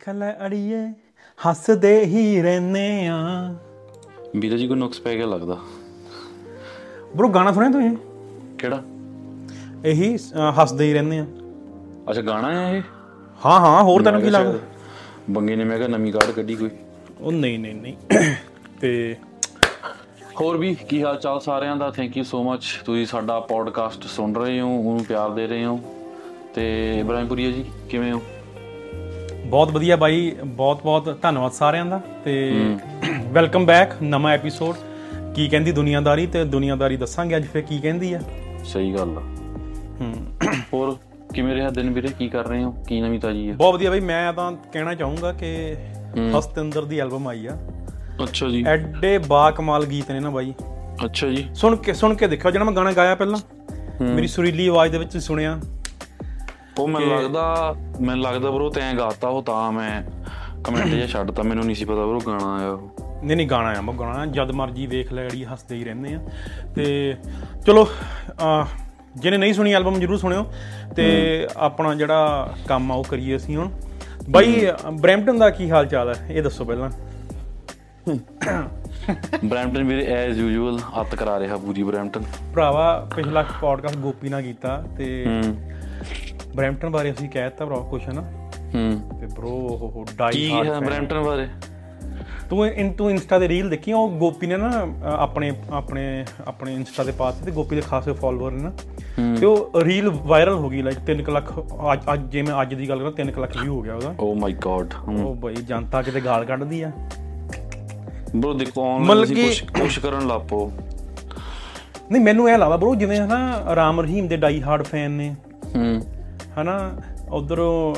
ਵੇਖ ਲੈ ਅੜੀਏ ਹੱਸਦੇ ਹੀ ਰਹਿੰਦੇ ਆ। ਵੀਰੇ ਜੀ ਕੋਈ ਨੁਕਸ ਪੈ ਗਿਆ ਲੱਗਦਾ। ਬ్రో ਗਾਣਾ ਸੁਣਿਆ ਤੁਸੀਂ? ਕਿਹੜਾ? ਇਹੀ ਅ, ਹੱਸਦੇ ਹੀ ਰਹਿੰਦੇ ਆ। ਅੱਛਾ ਗਾਣਾ ਹੈ ਇਹ? ਹਾਂ ਹਾਂ ਹੋਰ ਤੈਨੂੰ ਕੀ ਲੱਗਦਾ? ਬੰਗੇ ਨੇ ਮੈਂ ਕਿਹਾ ਨਵੀਂ ਕਾਰਡ ਕੱਢੀ ਕੋਈ। ਉਹ ਨਹੀਂ ਨਹੀਂ ਨਹੀਂ। ਤੇ ਹੋਰ ਵੀ ਕੀ ਹਾਲ ਚਾਲ ਸਾਰਿਆਂ ਦਾ? ਥੈਂਕ ਯੂ ਸੋ ਮੱਚ ਤੁਸੀਂ ਸਾਡਾ ਪੋਡਕਾਸਟ ਸੁਣ ਰਹੇ ਹੋ ਉਹਨੂੰ ਪਿਆਰ ਦੇ ਰਹੇ ਹੋ। ਤੇ ਇਬਰਾਹਿਮਪੁਰੀਆ ਜੀ ਕਿਵੇਂ ਹੋ? ਬਹੁਤ ਵਧੀਆ ਬਾਈ ਬਹੁਤ ਬਹੁਤ ਧੰਨਵਾਦ ਸਾਰਿਆਂ ਦਾ ਤੇ ਵੈਲਕਮ ਬੈਕ ਨਵਾਂ ਐਪੀਸੋਡ ਕੀ ਕਹਿੰਦੀ ਦੁਨੀਆਦਾਰੀ ਤੇ ਦੁਨੀਆਦਾਰੀ ਦੱਸਾਂਗੇ ਅੱਜ ਫੇਰ ਕੀ ਕਹਿੰਦੀ ਆ? ਸਹੀ ਗੱਲ ਆ। ਹੂੰ। ਹੋਰ ਕਿਵੇਂ ਰਿਹਾ ਦਿਨ ਵੀਰੇ? ਕੀ ਕਰ ਰਹੇ ਹੋ? ਕੀ ਨਵੀਂ ਤਾਜੀ ਹੈ ਬਹੁਤ ਵਧੀਆ ਬਾਈ ਮੈਂ ਤਾਂ ਕਹਿਣਾ ਚਾਹੂੰਗਾ ਕਿ ਹਸਤਿੰਦਰ ਦੀ ਐਲਬਮ ਆਈ ਆ। ਅੱਛਾ ਜੀ। ਐਡੇ ਬਾ ਕਮਾਲ ਗੀਤ ਨੇ ਨਾ ਬਾਈ। ਅੱਛਾ ਜੀ। ਸੁਣ ਕੇ ਸੁਣ ਕੇ ਦੇਖਿਓ ਜਿਹੜਾ ਮੈਂ ਗਾਣਾ ਗਾਇਆ ਪਹਿਲਾਂ ਮੇਰੀ ਸੁਰੀਲੀ ਆਵਾਜ਼ ਦੇ ਵਿੱਚ ਸੁਣਿਆ। ਉਹ ਮੈਨੂੰ ਲੱਗਦਾ ਮੈਨੂੰ ਲੱਗਦਾ ਬਰੋ ਤੈਂ ਗਾਤਾ ਉਹ ਤਾਂ ਮੈਂ ਕਮੈਂਟ ਜਿਹਾ ਛੱਡਤਾ ਮੈਨੂੰ ਨਹੀਂ ਸੀ ਪਤਾ ਬਰੋ ਗਾਣਾ ਆਇਆ ਉਹ। ਨਹੀਂ ਨਹੀਂ ਗਾਣਾ ਆ ਮੈਂ ਗਾਣਾ ਜਦ ਮਰਜ਼ੀ ਵੇਖ ਲੈ ਅੜੀ ਹੱਸਦੇ ਹੀ ਰਹਿੰਦੇ ਆ। ਤੇ ਚਲੋ ਜਿਹਨੇ ਨਹੀਂ ਸੁਣੀ ਐਲਬਮ ਜਰੂਰ ਸੁਣਿਓ ਤੇ ਆਪਣਾ ਜਿਹੜਾ ਕੰਮ ਆ ਉਹ ਕਰੀਏ ਅਸੀਂ ਹੁਣ। ਬਾਈ ਬ੍ਰੈਂਪਟਨ ਦਾ ਕੀ ਹਾਲ ਚਾਲ ਹੈ? ਇਹ ਦੱਸੋ ਪਹਿਲਾਂ। ਬ੍ਰੈਂਪਟਨ ਵੀਰੇ ਐਜ਼ ਯੂਜੂਅਲ ਹੱਤ ਕਰਾ ਰਿਹਾ ਪੂਰੀ ਬ੍ਰੈਂਪਟਨ। ਭਰਾਵਾ ਪਿਛਲਾ ਪੋਡਕਾਸਟ ਗੋਪੀ ਨਾਲ ਕੀਤਾ ਤੇ ਬ੍ਰੈਂਪਟਨ ਬਾਰੇ ਅਸੀਂ ਕਹਿ ਦਿੱਤਾ ਬ్రో ਕੁਛ ਹਨਾ? ਹੂੰ। ਤੇ ਬ్రో ਉਹ ਡਾਈ ਹਾਰਡ ਕੀ ਹੈ ਬ੍ਰੈਂਪਟਨ ਬਾਰੇ? ਤੂੰ ਇਨ ਤੂੰ ਇੰਸਟਾ ਦੇ ਰੀਲ ਦੇਖੀ ਉਹ ਗੋਪੀ ਨੇ ਨਾ ਆਪਣੇ ਆਪਣੇ ਆਪਣੇ ਇੰਸਟਾ ਦੇ ਪਾਸ ਤੇ ਗੋਪੀ ਦੇ ਖਾਸੇ ਫਾਲੋਅਰ ਨੇ ਨਾ। ਤੇ ਉਹ ਰੀਲ ਵਾਇਰਲ ਹੋ ਗਈ ਲਾਈਕ 3 ਲੱਖ ਅੱਜ ਅੱਜ ਜੇ ਮੈਂ ਅੱਜ ਦੀ ਗੱਲ ਕਰਾਂ 3 ਲੱਖ ਵਿਊ ਹੋ ਗਿਆ ਉਹਦਾ। ਓ ਮਾਈ ਗॉड ਉਹ ਬਈ ਜਨਤਾ ਕਿਤੇ ਗਾਲ ਕੱਢਦੀ ਆ। ਬ్రో ਦੇਖੋ ਆਨਲਾਈਨ ਅਸੀਂ ਕੁਝ ਕੁਝ ਕਰਨ ਲੱਪੋ ਨਹੀਂ ਮੈਨੂੰ ਇਹ ਲੱਗਦਾ ਬ్రో ਜਿਵੇਂ ਹਨਾ ਰਾਮ ਰਹੀਮ ਦੇ ਡਾਈ ਹਾਰਡ ਫੈਨ ਨੇ। ਹੂੰ। ਹਨਾ ਉਧਰੋਂ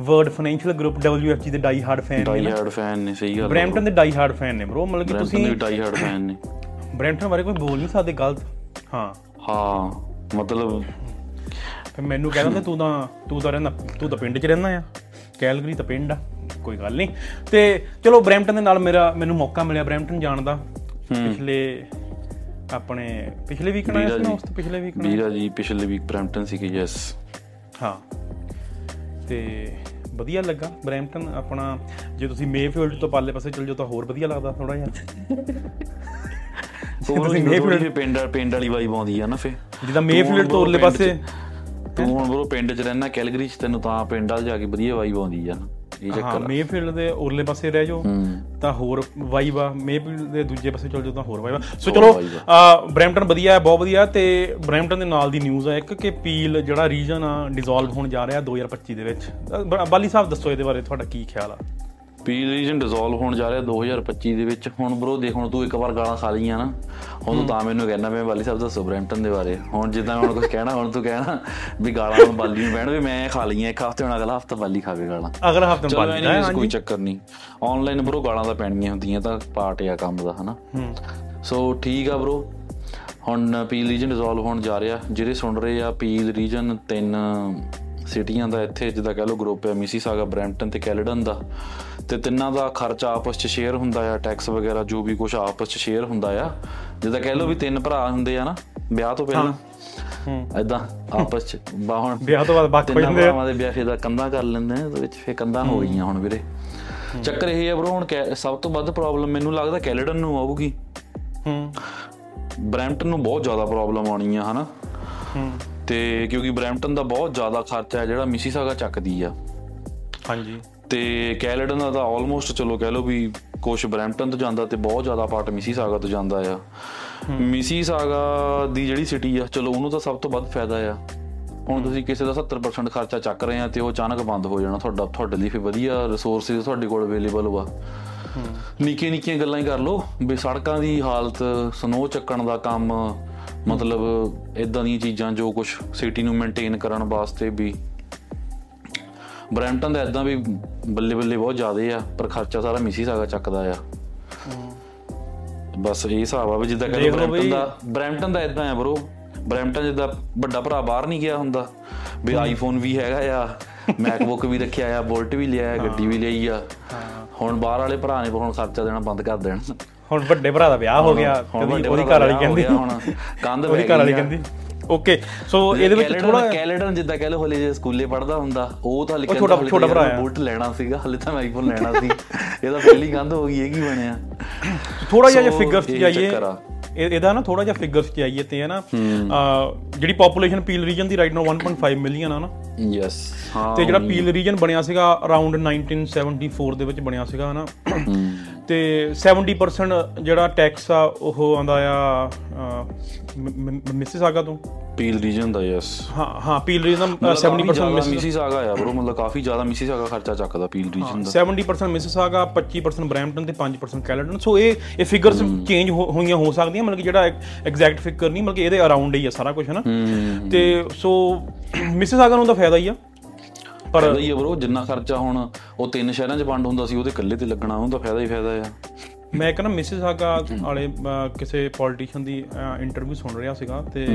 ਵਰਡ ਫਾਈਨੈਂਸ਼ੀਅਲ ਗਰੁੱਪ WFG ਦੇ ਡਾਈ ਹਾਰਡ ਫੈਨ ਨੇ ਡਾਈ ਹਾਰਡ ਫੈਨ ਨੇ ਸਹੀ ਗੱਲ ਬ੍ਰੈਂਪਟਨ ਦੇ ਡਾਈ ਹਾਰਡ ਫੈਨ ਨੇ ਬ్రో ਮਤਲਬ ਕਿ ਤੁਸੀਂ ਦੇ ਡਾਈ ਹਾਰਡ ਫੈਨ ਨੇ। ਬ੍ਰੈਂਪਟਨ ਬਾਰੇ ਕੋਈ ਬੋਲ ਨਹੀਂ ਸਕਦੇ ਗਲਤ। ਹਾਂ। ਹਾਂ ਮਤਲਬ ਫਿਰ ਮੈਨੂੰ ਕਹਿ ਦਿੰਦੇ ਤੂੰ ਤਾਂ ਤੂੰ ਤਾਂ ਰਹਿੰਦਾ ਤੂੰ ਤਾਂ ਪਿੰਡ 'ਚ ਰਹਿੰਦਾ ਆ। ਕੈਲਗਰੀ ਤਾਂ ਪਿੰਡ ਆ ਕੋਈ ਗੱਲ ਨਹੀਂ। ਤੇ ਚਲੋ ਬ੍ਰੈਂਪਟਨ ਦੇ ਨਾਲ ਮੇਰਾ ਮੈਨੂੰ ਮੌਕਾ ਮਿਲਿਆ ਬ੍ਰੈਂਪਟਨ ਜਾਣ ਦਾ। ਪਿਛਲੇ ਆਪਣੇ ਪਿਛਲੇ ਵੀਕ ਨਾਲ ਉਸ ਤੋਂ ਪਿਛਲੇ ਵੀਕ ਨਾਲ। ਵੀਰਾ ਜੀ ਪਿਛਲੇ ਵੀਕ ਬ੍ਰੈਂਪਟਨ ਸੀ ਕਿ ਯੈਸ ਹਾਂ। ਤੇ ਵਧੀਆ ਲੱਗਾ। ਬ੍ਰੈਂਪਟਨ ਆਪਣਾ ਜੇ ਤੁਸੀਂ ਮੇਫੀਲਡ ਤੋਂ ਪਾਲੇ ਪਾਸੇ ਚਲ ਜਾਓ ਤਾਂ ਹੋਰ ਵਧੀਆ ਲੱਗਦਾ ਥੋੜਾ ਜਿਹਾ। ਉਹ ਜਿਹੀ ਪਿੰਡ ਪਿੰਡ ਵਾਲੀ ਵਾਈਬ ਆਉਂਦੀ ਆ ਨਾ ਫੇ ਜਿੱਦਾਂ ਮੇਫੀਲਡ ਤੋਂ ਉਰਲੇ ਪਾਸੇ ਤੂੰ ਹੁਣ ਬਰੋ ਪਿੰਡ 'ਚ ਰਹਿਣਾ ਕੈਲਗਰੀ 'ਚ ਤੈਨੂੰ ਤਾਂ ਪਿੰਡ ਵਾਲ ਜਾ ਕੇ ਵਧੀਆ ਵਾਈਬ ਆਉਂਦੀ ਆ ਇਹ ਹਾਂ ਚੱਕਰ। ਆ। ਮੇਫੀਲਡ ਦੇ ਉਰਲੇ ਪਾਸੇ ਰਹਿ ਜਾਓ ਹੂੰ। ਤਾਂ ਹੋਰ ਵਾਈਬ ਆ ਮੇਬੀ ਦੇ ਦੂਜੇ ਪਾਸੇ ਚਲ ਜਾਓ ਤਾਂ ਹੋਰ ਵਾਈਬ ਆ ਸੋ ਚਲੋ ਬ੍ਰੈਂਪਟਨ ਵਧੀਆ ਹੈ ਬਹੁਤ ਵਧੀਆ ਤੇ ਬ੍ਰੈਂਪਟਨ ਦੇ ਨਾਲ ਦੀ ਨਿਊਜ਼ ਹੈ ਇੱਕ ਕਿ ਪੀਲ ਜਿਹੜਾ ਰੀਜਨ ਆ ਡਿਸੋਲਵ ਹੋਣ ਜਾ ਰਿਹਾ 2025 ਦੇ ਵਿੱਚ। ਬਾਲੀ ਸਾਹਿਬ ਦੱਸੋ ਇਹਦੇ ਬਾਰੇ ਤੁਹਾਡਾ ਕੀ ਖਿਆਲ ਆ? ਪੀ ਰੀਜਨ ਡਿਸੋਲਵ ਹੋਣ ਜਾ ਰਿਹਾ 2025 ਦੇ ਵਿੱਚ। ਹੁਣ ਬਰੋ ਦੇਖ ਹੁਣ ਤੂੰ ਇੱਕ ਵਾਰ ਗਾਲਾਂ ਖਾ ਲਈਆਂ ਨਾ ਹੁਣ ਤੂੰ ਤਾਂ ਮੈਨੂੰ ਕਹਿਣਾ ਮੈਂ ਬਾਲੀ ਸਾਹਿਬ ਦੱਸੋ ਬ੍ਰੈਂਪਟਨ ਦੇ ਬਾਰੇ। ਹੁਣ ਜਿੱਦਾਂ ਮੈਂ ਹੁਣ ਕੁਝ ਕਹਿਣਾ ਹੁਣ ਤੂੰ ਕਹਿਣਾ ਵੀ ਗਾਲਾਂ ਹੁਣ ਬਾਲੀ ਨੂੰ ਪੈਣ ਵੀ ਮੈਂ ਖਾ ਲਈਆਂ ਇੱਕ ਹਫ਼ਤੇ ਹੁਣ ਅਗਲਾ ਹਫ਼ਤਾ ਬਾਲੀ ਖਾਵੇ ਗਾਲਾਂ। ਅਗਲਾ ਹਫ਼ਤੇ ਬਾਲੀ ਦਾ anyways, ਹੈ ਕੋਈ ਹਾਂਜੀ। ਚੱਕਰ ਨਹੀਂ। ਆਨਲਾਈਨ ਬਰੋ ਗਾਲਾਂ ਤਾਂ ਪੈਣੀਆਂ ਹੁੰਦੀਆਂ ਤਾਂ ਪਾਰਟ ਆ ਕੰਮ ਦਾ ਹਨਾ। ਸੋ ਠੀਕ ਆ ਬ్రో ਹੁਣ ਪੀਲ ਰੀਜਨ ਡਿਸੋਲਵ ਹੋਣ ਜਾ ਰਿਹਾ। ਜਿਹੜੇ ਸੁਣ ਰਹੇ ਆ ਪੀਲ ਰੀਜਨ ਤਿੰਨ ਸਿਟੀਆਂ ਦਾ ਇੱਥੇ ਜਿੱਦਾਂ ਕਹਿ ਲਓ ਗਰੁੱਪ ਹੈ ਮਿਸੀਸਾਗਾ ਬ੍ਰੈਂਪਟਨ ਤੇ ਕੈਲਡਨ ਦਾ। ਤੇ ਤਿੰਨਾਂ ਦਾ ਖਰਚਾ ਆਪਸ 'ਚ ਸ਼ੇਅਰ ਹੁੰਦਾ ਆ ਟੈਕਸ ਵਗੈਰਾ ਜੋ ਵੀ ਕੁਝ ਆਪਸ 'ਚ ਸ਼ੇਅਰ ਹੁੰਦਾ ਆ। ਜਿੱਦਾਂ ਕਹਿ ਲਓ ਵੀ ਤਿੰਨ ਭਰਾ ਹੁੰਦੇ ਆ ਨਾ ਵਿਆਹ ਤੋਂ ਪਹਿਲਾਂ। ਹੂੰ। ਐਦਾਂ ਆਪਸ 'ਚ ਬਾਹਣ ਵਿਆਹ ਤੋਂ ਬਾਅਦ ਵੱਖ ਹੋ ਜਾਂਦੇ ਆ। ਦੇ ਵਿਆਹ ਫਿਰ ਦਾ ਕੰਧਾਂ ਕਰ ਲੈਂਦੇ ਨੇ ਉਹਦੇ ਵਿੱਚ ਫਿਰ ਕੰਧਾਂ ਹੋ ਗਈਆਂ ਹੁਣ ਵੀਰੇ। ਚੱਕਰ ਇਹ ਹੈ ਬ్రో ਹੁਣ ਸਭ ਤੋਂ ਵੱਧ ਪ੍ਰੋਬਲਮ ਮੈਨੂੰ ਲੱਗਦਾ ਕੈਲਡਨ ਨੂੰ ਆਊਗੀ। ਹੂੰ। ਬ੍ਰੈਂਪਟਨ ਨੂੰ ਬਹੁਤ ਜ਼ਿਆਦਾ ਪ੍ਰੋਬਲਮ ਆਉਣੀ ਆ ਹਨਾ? ਹੂੰ। ਤੇ ਕਿਉਂਕਿ ਬ੍ਰੈਂਪਟਨ ਦਾ ਬਹੁਤ ਜ਼ਿਆਦਾ ਖਰਚਾ ਹੈ ਜਿਹੜਾ ਮਿਸੀਸਾਗਾ ਚੱਕਦੀ ਆ। ਹਾਂਜੀ। ਤੇ ਕੈਲਡਨ ਦਾ ਤਾਂ ਆਲਮੋਸਟ ਚਲੋ ਕਹਿ ਲਓ ਵੀ ਕੁਝ ਬ੍ਰੈਂਪਟਨ ਤੋਂ ਜਾਂਦਾ ਤੇ ਬਹੁਤ ਜ਼ਿਆਦਾ ਪਾਰਟ ਮਿਸੀਸਾਗਾ ਤੋਂ ਜਾਂਦਾ ਆ। ਮਿਸੀਸਾਗਾ ਦੀ ਜਿਹੜੀ ਸਿਟੀ ਆ ਚਲੋ ਉਹਨੂੰ ਤਾਂ ਸਭ ਤੋਂ ਵੱਧ ਫਾਇਦਾ ਆ। ਹੁਣ ਤੁਸੀਂ ਕਿਸੇ ਦਾ 70% ਖਰਚਾ ਚੱਕ ਰਹੇ ਆ ਤੇ ਉਹ ਅਚਾਨਕ ਬੰਦ ਹੋ ਜਾਣਾ ਤੁਹਾਡਾ ਤੁਹਾਡੇ ਲਈ ਫਿਰ ਵਧੀਆ ਰਿਸੋਰਸਿਸ ਤੁਹਾਡੇ ਕੋਲ ਅਵੇਲੇਬਲ ਹੋਆ ਨਿੱਕੀਆਂ ਨਿੱਕੀਆਂ ਗੱਲਾਂ ਹੀ ਕਰ ਲਓ ਵੀ ਸੜਕਾਂ ਦੀ ਹਾਲਤ ਸਨੋ ਚੱਕਣ ਦਾ ਕੰਮ ਮਤਲਬ ਇਦਾਂ ਦੀਆਂ ਚੀਜ਼ਾਂ ਜੋ ਕੁਝ ਸਿਟੀ ਨੂੰ ਮੇਨਟੇਨ ਕਰਨ ਵਾਸਤੇ ਵੀ ਬ੍ਰੈਂਪਟਨ ਦਾ ਇਦਾਂ ਵੀ ਬੱਲੇ ਬੱਲੇ ਬਹੁਤ ਜ਼ਿਆਦੇ ਆ ਪਰ ਖਰਚਾ ਸਾਰਾ ਮਿਸੀਸਾਗਾ ਚੱਕਦਾ ਆ। ਬਸ ਇਹ ਹਿਸਾਬ ਆ ਵੀ ਜਿੱਦਾਂ ਕਹਿੰਦੇ ਬਈ। ਦਾ ਬ੍ਰੈਂਪਟਨ ਦਾ ਇਦਾਂ ਆ ਬ్రో ਬ੍ਰੈਂਪਟਨ ਜਿੱਦਾਂ ਵੱਡਾ ਭਰਾ ਬਾਹਰ ਨਹੀਂ ਗਿਆ ਹੁੰਦਾ। ਵੀ ਆਈਫੋਨ ਵੀ ਹੈਗਾ ਆ ਮੈਕਬੁੱਕ ਵੀ ਰੱਖਿਆ ਆ ਬੁਲਟ ਵੀ ਲਿਆ ਆ ਗੱਡੀ ਵੀ ਲਈ ਆ। ਹੁਣ ਬਾਹਰ ਵਾਲੇ ਭਰਾ ਨੇ ਹੁਣ ਖਰਚਾ ਦੇਣਾ ਬੰਦ ਕਰ ਦੇਣਾ। ਹੁਣ ਵੱਡੇ ਭਰਾ ਦਾ ਵਿਆਹ ਹੋ ਗਿਆ ਉਹਦੀ ਘਰ ਵਾਲੀ ਕਹਿੰਦੀ। ਹੁਣ ਕੰਧ ਉਹਦੀ ਘਰ ਵਾਲੀ। ਕਹਿੰਦੀ। ਓਕੇ ਸੋ ਇਹਦੇ ਵਿੱਚ ਥੋੜਾ ਕੈਲੇਡਨ ਜਿੱਦਾਂ ਕਹਿ ਲਓ ਹਲੇ ਜੇ ਸਕੂਲੇ ਪੜਦਾ ਹੁੰਦਾ ਉਹ ਤਾਂ ਲਿਖਿਆ ਛੋਟਾ- ਛੋਟਾ ਭਰਾ। ਬੁੱਟ ਲੈਣਾ ਸੀਗਾ ਹਲੇ ਤਾਂ ਮੈਂ ਆਈਫੋਨ ਲੈਣਾ ਸੀ। ਇਹਦਾ ਪਹਿਲੀ ਗੰਦ ਹੋ ਗਈ ਇਹ ਕੀ ਬਣਿਆ? ਥੋੜਾ ਜਿਹਾ ਜੇ ਸੋ ਫਿਗਰਸ ਜਾਈਏ ਇਹਦਾ ਨਾ ਥੋੜਾ ਜਿਹਾ ਫਿਗਰਸ ਚ ਆਈਏ ਤੇ ਹੈ ਨਾ ਜਿਹੜੀ ਪੋਪੂਲੇਸ਼ਨ ਪੀਲ ਰੀਜਨ ਦੀ ਰਾਈਟ ਨਾਓ 1.5 ਮਿਲੀਅਨ ਆ ਨਾ। ਯੈਸ ਹਾਂ ਤੇ ਜਿਹੜਾ ਪੀਲ ਰੀਜਨ ਬਣਿਆ ਸੀਗਾ ਅਰਾਊਂਡ 1974 ਦੇ ਵਿੱਚ ਬਣਿਆ ਸੀਗਾ ਹਨਾ ਤੇ 70% ਜਿਹੜਾ ਟੈਕਸ ਆ ਉਹ ਆਉਂਦਾ ਆ ਮਿਸਿਸਾਗਾ ਤੋਂ? ਪੀਲ ਰੀਜਨ ਦਾ ਯੈਸ ਹਾਂ ਹਾਂ ਪੀਲ ਰੀਜਨ ਦਾ 70% ਮਿਸਿਸ ਮਿਸੀਸਾਗਾ ਆ ਬਰੋ ਮਤਲਬ ਕਾਫੀ ਜ਼ਿਆਦਾ ਮਿਸੀਸਾਗਾ ਖਰਚਾ ਚੱਕਦਾ ਪੀਲ ਰੀਜਨ ਦਾ। 70% ਮਿਸਿਸਾਗਾ 25% ਬ੍ਰੈਂਪਟਨ ਤੇ 5% ਕੈਲਡਨ। ਸੋ ਇਹ ਇਹ ਫਿਗਰਸ ਚੇਂਜ ਹੋਈਆਂ ਹੋ ਸਕਦੀਆਂ ਮਤਲਬ ਕਿ ਜਿਹੜਾ ਐਗਜ਼ੈਕਟ ਫਿਗਰ ਨਹੀਂ ਮਤਲਬ ਕਿ ਇਹਦੇ ਅਰਾਊਂਡ ਹੀ ਆ ਸਾਰਾ ਕੁਝ ਹੂੰ। ਤੇ ਸੋ ਮਿਸਿਸਾਗਾ ਨੂੰ ਤਾਂ ਫਾਇਦਾ ਹੀ ਆ। ਪਰ ਫਾਇਦਾ ਹੀ ਬਰੋ ਜਿੰਨਾ ਖਰਚਾ ਹੁਣ ਉਹ ਤਿੰਨ ਸ਼ਹਿਰਾਂ 'ਚ ਵੰਡ ਹੁੰਦਾ ਸੀ ਉਹਦੇ ਇਕੱਲੇ ਤੇ ਲੱਗਣਾ ਉਹਨੂੰ ਤਾਂ ਫਾਇਦਾ ਹੀ ਫਾਇਦਾ ਆ। ਮੈਂ ਕਹਿੰਦਾ ਮਿਸਿਸਾਗਾ ਵਾਲੇ ਅਹ, ਕਿਸੇ ਪੋਲੀਟੀਸ਼ੀਅਨ ਦੀ ਇੰਟਰਵਿਊ ਸੁਣ ਰਿਹਾ ਸੀਗਾ ਤੇ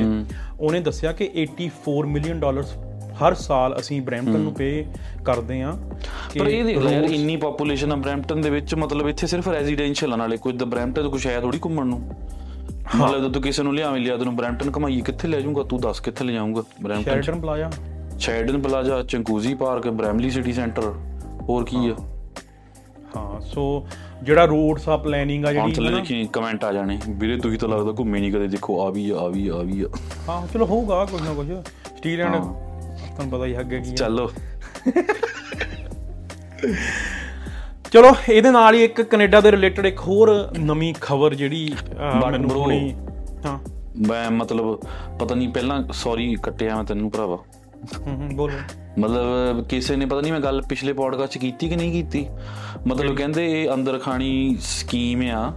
ਉਹਨੇ ਦੱਸਿਆ ਕਿ 84 ਮਿਲੀਅਨ ਡਾਲਰਸ ਹਰ ਸਾਲ ਅਸੀਂ ਬ੍ਰੈਂਪਟਨ ਨੂੰ ਪੇ ਕਰਦੇ ਆ ਪਰ ਇਹ ਦੇਖ ਲੈ ਯਾਰ ਇੰਨੀ ਪੋਪੂਲੇਸ਼ਨ ਆ ਬ੍ਰੈਂਪਟਨ ਦੇ ਵਿੱਚ ਮਤਲਬ ਇੱਥੇ ਸਿਰਫ ਰੈਜ਼ੀਡੈਂਸ਼ੀਅਲ ਆ ਨਾਲੇ ਕੋਈ ਤਾਂ ਬ੍ਰੈਂਪਟਨ ਤੋਂ ਕੁਛ ਹੈ ਥੋੜੀ ਘੁੰਮਣ ਨੂੰ। ਮਤਲਬ ਤੂੰ ਕਿਸੇ ਨੂੰ ਲਿਆਵੇਂ ਲਿਆ ਤੈਨੂੰ ਬ੍ਰੈਂਪਟਨ ਘਮਾਈਏ ਕਿੱਥੇ ਲੈ ਜਾਊਂਗਾ? ਤੂੰ ਦੱਸ ਕਿੱਥੇ ਲੈ ਜਾਊਂਗਾ Brampton Sheraton plaza ਸ਼ੈਡਨ plaza Chinguacousy park Bramalea city centre ਹੋਰ ਕੀ ਆ? ਹਾਂ ਸੋ ਜਿਹੜਾ ਰੋਡਸ ਆ ਪਲੈਨਿੰਗ ਆ ਜਿਹੜੀ ਥੱਲੇ ਦੇਖੀ ਕਮੈਂਟ ਆ ਜਾਣੇ। ਵੀਰੇ ਤੁਸੀਂ ਤਾਂ ਲੱਗਦਾ ਘੁੰਮੇ ਨਹੀਂ ਕਦੇ ਦੇਖੋ ਆ ਵੀ ਆ ਵੀ ਆ ਵੀ ਹਾਂ ਚਲੋ ਹੋਊਗਾ ਕੁਝ ਨਾ ਕੁਝ ਸਟੀਲ ਐਂਡ ਤੁਹਾਨੂੰ ਪਤਾ ਹੀ ਹੈ ਅੱਗੇ ਕੀ ਚੱਲੋ। ਚਲੋ ਇਹਦੇ ਨਾਲ ਹੀ ਇੱਕ ਕੈਨੇਡਾ ਦੇ ਰਿਲੇਟਡ ਇੱਕ ਹੋਰ ਨਵੀਂ ਖਬਰ ਜਿਹੜੀ ਮੈਨੂੰ ਹੁਣੀ ਹਾਂ। ਮੈਂ ਮਤਲਬ ਪਤਾ ਨਹੀਂ ਪਹਿਲਾਂ ਸੌਰੀ ਕੱਟਿਆ ਮੈਂ ਤੈਨੂੰ ਭਰਾਵਾ। ਹੂੰ ਬੋਲੋ। ਮਤਲਬ ਕਿਸੇ ਨੇ ਪਤਾ ਨਹੀਂ ਮੈਂ ਗੱਲ ਪਿਛਲੇ ਪੋਡਕਾਸਟ 'ਚ ਕੀਤੀ ਕਿ ਨਹੀਂ ਕੀਤੀ? ਮਤਲਬ ਕਹਿੰਦੇ ਇਹ ਅੰਦਰ ਖਾਣੀ ਸਕੀਮ ਆ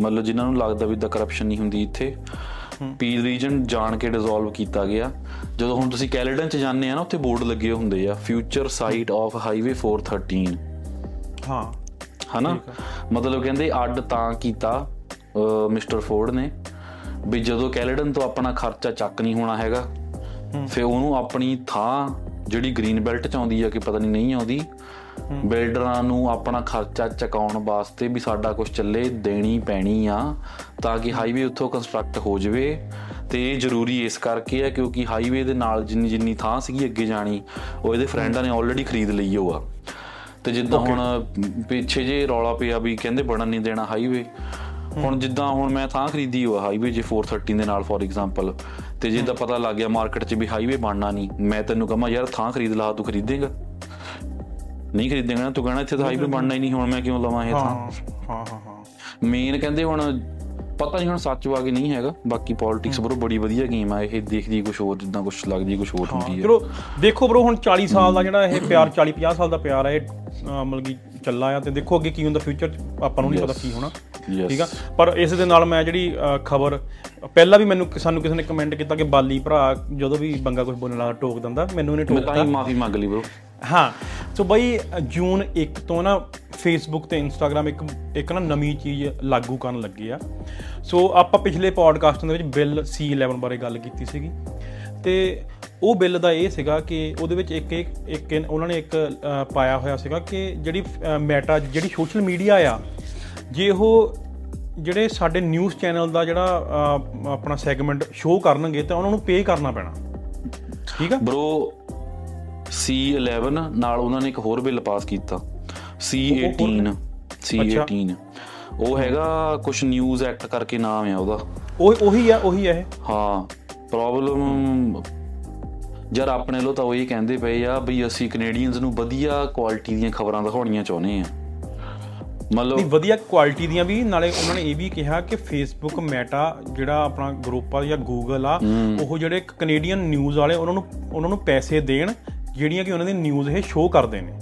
ਮਤਲਬ ਜਿਨ੍ਹਾਂ ਨੂੰ ਲੱਗਦਾ ਵੀ ਦਾ ਕਰਪਸ਼ਨ ਨਹੀਂ ਹੁੰਦੀ ਇੱਥੇ। ਪੀਲ ਰੀਜਨ ਜਾਣ ਕੇ ਡਿਸੋਲਵ ਕੀਤਾ ਗਿਆ। ਜਦੋਂ ਹੁਣ ਤੁਸੀਂ ਕੈਲੇਡਨ 'ਚ ਜਾਂਦੇ ਆ ਨਾ ਉੱਥੇ ਬੋਰਡ ਲੱਗੇ ਹੁੰਦੇ ਆ ਫਿਊਚਰ ਸਾਈਟ ਆਫ ਹਾਈਵੇ 413 ਹਾਂ। ਹਨਾ? ਮਤਲਬ ਕਹਿੰਦੇ ਅੱਡ ਤਾਂ ਕੀਤਾ ਮਿਸਟਰ ਫੋਰਡ ਨੇ। ਵੀ ਜਦੋਂ ਕੈਲੇਡਨ ਤੋਂ ਆਪਣਾ ਖਰਚਾ ਚੱਕ ਨਹੀਂ ਹੋਣਾ ਹੈਗਾ ਫਿਰ ਉਹਨੂੰ ਆਪਣੀ ਥਾਂ ਜਿਹੜੀ ਗ੍ਰੀਨ ਬੈਲਟ ਚ ਆਉਂਦੀ ਆ ਕਿ ਪਤਾ ਨਹੀਂ ਨਹੀਂ ਆਉਂਦੀ ਬਿਲਡਰਾਂ ਨੂੰ ਆਪਣਾ ਖਰਚਾ ਚਕਾਉਣ ਵਾਸਤੇ ਵੀ ਸਾਡਾ ਕੁਝ ਚੱਲੇ ਦੇਣੀ ਪੈਣੀ ਆ ਤਾਂ ਕਿ ਹਾਈਵੇ ਉੱਥੋਂ ਕੰਸਟਰਕਟ ਹੋ ਜਾਵੇ। ਤੇ ਇਹ ਜ਼ਰੂਰੀ ਇਸ ਕਰਕੇ ਆ ਕਿਉਂਕਿ ਹਾਈਵੇ ਦੇ ਨਾਲ ਜਿੰਨੀ ਜਿੰਨੀ ਥਾਂ ਸੀਗੀ ਅੱਗੇ ਜਾਣੀ ਉਹ ਇਹਦੇ ਫਰੈਂਡਾਂ ਨੇ ਆਲਰੇਡੀ ਖਰੀਦ ਲਈ ਉਹ ਆ। ਤੇ ਜਿੱਦਾਂ ਹੁਣ ਪਿੱਛੇ ਜੇ ਰੌਲਾ ਪਿਆ ਵੀ ਕਹਿੰਦੇ ਬਣਨ ਨਹੀਂ ਦੇਣਾ ਹਾਈਵੇ ਹੁਣ ਜਿੱਦਾਂ ਹੁਣ ਮੈਂ ਥਾਂ ਖਰੀਦੀ ਹੋਆ ਹਾਈਵੇ ਜੇ 413 ਦੇ ਨਾਲ ਫੋਰ ਐਗਜ਼ਾਮਪਲ ਤੇ ਜਿੱਦਾਂ ਪਤਾ ਲੱਗ ਗਿਆ ਮਾਰਕੀਟ 'ਚ ਵੀ ਹਾਈਵੇ ਬਣਨਾ ਨਹੀਂ ਮੈਂ ਤੈਨੂੰ ਕਹਾਂ ਯਾਰ ਥਾਂ ਖਰੀਦ ਲਾ ਤੂੰ ਖਰੀਦੇਂਗਾ। ਨਹੀਂ ਖਰੀਦੇਂਗਾ ਤੂੰ ਕਹਣਾ ਇੱਥੇ ਤਾਂ ਹਾਈਵੇ ਬਣਨਾ ਹੀ ਨਹੀਂ ਹੁਣ ਮੈਂ ਕਿਉਂ ਲਵਾਂ ਇਹ ਥਾਂ? ਹਾਂ ਹਾਂ ਹਾਂ ਮੇਨ ਕਹਿੰਦੇ ਹੁਣ ਪਤਾ ਨਹੀਂ ਹੁਣ ਸੱਚ ਵਾ ਕਿ ਨਹੀਂ ਹੈਗਾ ਬਾਕੀ ਪੋਲਿਟਿਕਸ ਬਰੋ ਬੜੀ ਵਧੀਆ ਗੇਮ ਆ ਇਹ ਦੇਖਦੀ ਕੁਝ ਹੋਰ ਜਿੱਦਾਂ ਕੁਝ ਲੱਗਦੀ ਕੁਝ ਹੋਰ ਹੁੰਦੀ ਹੈ ਚਲੋ ਦੇਖੋ ਬ్రో ਹੁਣ 40 ਸਾਲ ਦਾ ਜਿਹੜਾ ਇਹ ਪਿਆਰ 40 50 ਸਾਲ ਦਾ ਪਿਆਰ ਹੈ ਇਹ ਮਤਲਬ ਕਿ ਚੱਲਾ ਆ ਤੇ ਦੇਖੋ ਅੱਗੇ ਕੀ ਹੁੰਦਾ ਫਿਊਚਰ ਆਪਾਂ ਨੂੰ ਨਹੀਂ ਪਤਾ ਕੀ ਹੋਣਾ. ਠੀਕ ਆ? ਪਰ ਇਸ ਦੇ ਨਾਲ ਮੈਂ ਜਿਹੜੀ ਖਬਰ ਪਹਿਲਾਂ ਵੀ ਮੈਨੂੰ ਸਾਨੂੰ ਕਿਸੇ ਨੇ ਕਮੈਂਟ ਕੀਤਾ ਕਿ ਬਾਲੀ ਭਰਾ ਜਦੋਂ ਵੀ ਬੰਗਾ ਕੁਝ ਬੋਲਣ ਲੱਗਾ ਟੋਕ ਦਿੰਦਾ ਮੈਨੂੰ ਇਹਨੇ ਮੈਂ ਟੋਕਤਾ ਤਾਂ ਮਾਫੀ ਮੰਗ ਲਈ ਬਰੋ ਹਾਂ। ਸੋ ਬਈ ਜੂਨ 1 ਤੋਂ ਨਾ ਫੇਸਬੁੱਕ ਤੇ ਇੰਸਟਾਗ੍ਰam ਇੱਕ ਇੱਕ ਨਾ ਨਵੀਂ ਚੀਜ਼ ਲਾਗੂ ਕਰਨ ਲੱਗੇ ਆ। ਸੋ ਆਪਾਂ ਪਿਛਲੇ ਪੋਡਕਾਸਟਾਂ ਦੇ ਵਿੱਚ ਬਿੱਲ C11 ਬਾਰੇ ਗੱਲ ਕੀਤੀ ਸੀਗੀ। ਤੇ ਉਹ ਬਿੱਲ ਦਾ ਇਹ ਸੀਗਾ ਕਿ ਉਹਦੇ ਵਿੱਚ ਇੱਕ ਇੱਕ ਉਹਨਾਂ ਨੇ ਇੱਕ ਪਾਇਆ ਹੋਇਆ ਸੀਗਾ ਕਿ ਜਿਹੜੀ ਮੈਟਾ ਜਿਹੜੀ ਸੋਸ਼ਲ ਮੀਡੀਆ ਆ ਜੇ ਉਹ ਜਿਹੜੇ ਸਾਡੇ ਨਿਊਜ਼ ਚੈਨਲ ਦਾ ਜਿਹੜਾ ਆਪਣਾ ਸੈਗਮੈਂਟ ਸ਼ੋਅ ਕਰਨਗੇ ਤਾਂ ਉਹਨਾਂ ਨੂੰ ਪੇ ਕਰਨਾ ਪੈਣਾ। ਠੀਕ ਆ? ਬ్రో C11 ਨਾਲ ਉਹਨਾਂ ਨੇ ਇੱਕ ਹੋਰ ਬਿੱਲ ਪਾਸ ਕੀਤਾ। C18 C18 ਉਹ ਹੈਗਾ ਕੁਝ ਨਿਊਜ਼ ਐਕਟ ਕਰਕੇ ਨਾਮ ਆ ਉਹਦਾ। ਉਹ ਉਹੀ ਆ ਉਹੀ ਆ ਇਹ? ਹਾਂ ਪ੍ਰੋਬਲਮ ਯਾਰ ਆਪਣੇ ਲੋ ਤਾਂ ਉਹ ਕਹਿੰਦੇ ਪਏ ਆ ਵੀ ਅਸੀਂ ਕੈਨੇਡੀਅਨਸ ਨੂੰ ਵਧੀਆ ਕੁਆਲਿਟੀ ਦੀਆਂ ਖਬਰਾਂ ਦਿਖਾਉਣੀਆਂ ਚਾਹੁੰਦੇ ਆ। ਮਤਲਬ ਨਹੀਂ ਵਧੀਆ ਕੁਆਲਿਟੀ ਦੀਆਂ ਵੀ ਨਾਲੇ ਉਹਨਾਂ ਨੇ ਇਹ ਵੀ ਕਿਹਾ ਕਿ ਫੇਸਬੁੱਕ ਮੈਟਾ ਜਿਹੜਾ ਆਪਣਾ ਗਰੁੱਪ ਆ ਜਾਂ ਗੂਗਲ ਆ ਉਹ ਜਿਹੜੇ ਕੈਨੇਡੀਅਨ ਨਿਊਜ਼ ਵਾਲੇ ਉਹਨਾਂ ਨੂੰ ਉਹਨਾਂ ਨੂੰ ਪੈਸੇ ਦੇਣ ਜਿਹੜੀਆਂ ਕਿ ਉਹਨਾਂ ਦੀ ਨਿਊਜ਼ ਇਹ ਸ਼ੋਅ ਕਰਦੇ ਨੇ।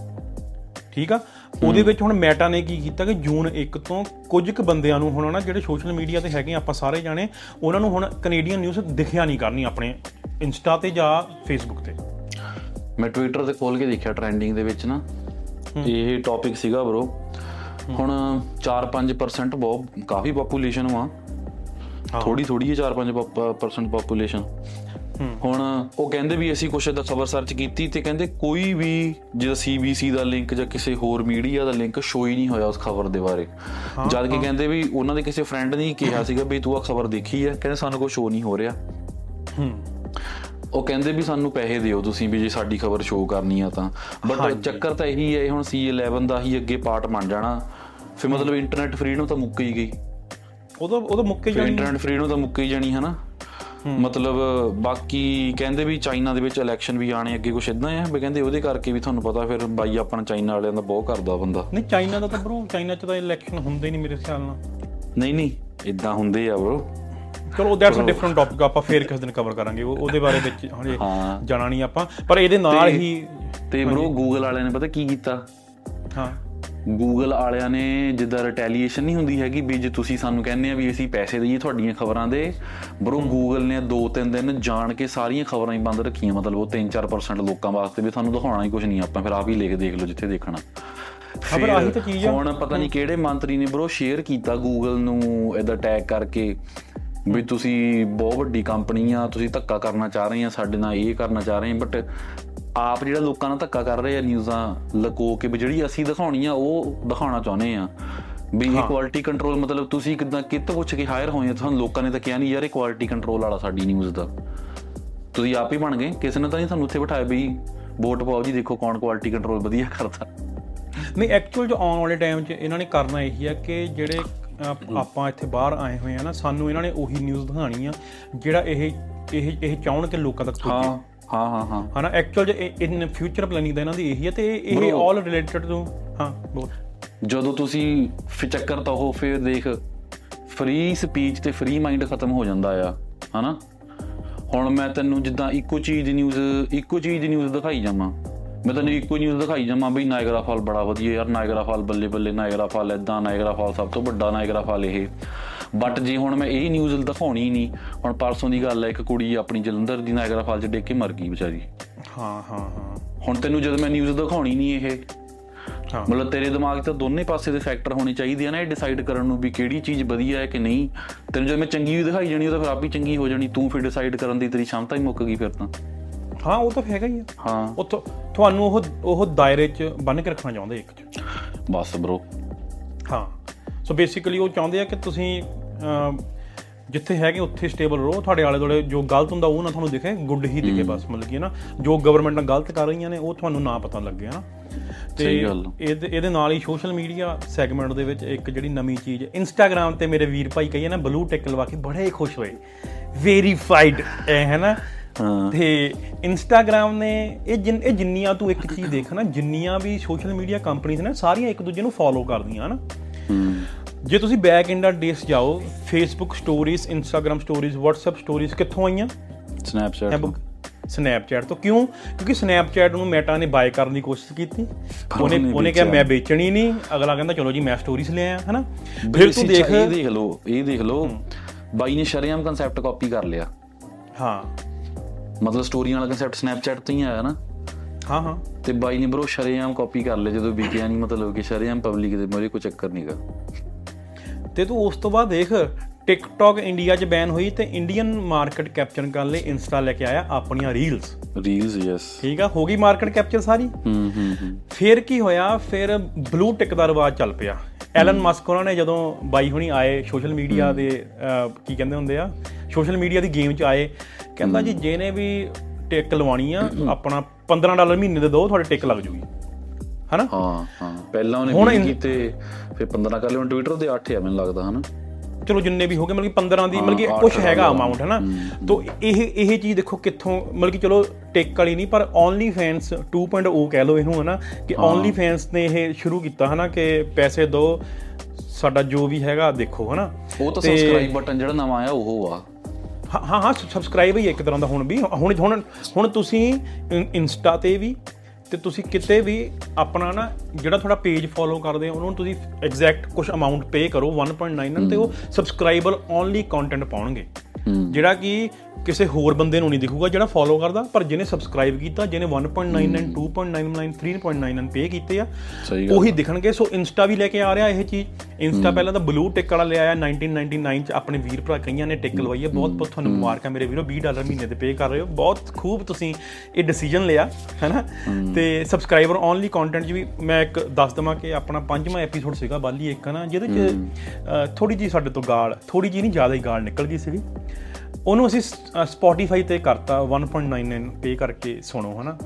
ਠੀਕ ਆ? ਉਹਦੇ ਵਿੱਚ ਹੁਣ ਮੈਟਾ ਨੇ ਕੀ ਕੀਤਾ ਕਿ ਜੂਨ 1 ਤੋਂ ਕੁਝ ਕੁ ਬੰਦਿਆਂ ਨੂੰ ਹੁਣ ਨਾ ਜਿਹੜੇ ਸੋਸ਼ਲ ਮੀਡੀਆ ਤੇ ਹੈਗੇ ਆਪਾਂ ਸਾਰੇ ਜਾਣੇ ਉਹਨਾਂ ਨੂੰ ਹੁਣ ਕੈਨੇਡੀਅਨ ਨਿਊਜ਼ ਦਿਖਿਆ ਨਹੀਂ ਕਰਨੀ ਆਪਣੇ ਇੰਸਟਾ ਤੇ ਜਾਂ ਫੇਸਬੁੱਕ ਤੇ। ਮੈਂ ਟਵਿੱਟਰ ਤੇ ਖੋਲ ਕੇ ਦੇਖਿਆ ਟ੍ਰੈਂਡਿੰਗ ਦੇ ਵਿੱਚ ਨਾ। ਇਹ ਟੌਪਿਕ ਸੀਗਾ ਬ్రో ਹੁਣ 4-5% ਬਹੁਤ ਕਾਫੀ ਪੋਪੂਲੇਸ਼ਨ ਵਾ। ਥੋੜੀ ਥੋੜੀ ਹੈ 4-5% ਪੋਪੂਲੇਸ਼ਨ ਹੁਣ ਉਹ ਕਹਿੰਦੇ ਵੀ ਅਸੀਂ ਕੁਛ ਦਾ ਖਬਰ ਸਰਚ ਕੀਤੀ ਤੇ ਕਹਿੰਦੇ ਕੋਈ ਵੀ ਜਿਹੜਾ ਸੀਬੀਸੀ ਦਾ ਲਿੰਕ ਜਾਂ ਕਿਸੇ ਹੋਰ ਮੀਡੀਆ ਦਾ ਲਿੰਕ ਸ਼ੋ ਹੀ ਨਹੀਂ ਹੋਇਆ ਉਸ ਖਬਰ ਦੇ ਬਾਰੇ। ਜਦ ਕਿ ਕਹਿੰਦੇ ਵੀ ਉਹਨਾਂ ਦੇ ਕਿਸੇ ਫਰੈਂਡ ਨੇ ਕਿਹਾ ਸੀਗਾ ਵੀ ਤੂੰ ਆ ਖਬਰ ਦੇਖੀ ਹੈ ਕਹਿੰਦੇ ਸਾਨੂੰ ਕੋਈ ਸ਼ੋ ਨਹੀਂ ਹੋ ਰਿਹਾ। ਹੂੰ। ਉਹ ਕਹਿੰਦੇ ਵੀ ਸਾਨੂੰ ਪੈਸੇ ਦਿਓ ਤੁਸੀਂ ਵੀ ਜੇ ਸਾਡੀ ਖਬਰ ਸ਼ੋਅ ਕਰਨੀ ਆ ਤਾਂ। ਬਟ ਚੱਕਰ ਤਾਂ ਇਹੀ ਹੈ ਹੁਣ C11 ਦਾ ਹੀ ਅੱਗੇ ਪਾਰਟ ਬਣ ਜਾਣਾ। ਫਿਰ ਮਤਲਬ ਇੰਟਰਨੈਟ ਫ੍ਰੀਡਮ ਤਾਂ ਮੁੱਕ ਹੀ ਗਈ। ਉਦੋਂ ਉਦੋਂ ਮੁੱਕ ਹੀ ਜਾਣੀ। ਇੰਟਰਨੈਟ ਫ੍ਰੀਡਮ ਤਾਂ ਮੁੱਕ ਹੀ ਜਾਣੀ ਹੈ ਨਾ ਮਤਲਬ ਬਾਕੀ ਕਹਿੰਦੇ ਵੀ ਚਾਈਨਾ ਦੇ ਵਿੱਚ ਇਲੈਕਸ਼ਨ ਵੀ ਆਣੇ ਅੱਗੇ ਕੁਝ ਇਦਾਂ ਆ ਵੀ ਕਹਿੰਦੇ ਉਹਦੇ ਕਰਕੇ ਵੀ ਤੁਹਾਨੂੰ ਪਤਾ ਫਿਰ ਬਾਈ ਆਪਾਂ ਚਾਈਨਾ ਵਾਲਿਆਂ ਦਾ ਬਹੁਤ ਕਰਦਾ ਬੰਦਾ। ਨਹੀਂ ਚਾਈਨਾ ਦਾ ਤਾਂ ਬਰੋ ਚਾਈਨਾ 'ਚ ਤਾਂ ਇਲੈਕਸ਼ਨ ਹੁੰਦੇ ਨਹੀਂ ਮੇਰੇ ਖਿਆਲ ਨਾਲ। ਨਹੀਂ ਨਹੀਂ ਇਦਾਂ ਹੁੰਦੇ ਆ ਬਰੋ ਚਲੋ ਦੈਟਸ ਅ ਡਿਫਰੈਂਟ ਟਾਪਿਕ ਆਪਾਂ ਫੇਰ ਕਿਸੇ ਦਿਨ ਕਵਰ ਕਰਾਂਗੇ। ਉਹ- ਉਹਦੇ ਬਾਰੇ ਵਿੱਚ ਹਜੇ ਹਾਂ। ਜਾਣਾ ਨਹੀਂ ਆਪਾਂ। ਪਰ ਇਹਦੇ ਨਾਲ ਹੀ ਤੇ ਬ్రో ਗੂਗਲ ਵਾਲਿਆਂ ਨੇ ਪਤਾ ਕੀ ਕੀਤਾ? ਹਾਂ। ਗੂਗਲ ਵਾਲਿਆਂ ਨੇ ਜਿੱਦਾਂ ਰਿਟੈਲੀਏਸ਼ਨ ਨਹੀਂ ਹੁੰਦੀ ਹੈਗੀ ਵੀ ਜੇ ਤੁਸੀਂ ਸਾਨੂੰ ਕਹਿੰਦੇ ਆ ਵੀ ਅਸੀਂ ਪੈਸੇ ਦਈਏ ਤੁਹਾਡੀਆਂ ਖਬਰਾਂ ਦੇ ਬਰੋ ਗੂਗਲ ਨੇ 2-3 ਦਿਨ ਜਾਣ ਕੇ ਸਾਰੀਆਂ ਖਬਰਾਂ ਹੀ ਬੰਦ ਰੱਖੀਆਂ। ਮਤਲਬ ਉਹ 3-4% ਲੋਕਾਂ ਵਾਸਤੇ ਵੀ ਤੁਹਾਨੂੰ ਦਿਖਾਉਣਾ ਹੀ ਕੁਝ ਨਹੀਂ ਆਪਾਂ ਫਿਰ ਆਪ ਹੀ ਲਿਖ ਦੇਖ ਲਓ ਜਿੱਥੇ ਦੇਖਣਾ। ਖਬਰ ਆਹੀ ਤਾਂ ਚੀਜ਼ ਆ। ਹੁਣ ਪਤਾ ਨਹੀਂ ਕਿਹੜੇ ਮੰਤਰੀ ਨੇ ਬਰੋ ਸ਼ੇਅਰ ਕੀਤਾ ਗੂਗਲ ਨੂੰ ਇਹਦਾ ਟੈਗ ਕਰਕੇ। ਵੀ ਤੁਸੀਂ ਬਹੁਤ ਵੱਡੀ ਕੰਪਨੀ ਆ ਤੁਸੀਂ ਧੱਕਾ ਕਰਨਾ ਚਾਹ ਰਹੇ ਆ ਸਾਡੇ ਨਾਲ ਇਹ ਕਰਨਾ ਚਾਹ ਰਹੇ ਆ ਬਟ ਆਪ ਜਿਹੜਾ ਲੋਕਾਂ ਨਾਲ ਧੱਕਾ ਕਰ ਰਹੇ ਆ ਨਿਊਜ਼ਾਂ ਲਕੋ ਕੇ ਵੀ ਜਿਹੜੀ ਅਸੀਂ ਦਿਖਾਉਣੀ ਆ ਉਹ ਦਿਖਾਉਣਾ ਚਾਹੁੰਦੇ ਆ। ਵੀ ਇਹ ਕੁਆਲਿਟੀ ਕੰਟਰੋਲ ਮਤਲਬ ਤੁਸੀਂ ਕਿਦਾਂ ਕਿੱਤ ਪੁੱਛ ਕੇ ਹਾਇਰ ਹੋਏ ਆ ਤੁਹਾਨੂੰ ਲੋਕਾਂ ਨੇ ਤਾਂ ਕਿਹਾ ਨਹੀਂ ਯਾਰ ਇਹ ਕੁਆਲਿਟੀ ਕੰਟਰੋਲ ਵਾਲਾ ਸਾਡੀ ਨਿਊਜ਼ ਦਾ। ਤੁਸੀਂ ਆਪ ਹੀ ਬਣ ਗਏ ਕਿਸੇ ਨੇ ਤਾਂ ਨਹੀਂ ਤੁਹਾਨੂੰ ਉੱਥੇ ਬਿਠਾਇਆ ਵੀ ਵੋਟ ਪਾਓ ਜੀ ਦੇਖੋ ਕੌਣ ਕੁਆਲਿਟੀ ਕੰਟਰੋਲ ਵਧੀਆ ਕਰਦਾ। ਨਹੀਂ ਐਕਚੁਅਲ ਜੋ ਆਉਣ ਵਾਲੇ ਟਾਈਮ 'ਚ ਇਹਨਾਂ ਨੇ ਕਰਨਾ ਇਹੀ ਆ ਕਿ ਜਿਹੜੇ ਆਪਾਂ ਇੱਥੇ ਬਾਹਰ ਆਏ ਹੋਏ ਆ ਨਾ ਸਾਨੂੰ ਇਹਨਾਂ ਨੇ ਉਹੀ ਨਿਊਜ਼ ਦਿਖਾਣੀ ਆ ਜਿਹੜਾ ਇਹ ਇਹ ਇਹ ਚਾਹਣ ਕਿ ਲੋਕਾਂ ਤੱਕ ਪਹੁੰਚੇ ਹਾਂ ਹਾਂ ਹਾਂ ਹਾਂ। ਹਨਾ ਐਕਚੁਅਲ ਜੇ ਇਨ ਫਿਊਚਰ ਪਲੈਨਿੰਗ ਦਾ ਇਹਨਾਂ ਦੀ ਇਹੀ ਹੈ ਤੇ ਇਹ- ਆਲ ਰਿਲੇਟਡ ਟੂ ਹਾਂ ਬੋਲ। ਜਦੋਂ ਤੁਸੀਂ ਫਿਰ ਚੱਕਰ ਤਾਂ ਉਹ ਫਿਰ ਦੇਖ ਫ੍ਰੀ ਸਪੀਚ ਤੇ ਫ੍ਰੀ ਮਾਈਂਡ ਖਤਮ ਹੋ ਜਾਂਦਾ ਆ ਹਨਾ? ਹੁਣ ਮੈਂ ਤੈਨੂੰ ਜਿੱਦਾਂ ਇੱਕੋ ਚੀਜ਼ ਦੀ ਨਿਊਜ਼ ਇੱਕੋ ਚੀਜ਼ ਦੀ ਨਿਊਜ਼ ਦਿਖਾਈ ਜਾਵਾਂ। ਮੈਂ ਤੈਨੂੰ ਇੱਕੋ ਨਿਊਜ਼ ਦਿਖਾਈ ਜਾਵਾਂ ਬਈ ਨਾਇਗਰਾ ਫਾਲ ਬੜਾ ਵਧੀਆ ਯਾਰ। ਨਾਇਗਰਾ ਫਾਲ ਬੱਲੇ ਬੱਲੇ ਨਾਇਗਰਾ ਫਾਲ ਇਦਾਂ ਨਾਇਗਰਾ ਫਾਲ ਸਭ ਤੋਂ ਵੱਡਾ ਨਾਇਗਰਾ ਫਾਲ ਇਹ। ਬਟ ਜੇ ਹੁਣ ਮੈਂ ਇਹ ਨਿਊਜ਼ ਦਿਖਾਉਣੀ ਨਹੀਂ ਹੁਣ ਪਰਸੋਂ ਦੀ ਗੱਲ ਹੈ ਇੱਕ ਕੁੜੀ ਆਪਣੀ ਜਲੰਧਰ ਦੀ ਨਾਇਗਰਾ ਫਾਲ 'ਚ ਡਿੱਗ ਕੇ ਮਰ ਗਈ ਵਿਚਾਰੀ। ਹਾਂ ਹਾਂ ਹਾਂ। ਹੁਣ ਤੈਨੂੰ ਜਦੋਂ ਮੈਂ ਨਿਊਜ਼ ਦਿਖਾਉਣੀ ਨਹੀਂ ਇਹ ਮਤਲਬ ਤੇਰੇ ਦਿਮਾਗ 'ਚ ਦੋਨੇ ਪਾਸੇ ਦੇ ਫੈਕਟਰ ਹੋਣੇ ਚਾਹੀਦੇ ਆ ਨਾ ਇਹ ਡਿਸਾਈਡ ਕਰਨ ਨੂੰ ਵੀ ਕਿਹੜੀ ਚੀਜ਼ ਵਧੀਆ ਹੈ ਕਿ ਨਹੀਂ। ਤੈਨੂੰ ਜਦੋਂ ਮੈਂ ਚੰਗੀ ਵੀ ਦਿਖਾਈ ਜਾਣੀ ਉਹ ਤਾਂ ਫਿਰ ਆਪ ਹੀ ਚੰਗੀ ਹੋ ਜਾਣੀ। ਤੂੰ ਫਿਰ ਡਿਸਾਈਡ ਕਰਨ ਦੀ ਤੇਰੀ ਸ਼ਮਤਾ ਹੀ ਮੁੱਕ ਗਈ ਫਿਰ ਤਾਂ। ਹਾਂ ਉਹ ਤਾਂ ਹੈਗਾ ਹੀ ਆ। ਹਾਂ। ਉਹ ਤੁਹਾਨੂੰ ਉਹ ਉਹ ਦਾਇਰੇ 'ਚ ਬੰਨ ਕੇ ਰੱਖਣਾ ਚਾਹੁੰਦੇ ਇੱਕ 'ਚ। ਬਸ ਬ్రో ਹਾਂ। ਸੋ ਬੇਸਿਕਲੀ ਉਹ ਚਾਹੁੰਦੇ ਆ ਕਿ ਤੁਸੀਂ ਜਿੱਥੇ ਹੈਗੇ ਉੱਥੇ ਸਟੇਬਲ ਰਹੋ। ਤੁਹਾਡੇ ਆਲੇ ਦੁਆਲੇ ਜੋ ਗਲਤ ਹੁੰਦਾ ਉਹ ਨਾ ਤੁਹਾਨੂੰ ਦਿਖੇ ਗੁੱਡ ਹੀ ਦਿਖੇ ਬਸ। ਮਤਲਬ ਕਿ ਨਾ ਜੋ ਗਵਰਨਮੈਂਟ ਨਾਲ ਗਲਤ ਕਰ ਰਹੀਆਂ ਨੇ ਉਹ ਤੁਹਾਨੂੰ ਨਾ ਪਤਾ ਲੱਗੇ ਹਨਾ। ਤੇ। ਇਹਦੇ ਇਹਦੇ ਨਾਲ ਹੀ ਸੋਸ਼ਲ ਮੀਡੀਆ ਸੈਗਮੈਂਟ ਦੇ ਵਿੱਚ ਇੱਕ ਜਿਹੜੀ ਨਵੀਂ ਚੀਜ਼ ਇੰਸਟਾਗ੍ਰam ਤੇ ਮੇਰੇ ਵੀਰ ਭਾਈ ਕਹੀਏ ਨਾ ਬਲੂ ਟਿਕ ਲਵਾ ਕੇ ਬੜੇ ਖੁਸ਼ ਹੋਏ। ਵੈਰੀਫਾਈਡ ਹੈ ਨਾ ਤੇ ਇੰਸਟਾਗ੍ਰam ਨੇ ਇਹ ਜਿੰਨ ਇਹ ਜਿੰਨੀਆਂ ਤੂੰ ਇੱਕ ਚੀਜ਼ ਦੇਖ ਨਾ ਜਿੰਨੀਆਂ ਵੀ ਸੋਸ਼ਲ ਮੀਡੀਆ ਕੰਪਨੀਆਂ ਨੇ ਸਾਰੀਆਂ ਇੱਕ ਦੂਜੇ ਨੂੰ ਫੋਲੋ ਕਰਦੀਆਂ ਹਨ। ਜੇ ਤੁਸੀਂ ਬੈਕ ਇੰਡਾ ਡੇਸ ਜਾਓ Facebook stories Instagram stories WhatsApp stories ਕਿੱਥੋਂ ਆਈਆਂ? ਸਨੈਪਚੈਟ ਸਨੈਪਚੈਟ ਤੋਂ। ਕਿਉਂ? ਕਿਉਂਕਿ ਸਨੈਪਚੈਟ ਨੂੰ ਮੈਟਾ ਨੇ ਬਾਏ ਕਰਨ ਦੀ ਕੋਸ਼ਿਸ਼ ਕੀਤੀ। ਉਹਨੇ ਉਹਨੇ ਕਿਹਾ। ਮੈਂ ਵੇਚਣੀ ਨਹੀਂ। ਅਗਲਾ ਕਹਿੰਦਾ ਚਲੋ ਜੀ ਮੈਂ ਸਟੋਰੀਜ਼ ਲੈ ਆਇਆ ਹਨਾ? ਫਿਰ ਤੂੰ ਦੇਖ ਇਹ ਦੇਖ ਲਓ ਇਹ ਦੇਖ ਲਓ। ਬਾਈ ਨੇ ਸ਼ਰੇਆਮ ਕਨਸੈਪਟ ਕਾਪੀ ਕਰ ਲਿਆ। ਹਾਂ। ਮਤਲਬ ਸਟੋਰੀਆਂ ਵਾਲਾ ਕਨਸੈਪਟ ਸਨੈਪਚੈਟ ਤੋਂ ਹੀ ਆਇਆ ਨਾ। ਹਾਂ ਹਾਂ। ਤੇ ਬਾਈ ਨੇ ਬ్రో ਸ਼ਰੇਆਮ ਕਾਪੀ ਕਰ ਲਿਆ ਜਦੋਂ ਵਿਕਿਆ ਨਹੀਂ ਮਤਲਬ ਕਿ ਸ਼ਰੇਆਮ ਪਬਲਿਕ ਦੇ ਮੇਰੇ ਕੋਈ ਚੱਕਰ ਨਹੀਂਗਾ ਤੇ ਤੂੰ ਉਸ ਤੋਂ ਬਾਅਦ ਦੇਖ ਟਿਕਟੌਕ ਇੰਡੀਆ 'ਚ ਬੈਨ ਹੋਈ ਤੇ ਇੰਡੀਅਨ ਮਾਰਕੀਟ ਕੈਪਚਰ ਕਰਨ ਲਈ ਇੰਸਟਾ ਲੈ ਕੇ ਆਇਆ ਆਪਣੀਆਂ ਰੀਲਸ ਰੀਲਸ ਯੈਸ ਠੀਕ ਆ ਹੋ ਗਈ ਮਾਰਕੀਟ ਕੈਪਚਰ ਸਾਰੀ? ਹੂੰ ਹੂੰ ਹੂੰ। ਫਿਰ ਕੀ ਹੋਇਆ ਫਿਰ ਬਲੂ ਟਿਕ ਦਾ ਰਿਵਾਜ ਚੱਲ ਪਿਆ। ਐਲਨ ਮਸਕ ਉਹਨਾਂ ਨੇ ਜਦੋਂ ਬਾਈ ਹੁਣੀ ਆਏ ਸੋਸ਼ਲ ਮੀਡੀਆ ਦੇ ਕੀ ਕਹਿੰਦੇ ਹੁੰਦੇ ਆ ਸੋਸ਼ਲ ਮੀਡੀਆ ਦੀ ਗੇਮ 'ਚ ਆਏ ਕਹਿੰਦਾ ਜੀ ਜਿਹਨੇ ਵੀ ਟਿਕ ਲਵਾਣੀ ਆ ਆਪਣਾ 15 ਡਾਲਰ ਮਹੀਨੇ ਦੇ ਦੋ ਤੁਹਾਡੇ ਟਿਕ ਲੱਗ ਜੂਗੀ। ਹਨਾ? ਹਾਂ ਹਾਂ। ਪਹਿਲਾਂ ਉਹਨੇ ਹੁਣ 20 ਇਨ- ਕੀਤੇ ਫਿਰ 15 ਕਰ ਲਏ ਹੁਣ ਟਵਿੱਟਰ ਤੇ 8 ਆ ਮੈਨੂੰ ਲੱਗਦਾ ਹਨਾ? ਚਲੋ ਜਿੰਨੇ ਵੀ ਹੋ ਗਏ ਮਤਲਬ ਕਿ 15 ਦੀ ਮਤਲਬ ਕਿ ਹਾਂ, ਕੁਝ ਹੈਗਾ। ਅਮਾਉਂਟ ਹੈ। ਨਾ ਤੋ ਇਹ ਇਹ ਚੀਜ਼ ਦੇਖੋ ਕਿੱਥੋਂ ਮਤਲਬ ਕਿ ਚਲੋ ਟੇਕ ਵਾਲੀ ਨਹੀਂ ਪਰ ਓਨਲੀ ਫੈਨਸ 2.0 ਕਹਿ ਲਓ ਇਹਨੂੰ ਹਨਾ? ਕਿ ਓਨਲੀ ਫੈਨਸ ਨੇ ਇਹ ਸ਼ੁਰੂ ਕੀਤਾ ਹਨਾ ਕਿ ਪੈਸੇ ਦਿਓ ਸਾਡਾ ਜੋ ਵੀ ਹੈਗਾ ਦੇਖੋ ਹਨਾ? ਉਹ ਤਾਂ ਤੇ- ਸਬਸਕ੍ਰਾਈਬ ਬਟਨ ਜਿਹੜਾ ਨਵਾਂ ਆਇਆ ਉਹ ਆ। ਹਾਂ ਹਾਂ ਸਬਸਕ੍ਰਾਈਬ ਹੀ ਇੱਕ ਤਰ੍ਹਾਂ ਦਾ ਹੁਣ ਵੀ। ਹੁਣ ਹੁਣ ਹੁਣ ਤੁਸੀਂ ਇੰਸਟਾ ਤੇ ਵੀ ਤੇ ਤੁਸੀਂ ਕਿਤੇ ਵੀ ਆਪਣਾ ਨਾ ਜਿਹੜਾ ਤੁਹਾਡਾ ਪੇਜ ਫੋਲੋ ਕਰਦੇ ਹੋ ਉਹਨੂੰ ਤੁਸੀਂ ਐਗਜ਼ੈਕਟ ਕੁਝ ਅਮਾਉਂਟ ਪੇ ਕਰੋ 1.99 ਤੇ ਉਹ ਸਬਸਕ੍ਰਾਈਬਲ ਓਨਲੀ ਕੰਟੈਂਟ ਪਾਉਣਗੇ। ਜਿਹੜਾ ਕਿ ਕਿਸੇ ਹੋਰ ਬੰਦੇ ਨੂੰ ਨਹੀਂ ਦਿਖੂਗਾ ਜਿਹੜਾ ਫੋਲੋ ਕਰਦਾ ਪਰ ਜਿਹਨੇ ਸਬਸਕ੍ਰਾਈਬ ਕੀਤਾ ਜਿਹਨੇ 1.99 2.99 3.99 ਪੇ ਕੀਤੇ ਆ ਉਹੀ ਦਿਖਣਗੇ। ਸੋ ਇੰਸਟਾ ਵੀ ਲੈ ਕੇ ਆ ਰਿਹਾ ਇਹ ਚੀਜ਼। ਇੰਸਟਾ ਪਹਿਲਾਂ ਤਾਂ ਬਲੂ ਟਿਕ ਵਾਲਾ ਲਿਆ ਆਇਆ 1999 ਚ ਆਪਣੇ ਵੀਰ ਭਰਾ ਕਈਆਂ ਨੇ ਟਿਕ ਲਵਾਈ ਹੈ ਬਹੁਤ ਬਹੁਤ ਤੁਹਾਨੂੰ ਮੁਬਾਰਕਾਂ ਮੇਰੇ ਵੀਰੋ। 20 ਡਾਲਰ ਮਹੀਨੇ ਦੇ ਪੇ ਕਰ ਰਹੇ ਹੋ। ਬਹੁਤ ਖੂਬ ਤੁਸੀਂ ਇਹ ਡਿਸੀਜਨ ਲਿਆ ਹੈਨਾ? ਤੇ ਸਬਸਕ੍ਰਾਈਬਰ ਓਨਲੀ ਕੰਟੈਂਟ 'ਚ ਵੀ ਮੈਂ ਇੱਕ ਦੱਸ ਦਵਾਂ ਕਿ ਆਪਣਾ ਪੰਜਵਾਂ ਐਪੀਸੋਡ ਸੀਗਾ ਬਾਲੀ ਇੱਕ ਨਾ ਜਿਹਦੇ 'ਚ ਥੋੜੀ ਜੀ ਸਾਡੇ ਤੋਂ ਗਾਲ ਥੋੜੀ ਜੀ ਨਹੀਂ ਜ਼ਿਆਦਾ ਹੀ ਗਾਲ ਨਿਕਲ ਗਈ ਸੀਗੀ। ਉਹਨੂੰ ਅਸੀਂ ਸਪੋਟੀਫਾਈ ਤੇ ਕਰਤਾ 1.99 ਪੇ ਕਰਕੇ ਸੁਣੋ ਹਨਾ?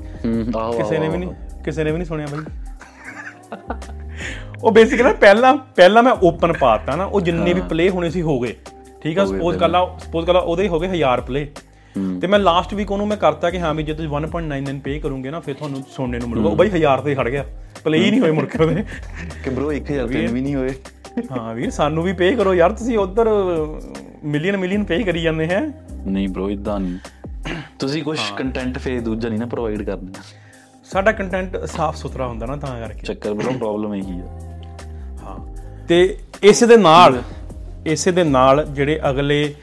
ਕਿਸੇ ਨੇ ਵੀ ਨਹੀਂ ਕਿਸੇ ਨੇ ਵੀ ਨਹੀਂ ਸੁਣਿਆ ਬਾਈ। ਉਹ ਬੇਸਿਕਲੀ ਪਹਿਲਾਂ ਪਹਿਲਾਂ ਮੈਂ ਓਪਨ ਪਾਤਾ ਨਾ ਉਹ ਜਿੰਨੇ ਵੀ ਪਲੇ ਹੋਣੇ ਸੀ ਹੋ ਗਏ। ਠੀਕ ਆ? ਸਪੋਜ਼ ਕਰ ਲਾ ਸਪੋਜ਼ ਕਰ ਲਾ ਉਹਦੇ ਹੋ ਗਏ 1000 ਪਲੇ। ਤੇ ਮੈਂ ਲਾਸਟ ਵੀਕ ਉਹਨੂੰ ਮੈਂ ਕਰਤਾ ਕਿ ਹਾਂ ਵੀ ਜੇ ਤੁਸੀਂ 1.99 ਪੇ ਕਰੋਗੇ ਨਾ ਫਿਰ ਤੁਹਾਨੂੰ ਸੁਣਨੇ ਨੂੰ ਮਿਲੂਗਾ। ਉਹ ਬਾਈ 1000 ਤੇ ਖੜ ਗਿਆ। ਪਲੇ ਹੀ ਨਹੀਂ ਹੋਏ ਮੁੜ ਕੇ ਉਹਦੇ। ਕਿ ਬ్రో 1000 ਤਿੰਨ ਵੀ ਨਹੀਂ ਹੋਏ। ਹਾਂ ਵੀਰ ਸਾਨੂੰ ਵੀ ਪੇ ਕਰੋ ਯਾਰ ਤੁਸੀਂ ਉਧਰ ਮਿਲੀਅਨ ਮਿਲੀਅਨ ਪੇ ਕਰੀ ਜਾਂਦੇ ਹੈ। ਨਹੀਂ ਬ్రో ਇਦਾਂ ਨਹੀਂ। ਤੁਸੀਂ ਕੁਝ ਕੰਟੈਂਟ ਫੇ ਦੂਜਾ ਨਹੀਂ ਨਾ ਪ੍ਰੋਵਾਈਡ ਕਰਨਾ ਸਾਡਾ ਕੰਟੈਂਟ ਸਾਫ਼ ਸੁਥਰਾ ਹੁੰਦਾ ਨਾ ਤਾਂ ਕਰਕੇ। ਚੱਕਰ ਬ్రో ਪ੍ਰੋਬਲਮ ਇਹੀ ਆ। ਹਾਂ। ਤੇ ਇਸੇ ਦੇ ਨਾਲ ਇਸੇ ਦੇ ਨਾਲ ਜਿਹੜੇ ਅਗਲੇ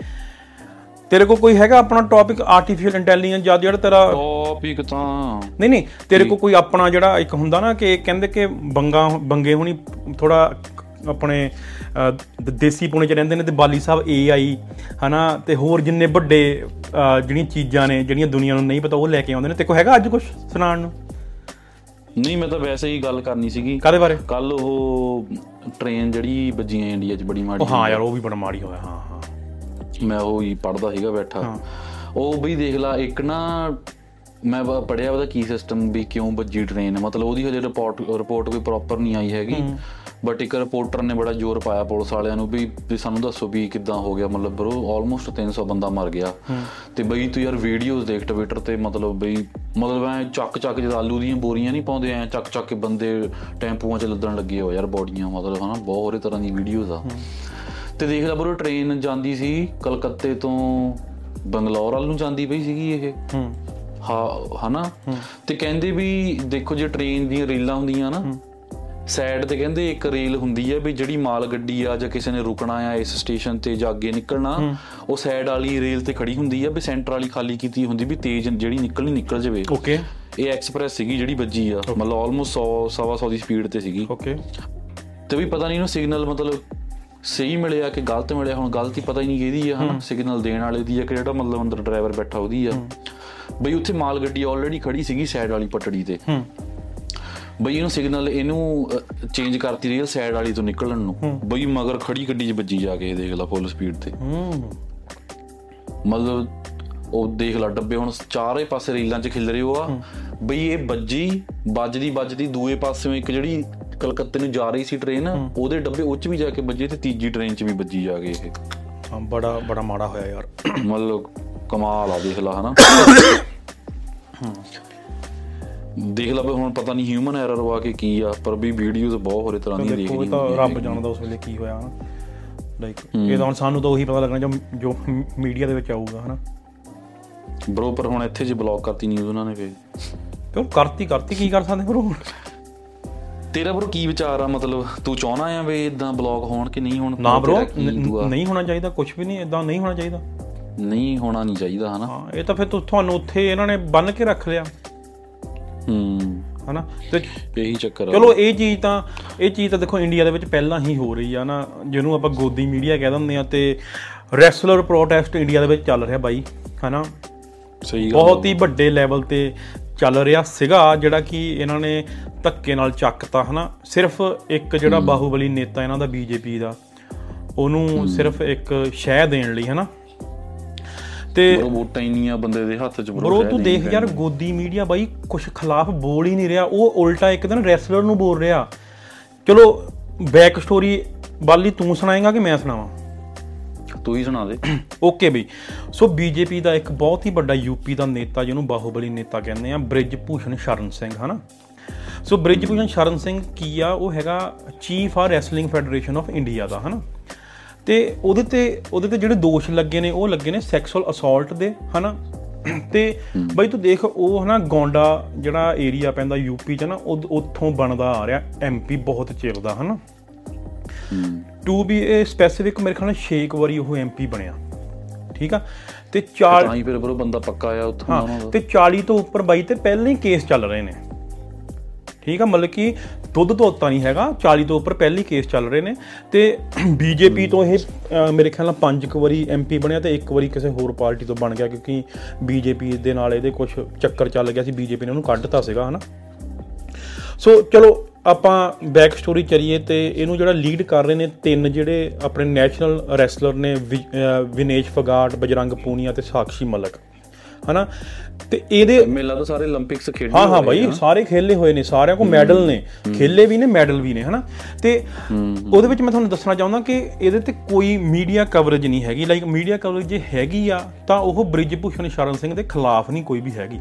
ਤੇਰੇ ਕੋਲ ਕੋਈ ਹੈਗਾ ਆਪਣਾ ਟੌਪਿਕ ਆਰਟੀਫੀਸ਼ੀਅਲ ਇੰਟੈਲੀਜੈਂਸ ਜਾਂ ਜਿਹੜਾ ਤੇਰਾ ਟੌਪਿਕ ਤਾਂ ਨਹੀਂ ਨਹੀਂ ਤੇਰੇ ਕੋਲ ਕੋਈ ਆਪਣਾ ਜਿਹੜਾ ਇੱਕ ਹੁੰਦਾ ਨਾ ਕਿ ਕਹਿੰਦੇ ਕਿ ਬੰਗਾ ਬੰਗੇ ਹੁਣੀ ਥੋੜਾ ਆਪਣੇ ਦੇਸੀ ਪੁਣੇ ਚ ਰਹਿੰਦੇ ਨੇ ਤੇ ਬਾਲੀ ਸਾਹਿਬ ਏਆਈ ਹਨਾ ਤੇ ਹੋਰ ਜਿੰਨੇ ਵੱਡੇ ਜਿਹੜੀਆਂ ਚੀਜ਼ਾਂ ਨੇ ਜਿਹੜੀਆਂ ਦੁਨੀਆ ਨੂੰ ਨਹੀਂ ਪਤਾ ਉਹ ਲੈ ਕੇ ਆਉਂਦੇ ਨੇ। ਤੇ ਕੋਈ ਹੈਗਾ ਅੱਜ ਕੁਝ ਸੁਣਾਉਣ ਨੂੰ? ਨਹੀਂ ਮੈਂ ਤਾਂ ਵੈਸੇ ਹੀ ਗੱਲ ਕਰਨੀ ਸੀਗੀ। ਕਾਦੇ ਬਾਰੇ? ਕੱਲ ਉਹ ਟ੍ਰੇਨ ਜਿਹੜੀ ਵੱਜੀਆਂ ਇੰਡੀਆ 'ਚ ਬੜੀ ਮਾੜੀ ਹਾਂ ਯਾਰ ਉਹ ਵੀ ਬੜਾ ਮਾੜੀ ਹੋਇਆ ਹਾਂ ਹਾਂ। ਮੈਂ ਉਹ ਹੀ ਪੜਦਾ ਸੀਗਾ ਬੈਠਾ। ਹਾਂ। ਉਹ ਬਈ ਦੇਖ ਲਾ ਇੱਕ ਨਾ ਮੈਂ ਪੜਿਆ ਉਹਦਾ ਕੀ ਸਿਸਟਮ ਵੀ ਕਿਉਂ ਵੱਜੀ ਟ੍ਰੇਨ ਮਤਲਬ ਉਹਦੀ ਹਜੇ ਰਿਪੋਰਟ ਰਿਪੋਰਟ ਕੋਈ ਪ੍ਰੋਪਰ ਨਹੀਂ ਆਈ ਹੈਗੀ। ਬਟ ਇੱਕ ਰਿਪੋਰਟਰ ਨੇ ਬੜਾ ਜ਼ੋਰ ਪਾਇਆ ਪੁਲਿਸ ਵਾਲਿਆਂ ਨੂੰ ਵੀ ਵੀ ਸਾਨੂੰ ਦੱਸੋ ਵੀ ਕਿੱਦਾਂ ਹੋ ਗਿਆ ਮਤਲਬ ਬਰੋ ਆਲਮੋਸਟ 300 ਬੰਦਾ ਮਰ ਗਿਆ। ਤੇ ਬਈ ਤੂੰ ਯਾਰ ਵੀਡੀਓਜ਼ ਦੇਖ ਟਵਿੱਟਰ ਤੇ ਮਤਲਬ ਬਈ ਮਤਲਬ ਐ ਚੱਕ ਚੱਕ ਜਦ ਆਲੂ ਦੀਆਂ ਬੋਰੀਆਂ ਨਹੀਂ ਪਾਉਂਦੇ ਐ ਚੱਕ ਚੱਕ ਕੇ ਬੰਦੇ ਟੈਂਪੂਆਂ 'ਚ ਲੱਦਣ ਲੱਗੇ ਹੋ ਯਾਰ ਬੋਡੀਆਂ ਮਤਲਬ ਹਨਾ ਬਹੁਤ ਹੋਰੇ ਤਰ੍ਹਾਂ ਦੀ ਵੀਡੀਓਜ਼ ਆ। ਤੇ ਦੇਖ ਲੈ ਬਰੋ ਟ੍ਰੇਨ ਜਾਂਦੀ ਸੀ ਕਲਕੱਤੇ ਤੋਂ ਬੰਗਲੌਰ ਵੱਲ ਨੂੰ ਜਾਂਦੀ ਪਈ ਸੀਗੀ ਇਹ। ਹੂੰ। ਹਾਂ ਹਨਾ? ਤੇ ਕਹਿੰਦੇ ਵੀ ਦੇਖੋ ਜੇ ਟ੍ਰੇਨ ਦੀਆਂ ਰੇਲਾਂ ਹੁੰਦੀਆਂ ਨਾ ਸਾਈਡ ਤੇ ਕਹਿੰਦੇ ਇੱਕ ਰੇਲ ਹੁੰਦੀ ਹੈ ਵੀ ਜਿਹੜੀ ਮਾਲ ਗੱਡੀ ਆ ਜਾਂ ਕਿਸੇ ਨੇ ਰੁਕਣਾ ਆ ਇਸ ਸਟੇਸ਼ਨ ਤੇ ਜਾਂ ਅੱਗੇ ਨਿਕਲਣਾ ਉਹ ਸਾਈਡ ਵਾਲੀ ਰੇਲ ਤੇ ਖੜੀ ਹੁੰਦੀ ਆ ਵੀ ਸੈਂਟਰ ਵਾਲੀ ਖਾਲੀ ਕੀਤੀ ਹੁੰਦੀ ਵੀ ਤੇਜ਼ ਜਿਹੜੀ ਨਿਕਲਣੀ ਨਿਕਲ ਜਾਵੇ। ਓਕੇ ਇਹ ਐਕਸਪ੍ਰੈਸ ਸੀਗੀ ਜਿਹੜੀ ਵੱਜੀ ਆ। ਮਤਲਬ ਆਲਮੋਸਟ 100 ਸਵਾ 100 ਦੀ ਸਪੀਡ ਤੇ ਸੀਗੀ। ਓਕੇ ਤੇ ਵੀ ਪਤਾ ਨਹੀਂ ਇਹਨੂੰ ਸਿਗਨਲ ਮਤਲਬ ਸਹੀ ਮਿਲਿਆ ਕਿ ਗਲਤ ਮਿਲਿਆ ਹੁਣ ਗਲਤੀ ਪਤਾ ਹੀ ਨਹੀਂ ਕਿਹਦੀ ਆ ਹਨਾ? ਸਿਗਨਲ ਦੇਣ ਵਾਲੇ ਦੀ ਆ ਕਿ ਜਿਹੜਾ ਮਤਲਬ ਅੰਦਰ ਡਰਾਈਵਰ ਬੈਠਾ ਉਹਦੀ ਆ। ਬਈ ਉੱਥੇ ਮਾਲ ਗੱਡੀ ਆਲਰੇਡੀ ਖੜੀ ਸੀਗੀ ਸਾਈਡ ਵਾਲੀ ਪਟੜੀ ਤੇ। ਹੂੰ। ਬਈ ਇਹਨੂੰ ਸਿਗਨਲ ਇਹਨੂੰ ਚੇਂਜ ਕਰਤੀ ਰਹੀ ਸਾਈਡ ਵਾਲੀ ਤੋਂ ਨਿਕਲਣ ਨੂੰ। ਬਈ ਮਗਰ ਖੜੀ ਗੱਡੀ 'ਚ ਵੱਜੀ ਜਾ ਕੇ ਦੇਖ ਲਾ ਫੁੱਲ ਸਪੀਡ ਤੇ। ਮਤਲਬ ਉਹ ਦੇਖ ਲਾ ਡੱਬੇ ਹੁਣ ਚਾਰੇ ਪਾਸੇ ਰੇਲਾਂ 'ਚ ਖਿਲ ਰਹੇ ਹੋ ਆ। ਬਈ ਇਹ ਵੱਜੀ ਵੱਜਦੀ ਵੱਜਦੀ ਦੂਏ ਪਾਸਿਓਂ ਇੱਕ ਜਿਹੜੀ ਕਲਕੱਤੇ ਨੂੰ ਜਾ ਰਹੀ ਸੀ ਟ੍ਰੇਨ ਉਹਦੇ ਡੱਬੇ ਉਹ 'ਚ ਵੀ ਜਾ ਕੇ ਵੱਜੇ ਤੇ ਤੀਜੀ ਟ੍ਰੇਨ 'ਚ ਵੀ ਵੱਜੀ ਜਾ ਕੇ ਇਹ। ਹਾਂ ਬੜਾ ਬੜਾ ਮਾੜਾ ਹੋਇਆ ਯਾਰ। ਮਤਲਬ ਕਮਾਲ ਆ ਦੇਖ ਲਾ ਹਨਾ। ਦੇਖ ਲਾ ਵੀ ਹੁਣ ਪਤਾ ਨਹੀਂ ਹਿਊਮਨ ਐਰਰ ਵਾ ਕੇ ਕੀ ਆ ਪਰ ਵੀ ਵੀਡੀਓਜ਼ ਬਹੁਤ ਹੋਰੇ ਤਰ੍ਹਾਂ ਦੀਆਂ ਦੇਖੋ ਦੇਖੀਆਂ ਤਾਂ ਰੱਬ ਜਾਣਦਾ ਉਸ ਵੇਲੇ ਕੀ ਹੋਇਆ ਹਨਾ? ਲਾਈਕ ਇਹ ਤਾਂ ਸਾਨੂੰ ਤਾਂ ਉਹੀ ਪਤਾ ਲੱਗਣਾ ਜੋ ਜੋ ਮੀਡੀਆ ਦੇ ਵਿੱਚ ਆਊਗਾ ਹਨਾ? ਬਰੋ ਪਰ ਹੁਣ ਇੱਥੇ ਜੇ ਬਲੌਕ ਕਰਤੀ ਨਿਊਜ਼ ਉਹਨਾਂ ਨੇ ਫੇ ਕਿਉਂ ਕਰਤੀ ਕਰਤੀ ਕੀ ਕਰ ਸਕਦੇ ਬਰੋ ਤੇਰਾ ਬਰੋ ਕੀ ਵਿਚਾਰ ਆ? ਮਤਲਬ ਤੂੰ ਚਾਹਣਾ ਆ ਵੀ ਇਦਾਂ ਬਲੌਕ ਹੋਣ ਕਿ ਨਹੀਂ ਹੋਣ ਨਾ ਦੁਆ? ਨਹੀਂ ਹੋਣਾ ਚਾਹੀਦਾ ਕੁਝ ਵੀ ਨਹੀਂ ਇਦਾਂ ਨਹੀਂ ਹੋਣਾ ਚਾਹੀਦਾ। ਨਹੀਂ ਹੋਣਾ ਨਹੀਂ ਚਾਹੀਦਾ ਹਨਾ? ਹਾਂ ਇਹ ਤਾਂ ਫਿਰ ਤੁਹਾਨੂੰ ਉੱਥੇ ਇਹਨਾਂ ਨੇ ਬੰਨ ਕੇ ਰੱਖ ਲਿਆ। ਹੂੰ। ਹਨਾ? ਤੇ ਇਹੀ ਚੱਕਰ ਆ। ਚਲੋ ਇਹ ਚੀਜ਼ ਤਾਂ ਇਹ ਚੀਜ਼ ਤਾਂ ਦੇਖੋ ਇੰਡੀਆ ਦੇ ਵਿੱਚ ਪਹਿਲਾਂ ਹੀ ਹੋ ਰਹੀ ਆ ਨਾ। ਜਿਹਨੂੰ ਆਪਾਂ ਗੋਦੀ ਮੀਡੀਆ ਕਹਿ ਦਿੰਦੇ ਆ ਤੇ ਰੈਸਲਰ ਪ੍ਰੋਟੈਸਟ ਇੰਡੀਆ ਦੇ ਵਿੱਚ ਚੱਲ ਰਿਹਾ ਬਾਈ ਹਨਾ? ਸਹੀ ਗੱਲ ਬਹੁਤ ਹੀ ਵੱਡੇ ਲੈਵਲ ਤੇ ਚੱਲ ਰਿਹਾ ਸੀਗਾ ਜਿਹੜਾ ਕਿ ਇਹਨਾਂ ਨੇ ਧੱਕੇ ਨਾਲ ਚੱਕਤਾ ਹਨਾ? ਸਿਰਫ ਇੱਕ ਜਿਹੜਾ ਬਾਹੂਬਲੀ ਨੇਤਾ ਇਹਨਾਂ ਦਾ ਬੀਜੇਪੀ ਦਾ ਉਹਨੂੰ ਸਿਰਫ ਇੱਕ ਸ਼ਹਿ ਦੇਣ ਲਈ ਹਨਾ? ਤੇ ਬਰੋ ਵੋਟਾਂ ਇੰਨੀਆਂ ਬੰਦੇ ਦੇ ਹੱਥ 'ਚ ਬਰੋ ਤੂੰ ਦੇਖ ਯਾਰ ਗੋਦੀ ਮੀਡੀਆ ਬਾਈ ਕੁਝ ਖਿਲਾਫ ਬੋਲ ਹੀ ਨਹੀਂ ਰਿਹਾ। ਉਹ ਉਲਟਾ ਇੱਕ ਦਿਨ ਰੈਸਲਰ ਨੂੰ ਬੋਲ ਰਿਹਾ। ਚਲੋ ਬੈਕ ਸਟੋਰੀ ਬਾਲੀ ਤੂੰ ਸੁਣਾਏਗਾ ਕਿ ਮੈਂ ਸੁਣਾਵਾਂ? ਤੂੰ ਹੀ ਸੁਣਾ ਦੇ। ਓਕੇ ਬਈ। ਸੋ ਬੀਜੇਪੀ ਦਾ ਇੱਕ ਬਹੁਤ ਹੀ ਵੱਡਾ ਯੂਪੀ ਦਾ ਨੇਤਾ ਜਿਹਨੂੰ ਬਾਹੂਬਲੀ ਨੇਤਾ ਕਹਿੰਦੇ ਆ ਬ੍ਰਿਜ ਭੂਸ਼ਣ ਸ਼ਰਨ ਸਿੰਘ ਹਨਾ? ਸੋ ਬ੍ਰਿਜ ਭੂਸ਼ਣ ਸ਼ਰਨ ਸਿੰਘ ਕੀ ਆ? ਉਹ ਹੈਗਾ ਚੀਫ ਆ ਰੈਸਲਿੰਗ ਫੈਡਰੇਸ਼ਨ ਆਫ ਇੰਡੀਆ ਦਾ ਹਨਾ? ਤੇ ਉਹਦੇ ਤੇ ਉਹਦੇ ਤੇ ਜਿਹੜੇ ਦੋਸ਼ ਲੱਗੇ ਨੇ ਉਹ ਲੱਗੇ ਨੇ ਸੈਕਸੁਅਲ ਅਸੌਲਟ ਦੇ ਹਨਾ? ਤੇ ਬਈ ਤੂੰ ਦੇਖ ਉਹ ਹਨਾ ਗੋਂਡਾ ਜਿਹੜਾ ਏਰੀਆ ਪੈਂਦਾ ਯੂਪੀ ਚ ਨਾ ਉੱਥੋਂ ਬਣਦਾ ਆ ਰਿਹਾ ਐਮਪੀ ਬਹੁਤ ਚਿਰ ਦਾ ਹਨਾ? ਟੂ ਬੀ ਇਹ ਸਪੈਸੀਫਿਕ ਮੇਰੇ ਖਿਆਲ ਨਾਲ 6 ਵਾਰੀ ਉਹ ਐਮਪੀ ਬਣਿਆ ਠੀਕ ਆ? ਤੇ 4 ਤਾਂ ਹੀ ਫਿਰ ਬਰੋ ਬੰਦਾ ਪੱਕਾ ਆ ਉੱਥੋਂ ਉਹਨਾਂ ਦਾ। ਤੇ 40 ਤੋਂ ਉੱਪਰ ਬਾਈ ਤੇ ਪਹਿਲਾਂ ਹੀ ਕੇਸ ਚੱਲ ਰਹੇ ਨੇ। ਠੀਕ ਆ? ਮਤਲਬ ਕਿ ਦੁੱਧ ਧੋਤਾ ਨਹੀਂ ਹੈਗਾ 40 ਤੋਂ ਉੱਪਰ ਪਹਿਲੀ ਕੇਸ ਚੱਲ ਰਹੇ ਨੇ ਤੇ ਬੀਜੇਪੀ ਤੋਂ ਇਹ ਅਹ, ਮੇਰੇ ਖਿਆਲ ਨਾਲ ਪੰਜ ਕੁ ਵਾਰੀ ਐਮਪੀ ਬਣਿਆ ਤੇ ਇੱਕ ਵਾਰੀ ਕਿਸੇ ਹੋਰ ਪਾਰਟੀ ਤੋਂ ਬਣ ਗਿਆ ਕਿਉਂਕਿ ਬੀਜੇਪੀ ਦੇ ਨਾਲ ਇਹਦੇ ਕੁਝ ਚੱਕਰ ਚੱਲ ਗਿਆ ਸੀ ਬੀਜੇਪੀ ਨੇ ਉਹਨੂੰ ਕੱਢਤਾ ਸੀਗਾ ਹਨਾ? ਸੋ ਚਲੋ ਆਪਾਂ ਬੈਕ ਸਟੋਰੀ ਚਰੀਏ ਤੇ ਇਹਨੂੰ ਜਿਹੜਾ ਲੀਡ ਕਰ ਰਹੇ ਨੇ ਤਿੰਨ ਜਿਹੜੇ ਆਪਣੇ ਨੈਸ਼ਨਲ ਰੈਸਲਰ ਨੇ ਵਿ- ਅਹ ਵਿਨੇਸ਼ ਫਗਾਟ ਬਜਰੰਗ ਪੂਨੀਆ ਤੇ ਸਾਕਸ਼ੀ ਮਲਕ। ਹਨਾ? ਤੇ ਇਹਦੇ ਮੇਲਾ ਤਾਂ ਸਾਰੇ 올림픽ਸ ਖੇਡੇ ਹਾਂ ਹਾਂ ਬਾਈ ਸਾਰੇ ਖੇਲੇ ਹੋਏ ਨੇ ਸਾਰਿਆਂ ਕੋ ਮੈਡਲ ਨੇ। ਖੇਲੇ ਵੀ ਨੇ ਮੈਡਲ ਵੀ ਨੇ ਹਨਾ? ਤੇ ਉਹਦੇ ਵਿੱਚ ਮੈਂ ਤੁਹਾਨੂੰ ਦੱਸਣਾ ਚਾਹੁੰਦਾ ਕਿ ਇਹਦੇ ਤੇ ਕੋਈ ਮੀਡੀਆ ਕਵਰੇਜ ਨਹੀਂ ਹੈਗੀ। ਲਾਈਕ ਮੀਡੀਆ ਕਵਰੇਜ ਜੇ ਹੈਗੀ ਆ ਤਾਂ ਉਹ ਬ੍ਰਿਜ ਭੂਸ਼ਣ ਸ਼ਰਨ ਸਿੰਘ ਦੇ ਖਿਲਾਫ ਨਹੀਂ ਕੋਈ ਵੀ ਹੈਗੀ।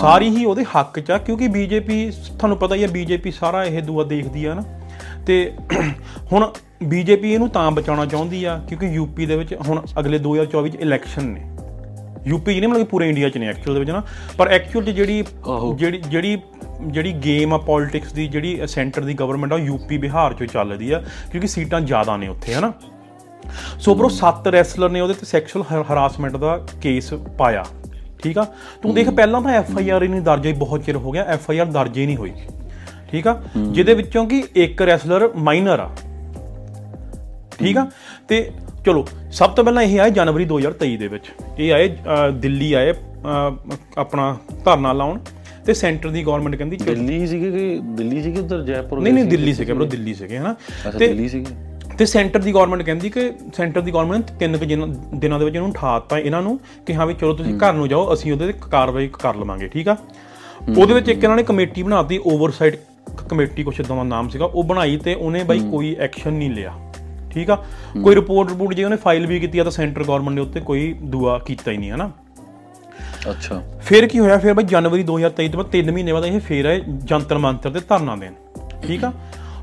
ਸਾਰੀ ਹੀ ਉਹਦੇ ਹੱਕ 'ਚ ਆ ਕਿਉਂਕਿ ਬੀਜੇਪੀ ਤੁਹਾਨੂੰ ਪਤਾ ਹੀ ਆ ਬੀਜੇਪੀ ਸਾਰਾ ਇਹ ਦੂਆ ਦੇਖਦੀ ਆ ਨਾ। ਤੇ ਹੁਣ ਬੀਜੇਪੀ ਇਹਨੂੰ ਤਾਂ ਬਚਾਉਣਾ ਚਾਹੁੰਦੀ ਆ ਕਿਉਂਕਿ ਯੂਪੀ ਦੇ ਵਿੱਚ ਹੁਣ ਅਗਲੇ 2024 ਚ ਇਲੈਕਸ਼ਨ ਨੇ। ਯੂਪੀ ਜਿਹਨੇ ਮਤਲਬ ਪੂਰੇ ਇੰਡੀਆ 'ਚ ਨੇ ਐਕਚੁਅਲ ਦੇ ਵਿੱਚ ਨਾ ਪਰ ਐਕਚੁਅਲ 'ਚ ਜਿਹੜੀ। ਜਿਹੜੀ ਜਿਹੜੀ ਜਿਹੜੀ ਗੇਮ ਆ ਪੋਲਿਟਿਕਸ ਦੀ ਜਿਹੜੀ ਸੈਂਟਰ ਦੀ ਗਵਰਨਮੈਂਟ ਆ ਯੂਪੀ ਬਿਹਾਰ 'ਚੋਂ ਚੱਲਦੀ ਆ ਕਿਉਂਕਿ ਸੀਟਾਂ ਜ਼ਿਆਦਾ ਨੇ ਉੱਥੇ ਹਨਾ। ਸੋ ਬਰੋ ਸੱਤ ਰੈਸਲਰ ਨੇ ਉਹਦੇ ਤੇ ਸੈਕਸ਼ੂਅਲ ਹਰਾਸਮੈਂਟ ਦਾ ਕੇਸ ਪਾਇਆ ਠੀਕ ਆ? ਤੂੰ ਦੇਖ ਪਹਿਲਾਂ ਤਾਂ ਐਫ ਆਈ ਆਰ ਹੀ ਨਹੀਂ ਦਰਜ ਹੋਈ ਬਹੁਤ ਚਿਰ ਹੋ ਗਿਆ ਐਫ ਆਈ ਆਰ ਦਰਜ ਹੀ ਨਹੀਂ ਹੋਈ ਠੀਕ ਆ? ਜਿਹਦੇ ਵਿੱਚੋਂ ਕਿ ਇੱਕ ਰੈਸਲਰ ਮਾਈਨਰ ਆ ਠੀਕ ਆ? ਤੇ ਚਲੋ ਸਭ ਤੋਂ ਪਹਿਲਾਂ ਇਹ ਆਏ ਜਨਵਰੀ 2023 ਦੇ ਵਿੱਚ। ਇਹ ਆਏ ਦਿੱਲੀ ਆਏ ਆਪਣਾ ਧਰਨਾ ਲਾਉਣ ਤੇ ਸੈਂਟਰ ਦੀ ਗਵਰਨਮੈਂਟ ਕਹਿੰਦੀ ਦਿੱਲੀ ਸੀਗੇ ਕਿ ਦਿੱਲੀ ਸੀਗੇ ਉਧਰ ਜੈਪੁਰ ਨਹੀਂ ਨਹੀਂ ਦਿੱਲੀ ਸੀਗੇ? ਬਰੋ ਦਿੱਲੀ ਸੀਗੇ ਹਨਾ? ਤੇ ਦਿੱਲੀ ਸੀਗੇ। ਤੇ ਸੈਂਟਰ ਦੀ ਗਵਰਨਮੈਂਟ ਕਹਿੰਦੀ ਕਿ ਸੈਂਟਰ ਦੀ ਗਵਰਨਮੈਂਟ ਤਿੰਨ ਕੁ ਦਿਨਾਂ- ਦੇ ਵਿੱਚ ਇਹਨੂੰ ਉਠਾਤਾ ਇਹਨਾਂ ਨੂੰ ਕਿ ਹਾਂ ਵੀ ਚਲੋ ਤੁਸੀਂ ਘਰ ਨੂੰ ਜਾਓ ਅਸੀਂ ਉਹਦੇ ਤੇ ਕਾਰਵਾਈ ਕਰ ਲਵਾਂਗੇ ਠੀਕ ਆ? ਉਹਦੇ ਵਿੱਚ ਇੱਕ ਇਹਨਾਂ ਨੇ ਕਮੇਟੀ ਬਣਾਤੀ ਓਵਰਸਾਈਟ ਕਮੇਟੀ ਕੁਛ ਇਦਾਂ ਦਾ ਨਾਮ ਸੀਗਾ ਉਹ ਬਣਾਈ ਤੇ ਉਹਨੇ ਬਾਈ ਕੋਈ ਐਕਸ਼ਨ ਨਹੀਂ ਲਿਆ। ਠੀਕ ਆ? ਕੋਈ ਰਿਪੋਰਟ ਰਿਪੋਰਟ ਜੇ ਉਹਨੇ ਫਾਈਲ ਵੀ ਕੀਤੀ ਆ ਤਾਂ ਸੈਂਟਰ ਗਵਰਨਮੈਂਟ ਨੇ ਉੱਤੇ ਕੋਈ ਦੁਆ ਕੀਤਾ ਹੀ ਨਹੀਂ ਹਨਾ? ਅੱਛਾ। ਫਿਰ ਕੀ ਹੋਇਆ? ਫਿਰ ਬਾਈ ਜਨਵਰੀ 2023 ਤੋਂ ਬਾਅਦ 3 ਮਹੀਨੇ ਬਾਅਦ ਇਹ ਫੇਰ ਆਏ ਜੰਤਰ ਮੰਤਰ ਤੇ ਧਰਨਾ ਦੇਣ। ਠੀਕ ਆ?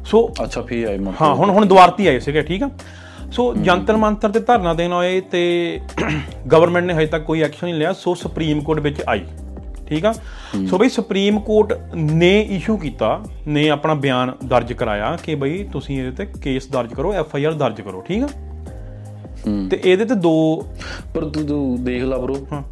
ਸੋ ਅੱਛਾ ਫੇਰ ਆਏ ਹਾਂ ਹੁਣ ਹੁਣ ਦੁਆਰਤੀ ਆਏ ਸੀਗੇ ਠੀਕ ਆ? ਸੋ ਜੰਤਰ ਮੰਤਰ ਤੇ ਧਰਨਾ ਦੇਣ ਆਏ ਤੇ ਗਵਰਨਮੈਂਟ ਨੇ ਹਜੇ ਤੱਕ ਕੋਈ ਐਕਸ਼ਨ ਨਹੀਂ ਲਿਆ। ਸੋ ਸੁਪਰੀਮ ਕੋਰਟ ਵਿੱਚ ਆਈ। ਠੀਕ ਆ? ਸੋ ਬਈ ਸੁਪਰੀਮ ਕੋਰਟ ਨੇ ਇਸ਼ੂ ਕੀਤਾ ਨੇ ਆਪਣਾ ਬਿਆਨ ਦਰਜ ਕਰਾਇਆ ਕਿ ਬਈ ਤੁਸੀਂ ਇਹਦੇ ਤੇ ਕੇਸ ਦਰਜ ਕਰੋ ਐਫ ਆਈ ਆਰ ਦਰਜ ਕਰੋ ਠੀਕ ਆ। ਤੇ ਇਹਦੇ ਤੇ ਦੋ ਪਰ ਤੂੰ ਦੇਖ ਲਾ ਹਾਂ।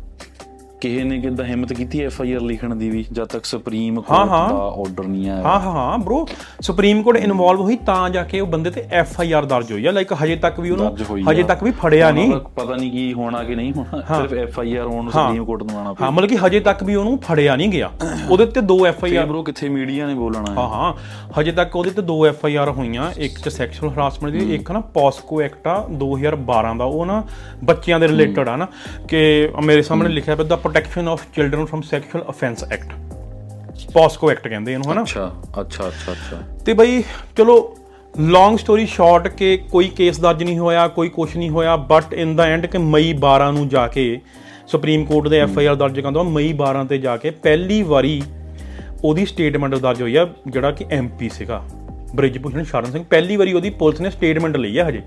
ਕਿਸੇ ਨੇ ਕਿਦਾਂ ਹਿੰਮਤ ਕੀਤੀ ਐਫ ਆਈ ਆਰ ਲਿਖਣ ਦੀ ਵੀ ਜਦ ਤੱਕ ਸੁਪਰੀਮ ਕੋਰਟ। ਦਾ ਆਰਡਰ ਨਹੀਂ ਆਇਆ? ਹਾਂ ਹਾਂ ਹਾਂ ਬ్రో ਸੁਪਰੀਮ ਕੋਰਟ ਇਨਵੋਲਵ ਹੋਈ ਤਾਂ ਜਾ ਕੇ ਉਹ ਬੰਦੇ ਤੇ ਐਫ ਆਈ ਆਰ ਦਰਜ ਹੋਈ ਆ। ਲਾਈਕ ਹਜੇ ਤੱਕ ਵੀ ਉਹਨੂੰ ਹਜੇ। ਤੱਕ ਵੀ ਫੜਿਆ ਨਹੀਂ। ਪਤਾ ਨਹੀਂ ਕੀ ਹੋਣਾ ਕਿ ਨਹੀਂ ਹੋਣਾ। ਸਿਰਫ ਐਫ ਆਈ ਆਰ ਹੋਣ ਸੁਪਰੀਮ ਕੋਰਟ ਨੂੰ ਆਣਾ ਹਾਂ ਮਤਲਬ ਕਿ ਹਜੇ ਤੱਕ ਵੀ ਉਹਨੂੰ ਫੜਿਆ ਨਹੀਂ ਗਿਆ। ਉਹਦੇ ਤੇ ਦੋ ਐਫ ਆਈ ਆਰ ਬ్రో ਕਿੱਥੇ ਮੀਡੀਆ ਨੇ ਬੋਲਣਾ ਹਾਂ? ਹਾਂ ਹਜੇ ਤੱਕ ਉਹਦੇ ਤੇ ਦੋ ਐਫ ਆਈ ਆਰ ਹੋਈਆਂ। ਇੱਕ ਚ ਸੈਕਸ਼ੂਅਲ ਹਰਾਸਮੈਂਟ ਦੀ ਇੱਕ ਨਾ ਪੋਸਕੋ ਐਕਟ ਆ 2012 ਦਾ। ਉਹ ਨਾ ਬੱਚਿਆਂ ਦੇ ਰਿਲੇਟਡ ਆ ਨਾ। ਕਿ ਮੇਰੇ ਸਾਹਮਣੇ ਲਿਖਿਆ ਪਿਆ ਦਾ protection of children from sexual offence act POCSO act ਕਹਿੰਦੇ ਇਹਨੂੰ ਹਨਾ? ਅੱਛਾ ਅੱਛਾ ਅੱਛਾ ਅੱਛਾ। ਤੇ ਬਈ ਚਲੋ ਲੌਂਗ ਸਟੋਰੀ ਸ਼ਾਰਟ ਕਿ ਕੋਈ ਕੇਸ ਦਰਜ ਨਹੀਂ ਹੋਇਆ ਕੋਈ ਕੁਝ ਨਹੀਂ ਹੋਇਆ ਬਟ ਇਨ ਦਾ ਐਂਡ ਕਿ ਮਈ 12 ਨੂੰ ਜਾ ਕੇ ਸੁਪਰੀਮ ਕੋਰਟ ਦੇ ਐਫ ਆਈ ਆਰ ਦਰਜ ਕਰਦਾ ਮਈ 12 ਤੇ ਜਾ ਕੇ ਪਹਿਲੀ ਵਾਰੀ ਉਹਦੀ ਸਟੇਟਮੈਂਟ ਦਰਜ ਹੋਈ ਆ ਜਿਹੜਾ ਕਿ ਐਮਪੀ ਸੀਗਾ ਬ੍ਰਿਜ ਭੂਸ਼ਣ ਸ਼ਰਨ ਸਿੰਘ। ਪਹਿਲੀ ਵਾਰੀ ਉਹਦੀ ਪੁਲਿਸ ਨੇ ਸਟੇਟਮੈਂਟ ਲਈ ਆ ਹਜੇ।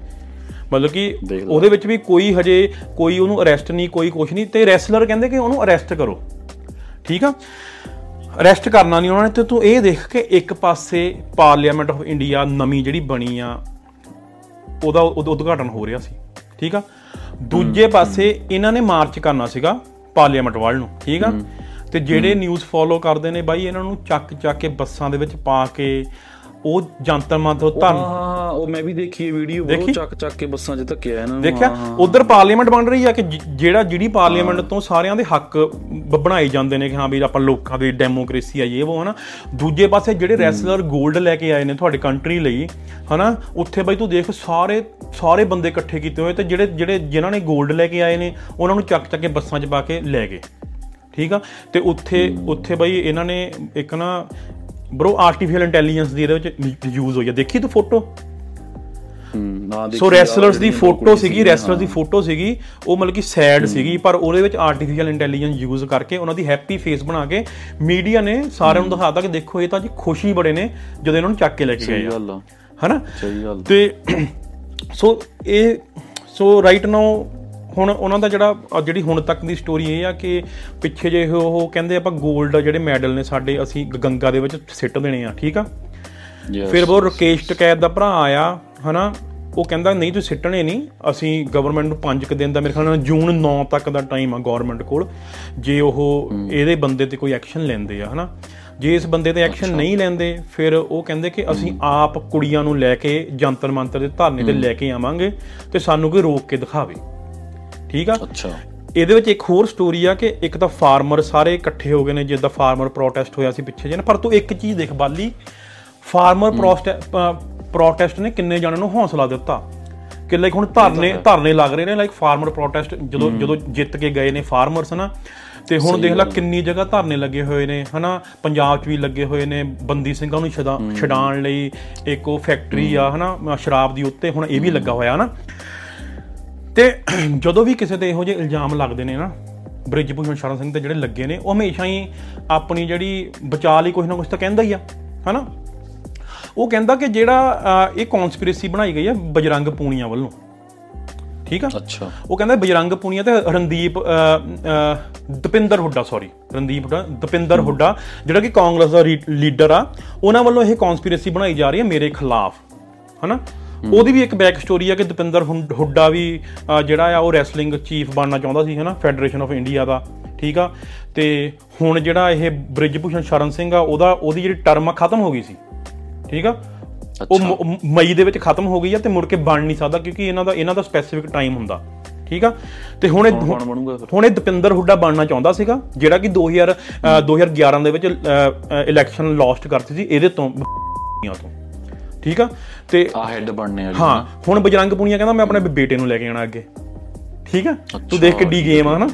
ਮਤਲਬ ਕਿ। ਉਹਦੇ ਵਿੱਚ ਵੀ ਕੋਈ ਹਜੇ ਕੋਈ ਉਹਨੂੰ ਅਰੈਸਟ ਨਹੀਂ ਕੋਈ ਕੁਝ ਨਹੀਂ ਤੇ ਰੈਸਲਰ ਕਹਿੰਦੇ ਕਿ ਉਹਨੂੰ ਅਰੈਸਟ ਕਰੋ। ਠੀਕ ਆ? ਅਰੈਸਟ ਕਰਨਾ ਨਹੀਂ ਉਹਨਾਂ ਨੇ ਤੇ ਤੂੰ ਇਹ ਦੇਖ ਕੇ ਇੱਕ ਪਾਸੇ ਪਾਰਲੀਮੈਂਟ ਆਫ ਇੰਡੀਆ ਨਵੀਂ ਜਿਹੜੀ ਬਣੀ ਆ ਉਹਦਾ ਉਦ- ਉਦਘਾਟਨ ਹੋ ਰਿਹਾ ਸੀ। ਠੀਕ ਆ? ਦੂਜੇ ਪਾਸੇ ਇਹਨਾਂ ਨੇ ਮਾਰਚ ਕਰਨਾ ਸੀਗਾ ਪਾਰਲੀਮੈਂਟ ਵੱਲ ਨੂੰ। ਠੀਕ ਆ? ਤੇ ਜਿਹੜੇ ਨਿਊਜ਼ ਫੋਲੋ ਕਰਦੇ ਨੇ ਬਾਈ ਇਹਨਾਂ ਨੂੰ ਚੱਕ ਚੱਕ ਕੇ ਬੱਸਾਂ ਦੇ ਵਿੱਚ ਪਾ ਕੇ ਉਹ ਜੰਤਰ ਮੰਤਰ ਧਰਮ ਹਾਂ ਉਹ ਮੈਂ ਵੀ ਦੇਖੀ ਇਹ ਵੀਡੀਓ ਬਹੁਤ ਚੱਕ ਚੱਕ ਕੇ ਬੱਸਾਂ 'ਚ ਧੱਕਿਆ ਇਹਨਾਂ ਨੂੰ। ਦੇਖਿਆ? ਉਧਰ ਪਾਰਲੀਮੈਂਟ ਬਣ ਰਹੀ ਆ ਕਿ ਜਿਹੜਾ ਜਿਹੜੀ ਪਾਰਲੀਮੈਂਟ ਤੋਂ ਸਾਰਿਆਂ ਦੇ ਹੱਕ ਬਣਾਏ ਜਾਂਦੇ ਨੇ ਕਿ ਹਾਂ ਵੀ ਆਪਾਂ ਲੋਕਾਂ ਦੀ ਡੈਮੋਕ੍ਰੇਸੀ ਆ ਇਹ ਉਹ ਹਨਾ। ਦੂਜੇ ਪਾਸੇ ਜਿਹੜੇ ਰੈਸਲਰ 골ਡ ਲੈ ਕੇ ਆਏ ਨੇ ਤੁਹਾਡੇ ਕੰਟਰੀ ਲਈ ਹਨਾ ਉੱਥੇ ਬਈ ਤੂੰ ਦੇਖ ਸਾਰੇ ਸਾਰੇ ਬੰਦੇ ਇਕੱਠੇ ਕੀਤੇ ਹੋਏ ਤੇ ਜਿਹੜੇ ਜਿਹੜੇ ਜਿਨ੍ਹਾਂ ਨੇ 골ਡ ਲੈ ਕੇ ਆਏ ਨੇ ਉਹਨਾਂ ਨੂੰ ਚੱਕ ਚੱਕ ਕੇ ਬੱਸਾਂ 'ਚ ਪਾ ਕੇ ਲੈ ਗਏ। ਠੀਕ ਆ? ਤੇ ਉੱਥੇ ਉੱਥੇ ਬਈ ਇਹਨਾਂ ਨੇ ਇੱਕ ਨਾ ਬ్రో ਆਰਟੀਫੀਸ਼ੀਅਲ ਇੰਟੈਲੀਜੈਂਸ ਦੀ ਇਹਦੇ ਵਿੱਚ ਯੂਜ਼ ਹੋਈ ਆ। ਦੇਖੀ ਤੂੰ ਫੋਟੋ ਸੋ ਰੈਸਲਰਸ ਦੀ ਫੋਟੋ ਸੀਗੀ ਸੀਗੀਆਂ, ਰੈਸਲਰ ਦੀ ਫੋਟੋ ਸੀਗੀ ਉਹ ਮਤਲਬ ਕਿ ਸੈਡ ਸੀਗੀ ਪਰ ਉਹਦੇ ਵਿੱਚ ਆਰਟੀਫੀਸ਼ੀਅਲ ਇੰਟੈਲੀਜੈਂਸ ਯੂਜ਼ ਕਰਕੇ ਉਹਨਾਂ ਦੀ ਹੈਪੀ ਫੇਸ ਬਣਾ ਕੇ ਮੀਡੀਆ ਨੇ ਸਾਰਿਆਂ ਨੂੰ ਦਿਖਾਤਾ ਕਿ ਦੇਖੋ ਇਹ ਤਾਂ ਜੀ ਖੁਸ਼ੀ ਬੜੇ ਨੇ ਜਦੋਂ ਇਹਨਾਂ ਨੂੰ ਚੱਕ ਕੇ ਲੈ ਕੇ ਗਏ ਹਨਾ? ਸਹੀ ਗੱਲ ਤੇ ਸੋ ਇਹ ਸੋ ਰਾਈਟ ਨਾਓ ਹੁਣ ਉਹਨਾਂ ਦਾ ਜਿਹੜਾ ਜਿਹੜੀ ਹੁਣ ਤੱਕ ਦੀ ਸਟੋਰੀ ਇਹ ਆ ਕਿ ਪਿੱਛੇ ਜੇ ਉਹ ਕਹਿੰਦੇ ਆਪਾਂ 골ਡ ਜਿਹੜੇ ਮੈਡਲ ਨੇ ਸਾਡੇ ਅਸੀਂ ਗੰਗਾ ਦੇ ਵਿੱਚ ਸਿੱਟ ਦੇਣੇ ਆ ਠੀਕ ਆ. ਫਿਰ ਉਹ ਰਕੇਸ਼ ਟਕੈਤ ਦਾ ਭਰਾ ਆਇਆ ਹਨਾ? ਉਹ ਕਹਿੰਦਾ ਨਹੀਂ ਤੁਸੀਂ ਸਿੱਟਣੇ ਨਹੀਂ। ਅਸੀਂ ਗਵਰਨਮੈਂਟ ਨੂੰ 5 ਕ ਦਿਨ ਦਾ ਮੇਰੇ ਖਿਆਲ ਨਾਲ ਜੂਨ 9 ਤੱਕ ਦਾ ਟਾਈਮ ਆ ਗਵਰਨਮੈਂਟ ਕੋਲ। ਜੇ ਉਹ ਇਹਦੇ ਬੰਦੇ ਤੇ ਕੋਈ ਐਕਸ਼ਨ ਲੈਂਦੇ ਆ ਹਨਾ? ਜੇ ਇਸ ਬੰਦੇ ਤੇ ਐਕਸ਼ਨ ਨਹੀਂ ਲੈਂਦੇ ਫਿਰ ਉਹ ਕਹਿੰਦੇ ਕਿ ਅਸੀਂ ਆਪ ਕੁੜੀਆਂ ਨੂੰ ਲੈ ਕੇ ਜੰਤਰ ਮੰਤਰ ਦੇ ਧਰਨੇ ਤੇ ਲੈ ਕੇ ਆਵਾਂਗੇ ਤੇ ਸਾਨੂੰ ਕੋਈ ਰੋਕ ਕੇ ਦਿਖਾਵੇ। ਠੀਕ ਆ? ਅੱਛਾ। ਇਹਦੇ ਵਿੱਚ ਇੱਕ ਹੋਰ ਸਟੋਰੀ ਆ ਕਿ ਇੱਕ ਤਾਂ ਫਾਰਮਰ ਸਾਰੇ ਇਕੱਠੇ ਹੋ ਗਏ ਨੇ ਜਿੱਦਾਂ ਫਾਰਮਰ ਪ੍ਰੋਟੈਸਟ ਹੋਇਆ ਸੀ ਪਿੱਛੇ ਜਿਹੇ ਨਾ ਪਰ ਤੂੰ ਇੱਕ ਚੀਜ਼ ਦੇਖ ਬਾਲੀ ਫਾਰਮਰ ਪ੍ਰੋਟੈਸਟ ਨੇ ਕਿੰਨੇ ਜਣਾਂ ਨੂੰ ਹੌਸਲਾ ਦਿੱਤਾ? ਕਿ ਲਾਈਕ ਹੁਣ ਧਰਨੇ ਧਰਨੇ ਲੱਗ ਰਹੇ ਨੇ ਲਾਈਕ ਫਾਰਮਰ ਪ੍ਰੋਟੈਸਟ ਜਦੋਂ ਜਦੋਂ ਜਿੱਤ ਕੇ ਗਏ ਨੇ ਫਾਰਮਰਸ ਨਾ ਤੇ ਹੁਣ ਦੇਖ ਲੈ ਕਿੰਨੀ ਜਗ੍ਹਾ ਧਰਨੇ ਲੱਗੇ ਹੋਏ ਨੇ ਹਨਾ? ਪੰਜਾਬ 'ਚ ਵੀ ਲੱਗੇ ਹੋਏ ਨੇ ਬੰਦੀ ਸਿੰਘਾਂ ਨੂੰ ਛਡਾ- ਛਡਾਉਣ ਲਈ ਇੱਕ ਉਹ ਫੈਕਟਰੀ ਆ ਹਨਾ? ਸ਼ਰਾਬ ਦੀ ਉੱਤੇ ਹੁਣ ਇਹ ਵੀ ਲੱਗਾ ਹੋਇਆ ਹਨਾ? ਤੇ ਜਦੋਂ ਵੀ ਕਿਸੇ ਤੇ ਇਹੋ ਜਿਹੇ ਇਲਜ਼ਾਮ ਲੱਗਦੇ ਨੇ ਨਾ ਬ੍ਰਿਜ ਭੂਸ਼ਣ ਸ਼ਰਨ ਸਿੰਘ ਤੇ ਜਿਹੜੇ ਲੱਗੇ ਨੇ ਉਹ ਹਮੇਸ਼ਾ ਹੀ ਆਪਣੀ ਜਿਹੜੀ ਬਚਾ ਲਈ ਕੁਝ ਨਾ ਕੁਝ ਤਾਂ ਕਹਿੰਦਾ ਹੀ ਆ ਹਨਾ? ਉਹ ਕਹਿੰਦਾ ਕਿ ਜਿਹੜਾ ਇਹ ਕਨਸਪੀਰੇਸੀ ਬਣਾਈ ਗਈ ਹੈ ਬਜਰੰਗ ਪੂਣੀਆਂ ਵੱਲੋਂ ਠੀਕ ਆ? ਅੱਛਾ। ਉਹ ਕਹਿੰਦਾ ਬਜਰੰਗ ਪੂਨੀਆ ਤੇ ਰਣਦੀਪ ਦਪਿੰਦਰ ਹੁੱਡਾ ਸੌਰੀ ਰਣਦੀਪ ਹੁੱਡਾ ਦਪਿੰਦਰ ਹੁੱਡਾ ਜਿਹੜਾ ਕਿ ਕਾਂਗਰਸ ਦਾ ਲੀਡਰ ਆ ਉਹਨਾਂ ਵੱਲੋਂ ਇਹ ਕਨਸਪੀਰੇਸੀ ਬਣਾਈ ਜਾ ਰਹੀ ਹੈ ਮੇਰੇ ਖਿਲਾਫ ਹਨਾ? ਉਹਦੀ ਵੀ ਇੱਕ ਬੈਕ ਸਟੋਰੀ ਆ ਕਿ ਦਪਿੰਦਰ ਹੁੱਡਾ ਵੀ ਜਿਹੜਾ ਆ ਉਹ ਰੈਸਲਿੰਗ ਚੀਫ ਬਣਨਾ ਚਾਹੁੰਦਾ ਸੀ ਹਨਾ ਫੈਡਰੇਸ਼ਨ ਆਫ ਇੰਡੀਆ ਦਾ ਠੀਕ ਆ? ਤੇ ਹੁਣ ਜਿਹੜਾ ਇਹ ਬ੍ਰਿਜ ਭੂਸ਼ਣ ਸ਼ਰਨ ਸਿੰਘ ਆ ਉਹਦਾ ਉਹਦੀ ਜਿਹੜੀ ਟਰਮ ਖਤਮ ਹੋ ਗਈ ਸੀ ਠੀਕ ਆ? ਉਹ ਮਈ ਦੇ ਵਿੱਚ ਖਤਮ ਹੋ ਗਈ ਆ ਤੇ ਮੁੜ ਕੇ ਬਣ ਨਹੀਂ ਸਕਦਾ ਕਿਉਂਕਿ ਇਹਨਾਂ ਦਾ ਇਹਨਾਂ ਦਾ ਸਪੈਸੀਫਿਕ ਟਾਈਮ ਹੁੰਦਾ ਠੀਕ ਆ? ਤੇ ਹੁਣ ਹੁਣ ਇਹ ਦਪਿੰਦਰ ਹੁੱਡਾ ਬਣਨਾ ਚਾਹੁੰਦਾ ਸੀਗਾ ਜਿਹੜਾ ਕਿ 2000 ਅ, 2011 ਦੇ ਵਿੱਚ ਇਲੈਕਸ਼ਨ ਲਾਸਟ ਕਰਤੀ ਸੀ ਇਹਦੇ ਤੋਂ ਤੋਂ। ਠੀਕ ਆ? ਤੇ ਆ ਹੈਡ ਬਣਨੇ ਵਾਲੀ ਹਾਂ ਹੁਣ ਬਜਰੰਗ ਪੁਨੀਆ ਕਹਿੰਦਾ ਮੈਂ ਆਪਣੇ ਬੇਟੇ ਨੂੰ ਲੈ ਕੇ ਆਣਾ ਅੱਗੇ। ਠੀਕ ਆ? ਤੂੰ ਦੇਖ ਕਿੱਡੀ ਗੇਮ ਆ। ਹਨਾ?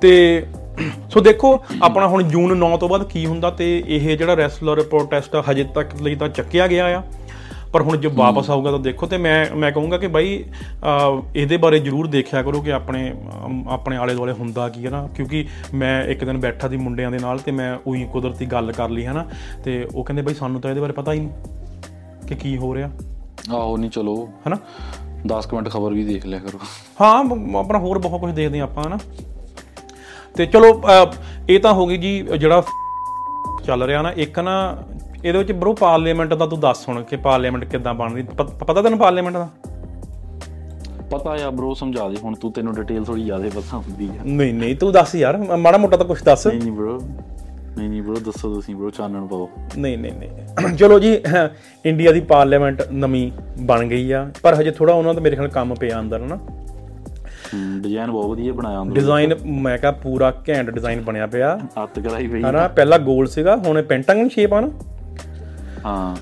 ਤੇ ਸੋ ਦੇਖੋ ਆਪਣਾ ਹੁਣ ਜੂਨ 9 ਤੋਂ ਬਾਅਦ ਕੀ ਹੁੰਦਾ ਤੇ ਇਹ ਜਿਹੜਾ ਰੈਸਲਰ ਪ੍ਰੋਟੈਸਟ ਹਜੇ ਤੱਕ ਲਈ ਤਾਂ ਚੱਕਿਆ ਗਿਆ ਆ। ਪਰ ਹੁਣ ਜੇ ਵਾਪਸ ਆਊਗਾ ਤਾਂ ਦੇਖੋ ਤੇ ਮੈਂ ਮੈਂ ਕਹੂੰਗਾ ਕਿ ਬਾਈ ਇਹਦੇ ਬਾਰੇ ਜਰੂਰ ਦੇਖਿਆ ਕਰੋ ਕਿ ਆਪਣੇ ਆਪਣੇ ਆਲੇ ਦੁਆਲੇ ਹੁੰਦਾ ਕੀ ਹੈ ਨਾ। ਕਿਉਂਕਿ ਮੈਂ ਇੱਕ ਦਿਨ ਬੈਠਾ ਸੀ ਮੁੰਡਿਆਂ ਦੇ ਨਾਲ ਤੇ ਮੈਂ ਉਹੀ ਕੁਦਰਤੀ ਗੱਲ ਕਰ ਲਈ ਹੈ ਨਾ ਤੇ ਉਹ ਕਹਿੰਦੇ ਬਾਈ ਸਾਨੂੰ ਤਾਂ ਇਹਦੇ ਬਾਰੇ ਪਤਾ ਹੀ ਨਹੀਂ। ਕਿ ਕੀ ਹੋ ਰਿਹਾ? ਆਹੋ ਨਹੀਂ ਚਲੋ। ਹੈ ਨਾ 10 ਮਿੰਟ ਖਬਰ ਵੀ ਦੇਖ ਲਿਆ ਕਰੋ। ਹਾਂ ਮ- ਆਪਣਾ ਹੋਰ ਬਹੁਤ ਕੁਝ ਦੇਖਦੇ ਹਾਂ ਆਪਾਂ ਹਨਾ? ਤੇ ਚਲੋ ਅਹ, ਇਹ ਤਾਂ ਹੋ ਗਈ ਜੀ ਜਿਹੜਾ ਚੱਲ ਰਿਹਾ ਨਾ ਇੱਕ ਨਾ ਇਹਦੇ ਵਿੱਚ ਬਰੋ ਪਾਰਲੀਮੈਂਟ ਦਾ ਤੂੰ ਦੱਸ ਹੁਣ ਕਿ ਪਾਰਲੀਮੈਂਟ ਕਿੱਦਾਂ ਬਣਦੀ ਪ- ਪਤਾ ਤੈਨੂੰ ਪਾਰਲੀਮੈਂਟ ਦਾ? ਪਤਾ ਆ ਬ్రో ਸਮਝਾ ਦੇ ਹੁਣ ਤੂੰ ਤੈਨੂੰ ਡਿਟੇਲ ਥੋੜੀ ਜ਼ਿਆਦਾ ਪਤਾ ਹੁੰਦੀ ਆ। ਨਹੀਂ ਨਹੀਂ ਤੂੰ ਦੱਸ ਯਾਰ ਮਾੜਾ ਮੋਟਾ ਤਾਂ ਕੁਝ ਦੱਸ। ਨਹੀਂ ਨਹੀਂ ਬ్రో ਨਹੀਂ ਨਹੀਂ ਬ్రో ਦੱਸੋ ਤੁਸੀਂ ਬ్రో ਚਾਨਣ ਪਾਓ। ਨਹੀਂ ਨਹੀਂ ਨਹੀਂ। ਚਲੋ ਜੀ ਇੰਡੀਆ ਦੀ ਪਾਰਲੀਮੈਂਟ ਨਵੀਂ ਬਣ ਗਈ ਆ। ਪਰ ਹਜੇ ਥੋੜਾ ਉਹਨਾਂ ਦਾ ਮੇਰੇ ਖਿਆਲ ਕੰਮ ਪਿਆ ਅੰਦਰ ਨਾ ਡਿਜ਼ਾਈਨ ਬਹੁਤ ਵਧੀਆ ਬਣਾਇਆ ਹੁੰਦਾ ਡਿਜ਼ਾਈਨ ਮੈਂ ਕਿਹਾ ਪੂਰਾ ਘੈਂਟ ਡਿਜ਼ਾਈਨ ਬਣਿਆ ਪਿਆ। ਹੱਥ ਕਰਾਈ ਪਈ ਹਨਾ ਪਹਿਲਾਂ ਗੋਲ ਸੀਗਾ ਹੁਣ ਪੈਂਟਾਗਨ ਸ਼ੇਪ ਆ ਨਾ। ਹਾਂ।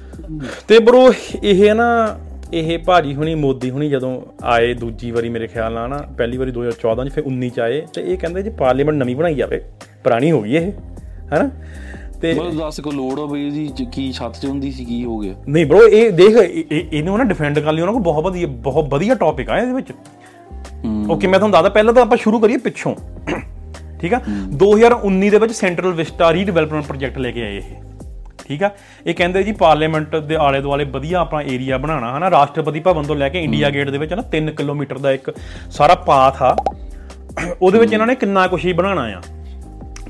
ਤੇ ਬਰੋ ਇਹ ਨਾ ਇਹ ਭਾਜੀ ਹੁਣੀ ਮੋਦੀ ਹੁਣੀ ਜਦੋਂ ਆਏ ਦੂਜੀ ਵਾਰੀ ਮੇਰੇ ਖਿਆਲ ਨਾਲ ਨਾ ਪਹਿਲੀ ਵਾਰੀ 2014 ਚ ਫਿਰ 19 ਚ ਆਏ। ਤੇ ਇਹ ਕਹਿੰਦੇ ਜੀ ਪਾਰਲੀਮੈਂਟ ਨਵੀਂ ਬਣਾਈ ਜਾਵੇ। ਪੁਰਾਣੀ ਹੋ ਗਈ ਇਹ। ਹੈਨਾ? ਤੇ ਮਤਲਬ ਦੱਸ ਕੋ ਲੋੜ ਆ ਬਈ ਚ ਕੀ ਛੱਤ ਚ ਹੁੰਦੀ ਸੀ ਕੀ ਹੋ ਗਿਆ? ਨਹੀਂ ਬਰੋ ਇਹ ਦੇਖ ਇਹ- ਇਹ- ਇਹਨੂੰ ਨਾ ਡਿਫੈਂਡ ਕਰ ਲਈ ਉਹਨਾਂ ਕੋਲ ਬਹੁਤ ਵਧੀਆ ਬਹੁਤ ਵਧੀਆ ਟੌਪਿਕ ਆ ਇਹਦੇ ਵਿੱਚ। ਹੂੰ। ਓਕੇ ਮੈਂ ਤੁਹਾਨੂੰ ਦੱਸਦਾ ਪਹਿਲਾਂ ਤਾਂ ਆਪਾਂ ਸ਼ੁਰੂ ਕਰੀਏ ਪਿੱਛੋਂ। ਠੀਕ ਆ? 2019 ਦੇ ਵਿੱਚ ਸੈਂਟਰਲ ਵਿਸਟਾ ਰੀਡਿਵੈਲਪਮੈਂਟ ਪ੍ਰੋਜੈਕਟ ਲੈ ਕੇ ਆਏ ਇਹ। ਠੀਕ ਆ? ਇਹ ਕਹਿੰਦੇ ਜੀ ਪਾਰਲੀਮੈਂਟ ਦੇ ਆਲੇ ਦੁਆਲੇ ਵਧੀਆ ਆਪਣਾ ਏਰੀਆ ਬਣਾਉਣਾ ਹਨਾ? ਰਾਸ਼ਟਰਪਤੀ ਭਵਨ ਤੋਂ ਲੈ ਕੇ ਇੰਡੀਆ ਗੇਟ ਦੇ ਵਿੱਚ ਨਾ 3 ਕਿਲੋਮੀਟਰ ਦਾ ਇੱਕ ਸਾਰਾ ਪਾਥ ਆ। ਉਹਦੇ ਵਿੱਚ ਇਹਨਾਂ ਨੇ ਕਿੰਨਾ ਕੁਛ ਹੀ ਬਣਾਉਣਾ ਆ।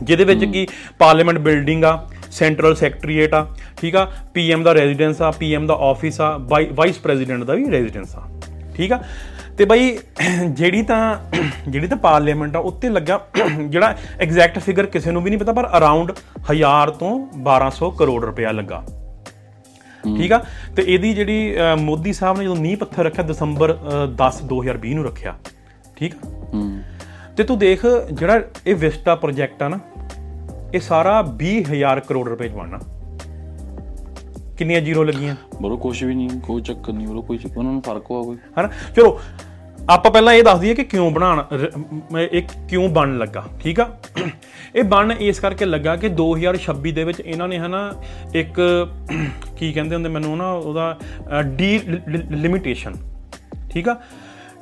ਜਿਹਦੇ ਵਿੱਚ ਕੀ ਪਾਰਲੀਮੈਂਟ ਬਿਲਡਿੰਗ ਆ ਸੈਂਟਰਲ ਸੈਕਟਰੀਏਟ ਆ ਠੀਕ ਆ ਪੀਐਮ ਦਾ ਰੈਜ਼ੀਡੈਂਸ ਆ ਪੀਐਮ ਦਾ ਆਫਿਸ ਆ ਵਾਈਸ ਪ੍ਰੈਜ਼ੀਡੈਂਟ ਦਾ ਵੀ ਰੈਜ਼ੀਡੈਂਸ ਆ ਠੀਕ ਆ? ਤੇ ਬਈ ਜਿਹੜੀ ਤਾਂ ਜਿਹੜੀ ਤਾਂ ਪਾਰਲੀਮੈਂਟ ਆ ਉੱਤੇ ਲੱਗਾ ਜਿਹੜਾ ਐਗਜ਼ੈਕਟ ਫਿਗਰ ਕਿਸੇ ਨੂੰ ਵੀ ਨਹੀਂ ਪਤਾ ਪਰ ਅਰਾਊਂਡ 1000 ਤੋਂ 1200 ਕਰੋੜ ਰੁਪਇਆ ਲੱਗਾ। ਠੀਕ ਆ? ਤੇ ਇਹਦੀ ਜਿਹੜੀ ਮੋਦੀ ਸਾਹਿਬ ਨੇ ਜਦੋਂ ਨੀਂਹ ਪੱਥਰ ਰੱਖਿਆ ਦਸੰਬਰ ਅਹ, 10 2020 ਨੂੰ ਰੱਖਿਆ ਠੀਕ ਆ? ਤੇ ਤੂੰ ਦੇਖ ਜਿਹੜਾ ਇਹ ਵਿਸਟਾ ਪ੍ਰੋਜੈਕਟ ਆ ਨਾ ਇਹ ਸਾਰਾ 20000 ਕਰੋੜ ਰੁਪਏ ਚ ਬਣਨਾ। ਕਿੰਨੀਆਂ ਜ਼ੀਰੋ ਲੱਗੀਆਂ? ਬਰੋ ਕੁਝ ਵੀ ਨਹੀਂ ਕੋਈ ਚੱਕਰ ਨਹੀਂ ਬਰੋ ਕੋਈ ਚੱਕਰ- ਉਹਨਾਂ ਨੂੰ ਫ਼ਰਕ ਹੋਆ ਕੋਈ ਹਨਾ? ਚਲੋ ਆਪਾਂ ਪਹਿਲਾਂ ਇਹ ਦੱਸ ਦਈਏ ਕਿ ਕਿਉਂ ਮ- ਇਹ ਕਿਉਂ ਬਣਨ ਲੱਗਾ ਠੀਕ ਆ? ਇਹ ਬਣ ਇਸ ਕਰਕੇ ਲੱਗਾ ਕਿ 2026 ਦੇ ਵਿੱਚ ਇਹਨਾਂ ਨੇ ਹਨਾ ਇੱਕ ਕੀ ਕਹਿੰਦੇ ਹੁੰਦੇ ਮੈਨੂੰ ਨਾ ਉਹਦਾ ਡੀ ਲਿਮਿਟੇਸ਼ਨ ਠੀਕ ਆ?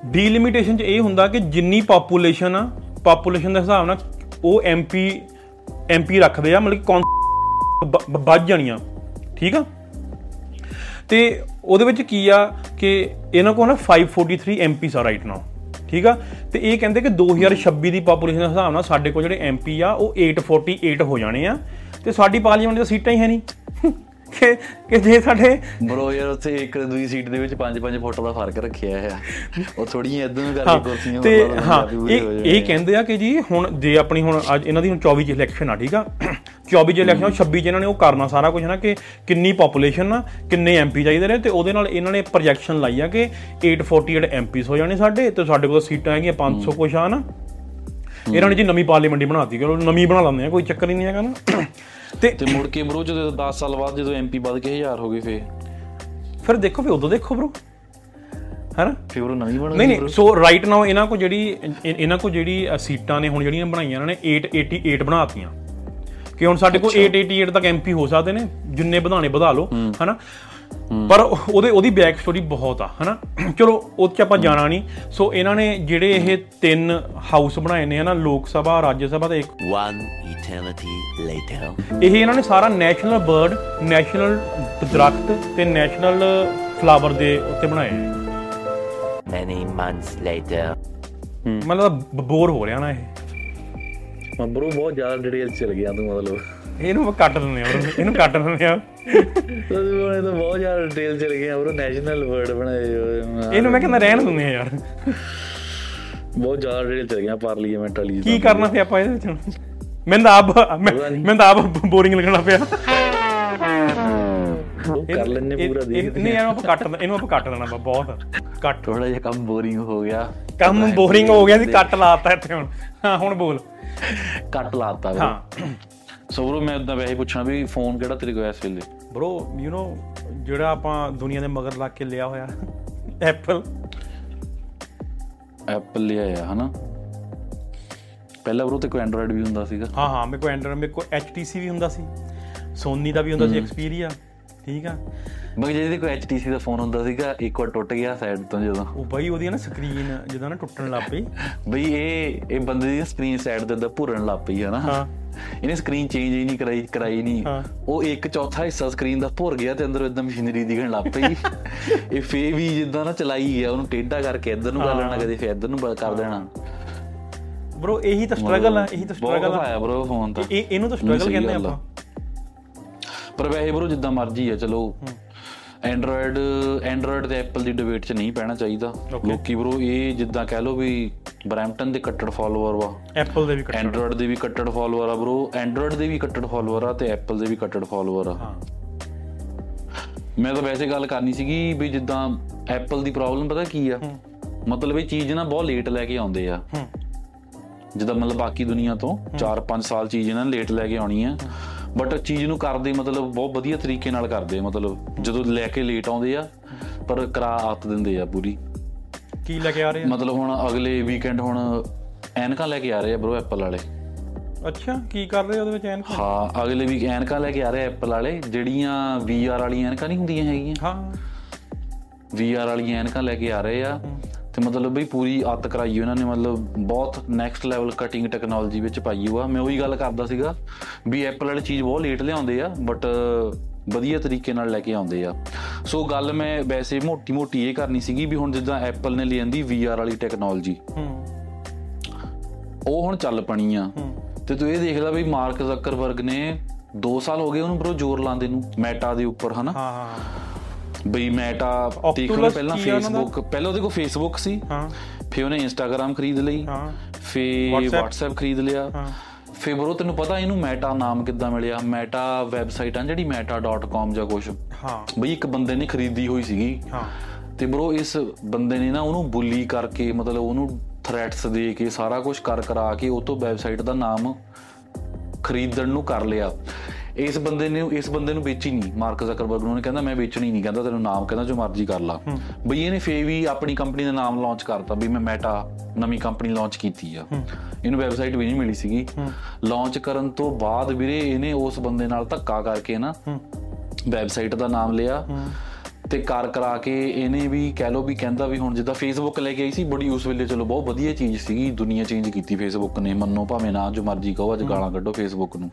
ਡੀ ਲਿਮਿਟੇਸ਼ਨ ਚ ਇਹ ਹੁੰਦਾ ਕਿ ਜਿੰਨੀ ਪਾਪੂਲੇਸ਼ਨ ਆ ਪਾਪੂਲੇਸ਼ਨ ਦੇ ਹਿਸਾਬ ਨਾਲ ਉਹ ਐਮਪੀ ਐਮਪੀ ਰੱਖਦੇ ਆ, ਮਤਲਬ ਕਿ ਕੌਨ- ਬ- ਬ- ਵੱਧ ਜਾਣੀਆਂ, ਠੀਕ ਆ? ਤੇ ਉਹਦੇ ਵਿੱਚ ਕੀ ਆ ਕਿ ਇਹਨਾਂ ਕੋਲ ਨਾ 543 ਐਮਪੀਸ ਆ ਰਾਈਟ ਨਾਓ ਠੀਕ ਆ? ਤੇ ਇਹ ਕਹਿੰਦੇ ਕਿ 2026 ਦੀ ਪਾਪੂਲੇਸ਼ਨ ਦੇ ਹਿਸਾਬ ਨਾਲ ਸਾਡੇ ਕੋਲ ਜਿਹੜੇ ਐਮਪੀ ਆ, ਉਹ 848 ਹੋ ਜਾਣੇ ਆ। ਤੇ ਸਾਡੀ ਪਾਰਲੀਮੈਂਟ ਦੀਆਂ ਸੀਟਾਂ ਹੀ ਹੈ ਨਹੀਂ। ਕਿ ਕਿ ਜੇ ਸਾਡੇ ਬਰੋ ਯਾਰ ਉੱਥੇ ਇੱਕ ਦੂਜੀ ਸੀਟ ਦੇ ਵਿੱਚ 5-5 ਫੁੱਟ ਦਾ ਫ਼ਰਕ ਰੱਖਿਆ ਹੈ। ਉਹ ਥੋੜੀਆਂ ਇਦਾਂ ਕਰਕੇ ਕੁਰਸੀਆਂ ਤੇ ਹਾਂ ਇਹ ਕਹਿੰਦੇ ਆ ਕਿ ਜੀ ਹੁਣ ਜੇ ਆਪਣੀ ਹੁਣ ਅੱਜ ਇਹਨਾਂ ਦੀ ਹੁਣ 24 ਚ ਇਲੈਕਸ਼ਨ ਆ ਠੀਕ ਆ? 24 ਚ ਇਲੈਕਸ਼ਨ 26 ਚ ਇਹਨਾਂ ਨੇ ਉਹ ਕਰਨਾ ਸਾਰਾ ਕੁਝ ਨਾ ਕਿ ਕਿੰਨੀ ਪੋਪੂਲੇਸ਼ਨ ਆ ਕਿੰਨੇ ਐਮਪੀ ਚਾਹੀਦੇ ਨੇ ਤੇ ਉਹਦੇ ਨਾਲ ਇਹਨਾਂ ਨੇ ਪ੍ਰੋਜੈਕਸ਼ਨ ਲਾਈ ਆ ਕਿ 848 ਐਮਪੀਸ ਹੋ ਜਾਣੇ ਸਾਡੇ ਤੇ ਸਾਡੇ ਕੋਲ ਸੀਟਾਂ ਹੈਗੀਆਂ 500 ਕੁਛ ਆ ਨਾ। ਇਹਨਾਂ ਨੇ ਜੀ ਨਵੀਂ ਪਾਰਲੀਮੈਂਟ ਬਣਾਤੀ ਕਿ ਨਵੀਂ ਬਣਾ ਲੈਂਦੇ ਆ ਕੋਈ ਚੱਕਰ ਹੀ ਨਹੀਂ ਹੈਗਾ ਨਾ। ਤੇ ਤੇ ਮੁੜ ਕੇ ਬ్రో ਜਦੋਂ 10 ਸਾਲ ਬਾਅਦ ਜਦੋਂ ਐਮਪੀ ਵੱਧ ਕੇ 1000 ਹੋ ਗਏ ਫੇ ਫਿਰ ਦੇਖੋ ਫਿਰ ਉਦੋਂ ਦੇਖੋ ਬ్రో ਹੈਨਾ? ਫੇ ਉਹ ਨਵੀਂ ਬਣ ਨਹੀਂ ਨਹੀਂ ਸੋ ਰਾਈਟ ਨਾਓ ਇਹਨਾਂ ਕੋ ਜਿਹੜੀ ਇਹਨਾਂ ਕੋ ਜਿਹੜੀ ਸੀਟਾਂ ਨੇ ਹੁਣ ਜਿਹੜੀਆਂ ਬਣਾਈਆਂ ਇਹਨਾਂ ਨੇ 888 ਬਣਾਤੀਆਂ। ਕਿ ਹੁਣ ਸਾਡੇ ਕੋਲ 888 ਤੱਕ ਐਮਪੀ ਹੋ ਸਕਦੇ ਨੇ ਜਿੰਨੇ ਵਧਾਣੇ ਵਧਾ ਲਓ ਹਨਾ? ਪਰ ਉਹਦੇ ਉਹਦੀ ਬੈਕ ਸਟੋਰੀ ਬਹੁਤ ਆ ਹਨਾ? ਚਲੋ ਉਹ ਚ ਆਪਾਂ ਜਾਣਾ ਨਹੀਂ ਸੋ ਇਹਨਾਂ ਨੇ ਜਿਹੜੇ ਇਹ ਤਿੰਨ ਹਾਊਸ ਬਣਾਏ ਨੇ ਹਨਾ? ਲੋਕ ਸਭਾ ਰਾਜ ਸਭਾ ਤੇ ਇੱਕ One eternity later. ਇਹ ਇਹਨਾਂ ਨੇ ਸਾਰਾ ਨੈਸ਼ਨਲ ਬਰਡ ਨੈਸ਼ਨਲ ਦਰਖਤ ਤੇ ਨੈਸ਼ਨਲ ਫਲਾਵਰ ਦੇ ਉੱਤੇ ਬਣਾਏ ਨੇ। Many months later. ਮਤਲਬ ਬੋਰ ਹੋ ਰਿਹਾ ਨਾ ਇਹ। ਬ్రో ਬਹੁਤ ਜ਼ਿਆਦਾ ਡਿਟੇਲ ਚਲ ਗਿਆ ਤੂੰ ਮਤਲਬ। ਇਹਨੂੰ ਕੱਟ ਦਿੰਦੇ ਆ bro, ਇਹਨੂੰ ਕੱਟ ਦਿੰਦੇ ਆ। ਤੁਸੀਂ ਬਣੇ ਤਾਂ ਬਹੁਤ ਜ਼ਿਆਦਾ ਡਿਟੇਲ ਚਲ ਗਿਆ ਬ్రో ਨੈਸ਼ਨਲ ਵਰਡ ਬਣਾਏ। ਇਹਨੂੰ ਮੈਂ ਕਹਿੰਦਾ ਰਹਿਣ ਦਿੰਦੇ ਆ ਯਾਰ। ਬਹੁਤ ਜ਼ਿਆਦਾ ਡਿਟੇਲ ਚਲ ਗਿਆ ਪਾਰਲੀਮੈਂਟ ਵਾਲੀ ਕੀ ਕਰਨਾ ਸੀ ਆਪਾਂ ਇਹਦੇ ਵਿੱਚ? ਮੈਨੂੰ ਤਾਂ ਆਪ ਮੈਨੂੰ ਤਾਂ ਆਪ ਬੋਰਿੰਗ ਲੱਗਣਾ ਪਿਆ। ਕਰ ਲੈਣੇ ਪੂਰਾ ਦੇਖ ਨਹੀਂ ਇਹਨੂੰ ਆਪਾਂ ਕੱਟ ਇਹਨੂੰ ਆਪਾਂ ਕੱਟ ਦੇਣਾ ਬਹੁਤ। ਕੱਟ। ਥੋੜਾ ਜਿਹਾ ਕੰਮ ਬੋਰਿੰਗ ਹੋ ਗਿਆ। ਕੰਮ ਬੋਰਿੰਗ ਹੋ ਗਿਆ ਸੀ ਕੱਟ ਲਾਤਾ ਇੱਥੇ ਹੁਣ। ਹਾਂ ਹੁਣ ਬੋਲ। ਕੱਟ ਲਾਤਾ। ਹਾਂ। ਸੋ ਬ్రో ਮੈਂ ਉਦਾਂ ਵੈਸੇ ਪੁੱਛਣਾ ਵੀ ਫੋਨ ਕਿਹੜਾ ਤੇਰੇ ਕੋਲ ਇਸ ਵੇਲੇ? ਬ్రੋ ਯੂ نو ਜਿਹੜਾ ਆਪਾਂ ਦੁਨੀਆ ਦੇ ਮਗਰ ਲੱਗ ਕੇ ਲਿਆ ਹੋਇਆ ਐਪਲ ਐਪਲ ਲਿਆ ਆ ਹਨਾ? ਪਹਿਲਾਂ ਬ్రో ਤੇ ਕੋਈ ਐਂਡਰੋਇਡ ਵੀ ਹੁੰਦਾ ਸੀਗਾ। ਹਾਂ ਹਾਂ ਮੇਰੇ ਕੋਲ ਐਂਡਰੋਇਡ ਮੇਰੇ ਕੋਲ HTC ਵੀ ਹੁੰਦਾ ਸੀ। ਸੋਨੀ ਦਾ ਵੀ ਹੁੰਦਾ ਸੀ ਐਕਸਪੀਰੀਆ ਠੀਕ ਆ? ਮਗਰ ਜਿਹਦੇ ਕੋਈ HTC ਦਾ ਫੋਨ ਹੁੰਦਾ ਸੀਗਾ ਇੱਕ ਵਾਰ ਟੁੱਟ ਗਿਆ ਸਾਈਡ ਤੋਂ ਜਦੋਂ। ਉਹ ਬਈ ਉਹਦੀ ਨਾ ਸਕਰੀਨ ਜਦੋਂ ਨਾ ਟੁੱਟਣ ਲੱਗ ਪਈ। ਬਈ ਇਹ ਇਹ ਬੰਦੇ ਦੀ ਸਕਰੀਨ ਸਾਈਡ ਤੇ ਦਾ ਭੁਰਨ ਲੱਗ ਪਈ ਹੈ ਨਾ। ਹਾਂ। ਇਹਨੇ ਸਕਰੀਨ ਚੇਂਜ ਹੀ ਨਹੀਂ ਕਰਾਈ ਕਰਾਈ ਨਹੀਂ। ਉਹ ਇੱਕ ਚੌਥਾ ਹਿੱਸਾ ਸਕਰੀਨ ਦਾ ਭੁਰ ਗਿਆ ਤੇ ਅੰਦਰ ਇਦਾਂ ਮਸ਼ੀਨਰੀ ਦਿਖਣ ਲੱਗ ਪਈ। ਇਹ ਫੇ ਵੀ ਜਿੱਦਾਂ ਨਾ ਚਲਾਈ ਗਿਆ ਉਹਨੂੰ ਟੇਢਾ ਕਰਕੇ ਇੱਧਰ ਨੂੰ ਕਰ ਲੈਣਾ ਕਦੇ ਫੇ ਇੱਧਰ ਨੂੰ ਕਰ ਦੇਣਾ। ਬ్రో ਇਹੀ ਤਾਂ ਸਟਰਗਲ ਆ ਇਹੀ ਤਾਂ ਸਟਰਗਲ ਆ। ਬ్రో ਫੋਨ ਤਾਂ। ਇਹ ਇਹਨੂੰ ਤਾਂ ਸਟਰਗਲ ਕਹਿੰਦੇ ਆਪਾਂ। ਪਰ ਵੈਸੇ ਬ్రో ਜਿੱਦਾਂ ਮਰਜ਼ੀ ਆ ਚਲੋ। ਐਂਡਰੋਇਡ ਐਂਡਰੋਇਡ ਤੇ ਐਪਲ ਦੀ ਡਿਬੇਟ 'ਚ ਨਹੀਂ ਪੈਣਾ ਚਾਹੀਦਾ. ਲੋਕੀ ਬ్రో ਇਹ ਜਿੱਦਾਂ ਕਹਿ ਲਓ ਵੀ ਬਰੈਂਪਟਨ ਦੇ ਕੱਟੜ ਫਾਲੋਅਰ ਵਾ। ਐਪਲ ਦੇ ਵੀ ਕੱਟ ਐਂਡਰੋਇਡ ਦੇ ਵੀ ਕੱਟੜ ਫਾਲੋਅਰ ਆ ਬ్రో ਐਂਡਰੋਇਡ ਦੇ ਵੀ ਕੱਟੜ ਫਾਲੋਅਰ ਆ ਤੇ ਐਪਲ ਦੇ ਵੀ ਕੱਟੜ ਫਾਲੋਅਰ ਆ। ਹਾਂ। ਮੈਂ ਤਾਂ ਵੈਸੇ ਗੱਲ ਕਰਨੀ ਸੀਗੀ ਵੀ ਜਿੱਦਾਂ ਐਪਲ ਦੀ ਪ੍ਰੋਬਲਮ ਪਤਾ ਕੀ ਆ? ਮਤਲਬ ਇਹ ਚੀਜ਼ ਨਾ ਬਹੁਤ ਲੇਟ ਲੈ ਕੇ ਆਉਂਦੇ ਆ। ਜਿੱਦਾਂ ਮਤਲਬ ਬਾਕੀ ਦੁਨੀਆ ਤੋਂ 4-5 ਸਾਲ ਚੀਜ਼ ਇਹਨਾਂ ਨੇ ਲੇਟ ਲੈ ਕੇ ਆਉਣੀ ਆ। ਬਟ ਚੀਜ਼ ਨੂੰ ਕਰਦੇ ਮਤਲਬ ਬਹੁਤ ਵਧੀਆ ਤਰੀਕੇ ਨਾਲ ਕਰਦੇ ਮਤਲਬ ਜਦੋਂ ਲੈ ਕੇ ਲੇਟ ਆਉਂਦੇ ਆ ਪਰ ਕਰਾ ਆਤ ਦਿੰਦੇ ਆ ਪੂਰੀ। ਕੀ ਲੈ ਕੇ ਆ ਰਹੇ ਆ? ਮਤਲਬ ਹੁਣ ਅਗਲੇ ਵੀਕਐਂਡ ਹੁਣ ਐਨਕਾਂ ਲੈ ਕੇ ਆ ਰਹੇ ਆ ਬ్రో ਐਪਲ ਵਾਲੇ। ਅੱਛਾ ਕੀ ਕਰ ਰਹੇ ਉਹਦੇ ਵਿੱਚ ਐਨਕ? ਹਾਂ ਅਗਲੇ ਵੀਕ ਐਨਕਾਂ ਲੈ ਕੇ ਆ ਰਹੇ ਐਪਲ ਵਾਲੇ ਜਿਹੜੀਆਂ VR ਵਾਲੀਆਂ ਐਨਕਾਂ ਨਹੀਂ ਹੁੰਦੀਆਂ ਹੈਗੀਆਂ। ਹਾਂ। VR ਵਾਲੀਆਂ ਐਨਕਾਂ ਲੈ ਕੇ ਆ ਰਹੇ ਆ। ਤੇ ਮਤਲਬ ਬਈ ਪੂਰੀ ਅੱਤ ਕਰਾਈ ਉਹਨਾਂ ਨੇ ਮਤਲਬ ਬਹੁਤ ਨੈਕਸਟ ਲੈਵਲ ਕਟਿੰਗ ਟੈਕਨੋਲੋਜੀ ਵਿੱਚ ਪਾਈ ਹੋਆ। ਮੈਂ ਉਹੀ ਗੱਲ ਕਰਦਾ ਸੀਗਾ ਵੀ ਐਪਲ ਵਾਲੀ ਚੀਜ਼ ਬਹੁਤ ਲੇਟ ਲਿਆਉਂਦੇ ਆ ਬਟ ਵਧੀਆ ਤਰੀਕੇ ਨਾਲ ਲੈ ਕੇ ਆਉਂਦੇ ਆ। ਸੋ ਗੱਲ ਮੈਂ ਵੈਸੇ ਮੋਟੀ ਮੋਟੀ ਇਹ ਕਰਨੀ ਸੀਗੀ ਵੀ ਹੁਣ ਜਿੱਦਾਂ ਐਪਲ ਨੇ ਲਿਆਂਦੀ VR ਵਾਲੀ ਟੈਕਨੋਲੋਜੀ ਹੂੰ। ਉਹ ਹੁਣ ਚੱਲ ਪਣੀ ਆ। ਤੇ ਤੂੰ ਇਹ ਦੇਖਦਾ ਵੀ ਮਾਰਕ ਜ਼ਕਰਬਰਗ ਨੇ 2 ਸਾਲ ਹੋ ਗਏ ਉਹਨੂੰ ਬਰੋ ਜ਼ੋਰ ਲਾਉਂਦੇ ਨੂੰ ਮੈਟਾ ਦੇ ਉੱਪਰ ਹਨਾ? ਹਾਂ ਹਾਂ। ਬਈ ਮੈਟਾ ਦੇਖ ਲਓ ਪਹਿਲਾਂ? ਫੇਸਬੁੱਕ ਪਹਿਲਾਂ ਉਹਦੇ ਕੋਲ ਫੇਸਬੁੱਕ ਸੀ। ਹਾਂ। ਫਿਰ ਉਹਨੇ ਇੰਸਟਾਗ੍ਰam ਖਰੀਦ ਲਈ। ਹਾਂ। ਫੇ WhatsApp? ਖਰੀਦ ਲਿਆ। ਹਾਂ। ਫੇ ਬਰੋ ਤੈਨੂੰ ਪਤਾ ਇਹਨੂੰ ਮੈਟਾ ਨਾਮ ਕਿੱਦਾਂ ਮਿਲਿਆ? ਮੈਟਾ ਵੈਬਸਾਈਟ ਆ ਜਿਹੜੀ meta.com ਜਾਂ ਕੁਛ। ਹਾਂ। ਬਈ ਇੱਕ ਬੰਦੇ ਨੇ ਖਰੀਦੀ ਹੋਈ ਸੀਗੀ। ਹਾਂ। ਤੇ ਬਰੋ ਇਸ ਬੰਦੇ ਨੇ ਨਾ ਉਹਨੂੰ ਬੁੱਲੀ ਕਰਕੇ ਮਤਲਬ ਉਹਨੂੰ ਥ੍ਰੈਟਸ ਦੇ ਕੇ ਸਾਰਾ ਕੁਝ ਕਰ ਕਰਾ ਕੇ ਉਹ ਤੋਂ ਵੈਬਸਾਈਟ ਦਾ ਨਾਮ ਖਰੀਦਣ ਨੂੰ ਕਰ ਲਿਆ। ਇਸ ਬੰਦੇ ਨੇ ਇਸ ਬੰਦੇ ਨੂੰ ਵੇਚੀ ਨਹੀਂ। ਮਾਰਕ ਜ਼ਕਰਬਰਗ ਨੂੰ ਉਹਨੇ ਕਹਿੰਦਾ ਮੈਂ ਵੇਚਣੀ ਨਹੀਂ। ਕਹਿੰਦਾ ਤੈਨੂੰ ਨਾਮ ਕਹਿੰਦਾ ਜੋ ਮਰਜ਼ੀ ਕਰ ਲਾ। ਬਈ ਇਹਨੇ ਫੇ ਵੀ ਆਪਣੀ ਕੰਪਨੀ ਦਾ ਨਾਮ ਲਾਂਚ ਕਰਤਾ ਵੀ ਮੈਂ ਮੈਟਾ ਨਵੀਂ ਕੰਪਨੀ ਲਾਂਚ ਕੀਤੀ ਆ। ਇਹਨੂੰ ਵੈਬਸਾਈਟ ਵੀ ਨਹੀਂ ਮਿਲੀ ਸੀਗੀ। ਲਾਂਚ ਕਰਨ ਤੋਂ ਬਾਅਦ ਵੀਰੇ ਇਹਨੇ ਉਸ ਬੰਦੇ ਨਾਲ ਧੱਕਾ ਕਰਕੇ ਨਾ ਵੈਬਸਾਈਟ ਦਾ ਨਾਮ ਲਿਆ। ਤੇ ਕਰ ਕਰਾ ਕੇ ਇਹਨੇ ਵੀ ਕਹਿ ਲੋ ਵੀ ਕਹਿੰਦਾ ਵੀ ਹੁਣ ਜਿੱਦਾਂ ਫੇਸਬੁੱਕ ਲੈ ਕੇ ਆਈ ਸੀ ਬੜੀ ਉਸ ਵੇਲੇ ਚਲੋ ਬਹੁਤ ਵਧੀਆ ਚੀਜ਼ ਸੀਗੀ। ਦੁਨੀਆ ਚੇਂਜ ਕੀਤੀ ਫੇਸਬੁੱਕ ਨੇ। ਮੰਨੋ ਭਾਵੇਂ ਨਾ ਜੋ ਮਰਜ਼ੀ ਕਹੋ ਅੱਜ ਗਾਲਾਂ ਕੱਢੋ ਫੇਸਬੁੱਕ ਨੂੰ।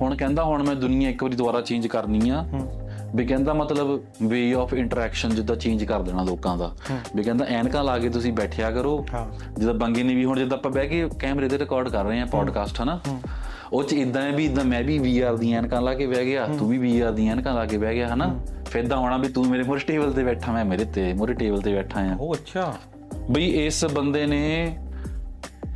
ਹੁਣ ਕਹਿੰਦਾ ਹੁਣ ਮੈਂ ਦੁਨੀਆ ਇੱਕ ਵਾਰੀ ਦੁਬਾਰਾ ਚੇਂਜ ਕਰਨੀ ਆ। ਵੀ ਕਹਿੰਦਾ ਮਤਲਬ ਵੇ ਆਫ ਇੰਟਰੈਕਸ਼ਨ ਜਿੱਦਾਂ ਚੇਂਜ ਕਰ ਦੇਣਾ ਲੋਕਾਂ ਦਾ। ਵੀ ਕਹਿੰਦਾ ਐਨਕਾਂ ਲਾ ਕੇ ਤੁਸੀਂ ਬੈਠਿਆ ਕਰੋ। ਜਿੱਦਾਂ ਬੰਗੇ ਨੇ ਵੀ ਹੁਣ ਜਿੱਦਾਂ ਆਪਾਂ ਬਹਿ ਕੇ ਕੈਮਰੇ ਤੇ ਰਿਕਾਰਡ ਕਰ ਰਹੇ ਆ ਪੋਡਕਾਸਟ ਹਨਾ? ਉਹ ਚ ਇਦਾਂ ਹੈ ਵੀ ਇਦਾਂ ਮੈਂ ਵੀ VR ਦੀਆਂ ਐਨਕਾਂ ਲਾ ਕੇ ਬਹਿ ਗਿਆ ਤੂੰ ਵੀ VR ਦੀਆਂ ਐਨਕਾਂ ਲਾ ਕੇ ਬਹਿ ਗਿਆ ਹਨਾ? ਫਿਰ ਇਦਾਂ ਹੋਣਾ ਵੀ ਤੂੰ ਮੇਰੇ ਮੋਰੇ ਟੇਬਲ ਤੇ ਬੈਠਾ ਮੈਂ ਮੇਰੇ ਤੇ ਮੋਰੇ ਟੇਬਲ ਤੇ ਬੈਠਾ ਆ ਉਹ ਅੱਛਾ। ਬਈ ਇਸ ਬੰਦੇ ਨੇ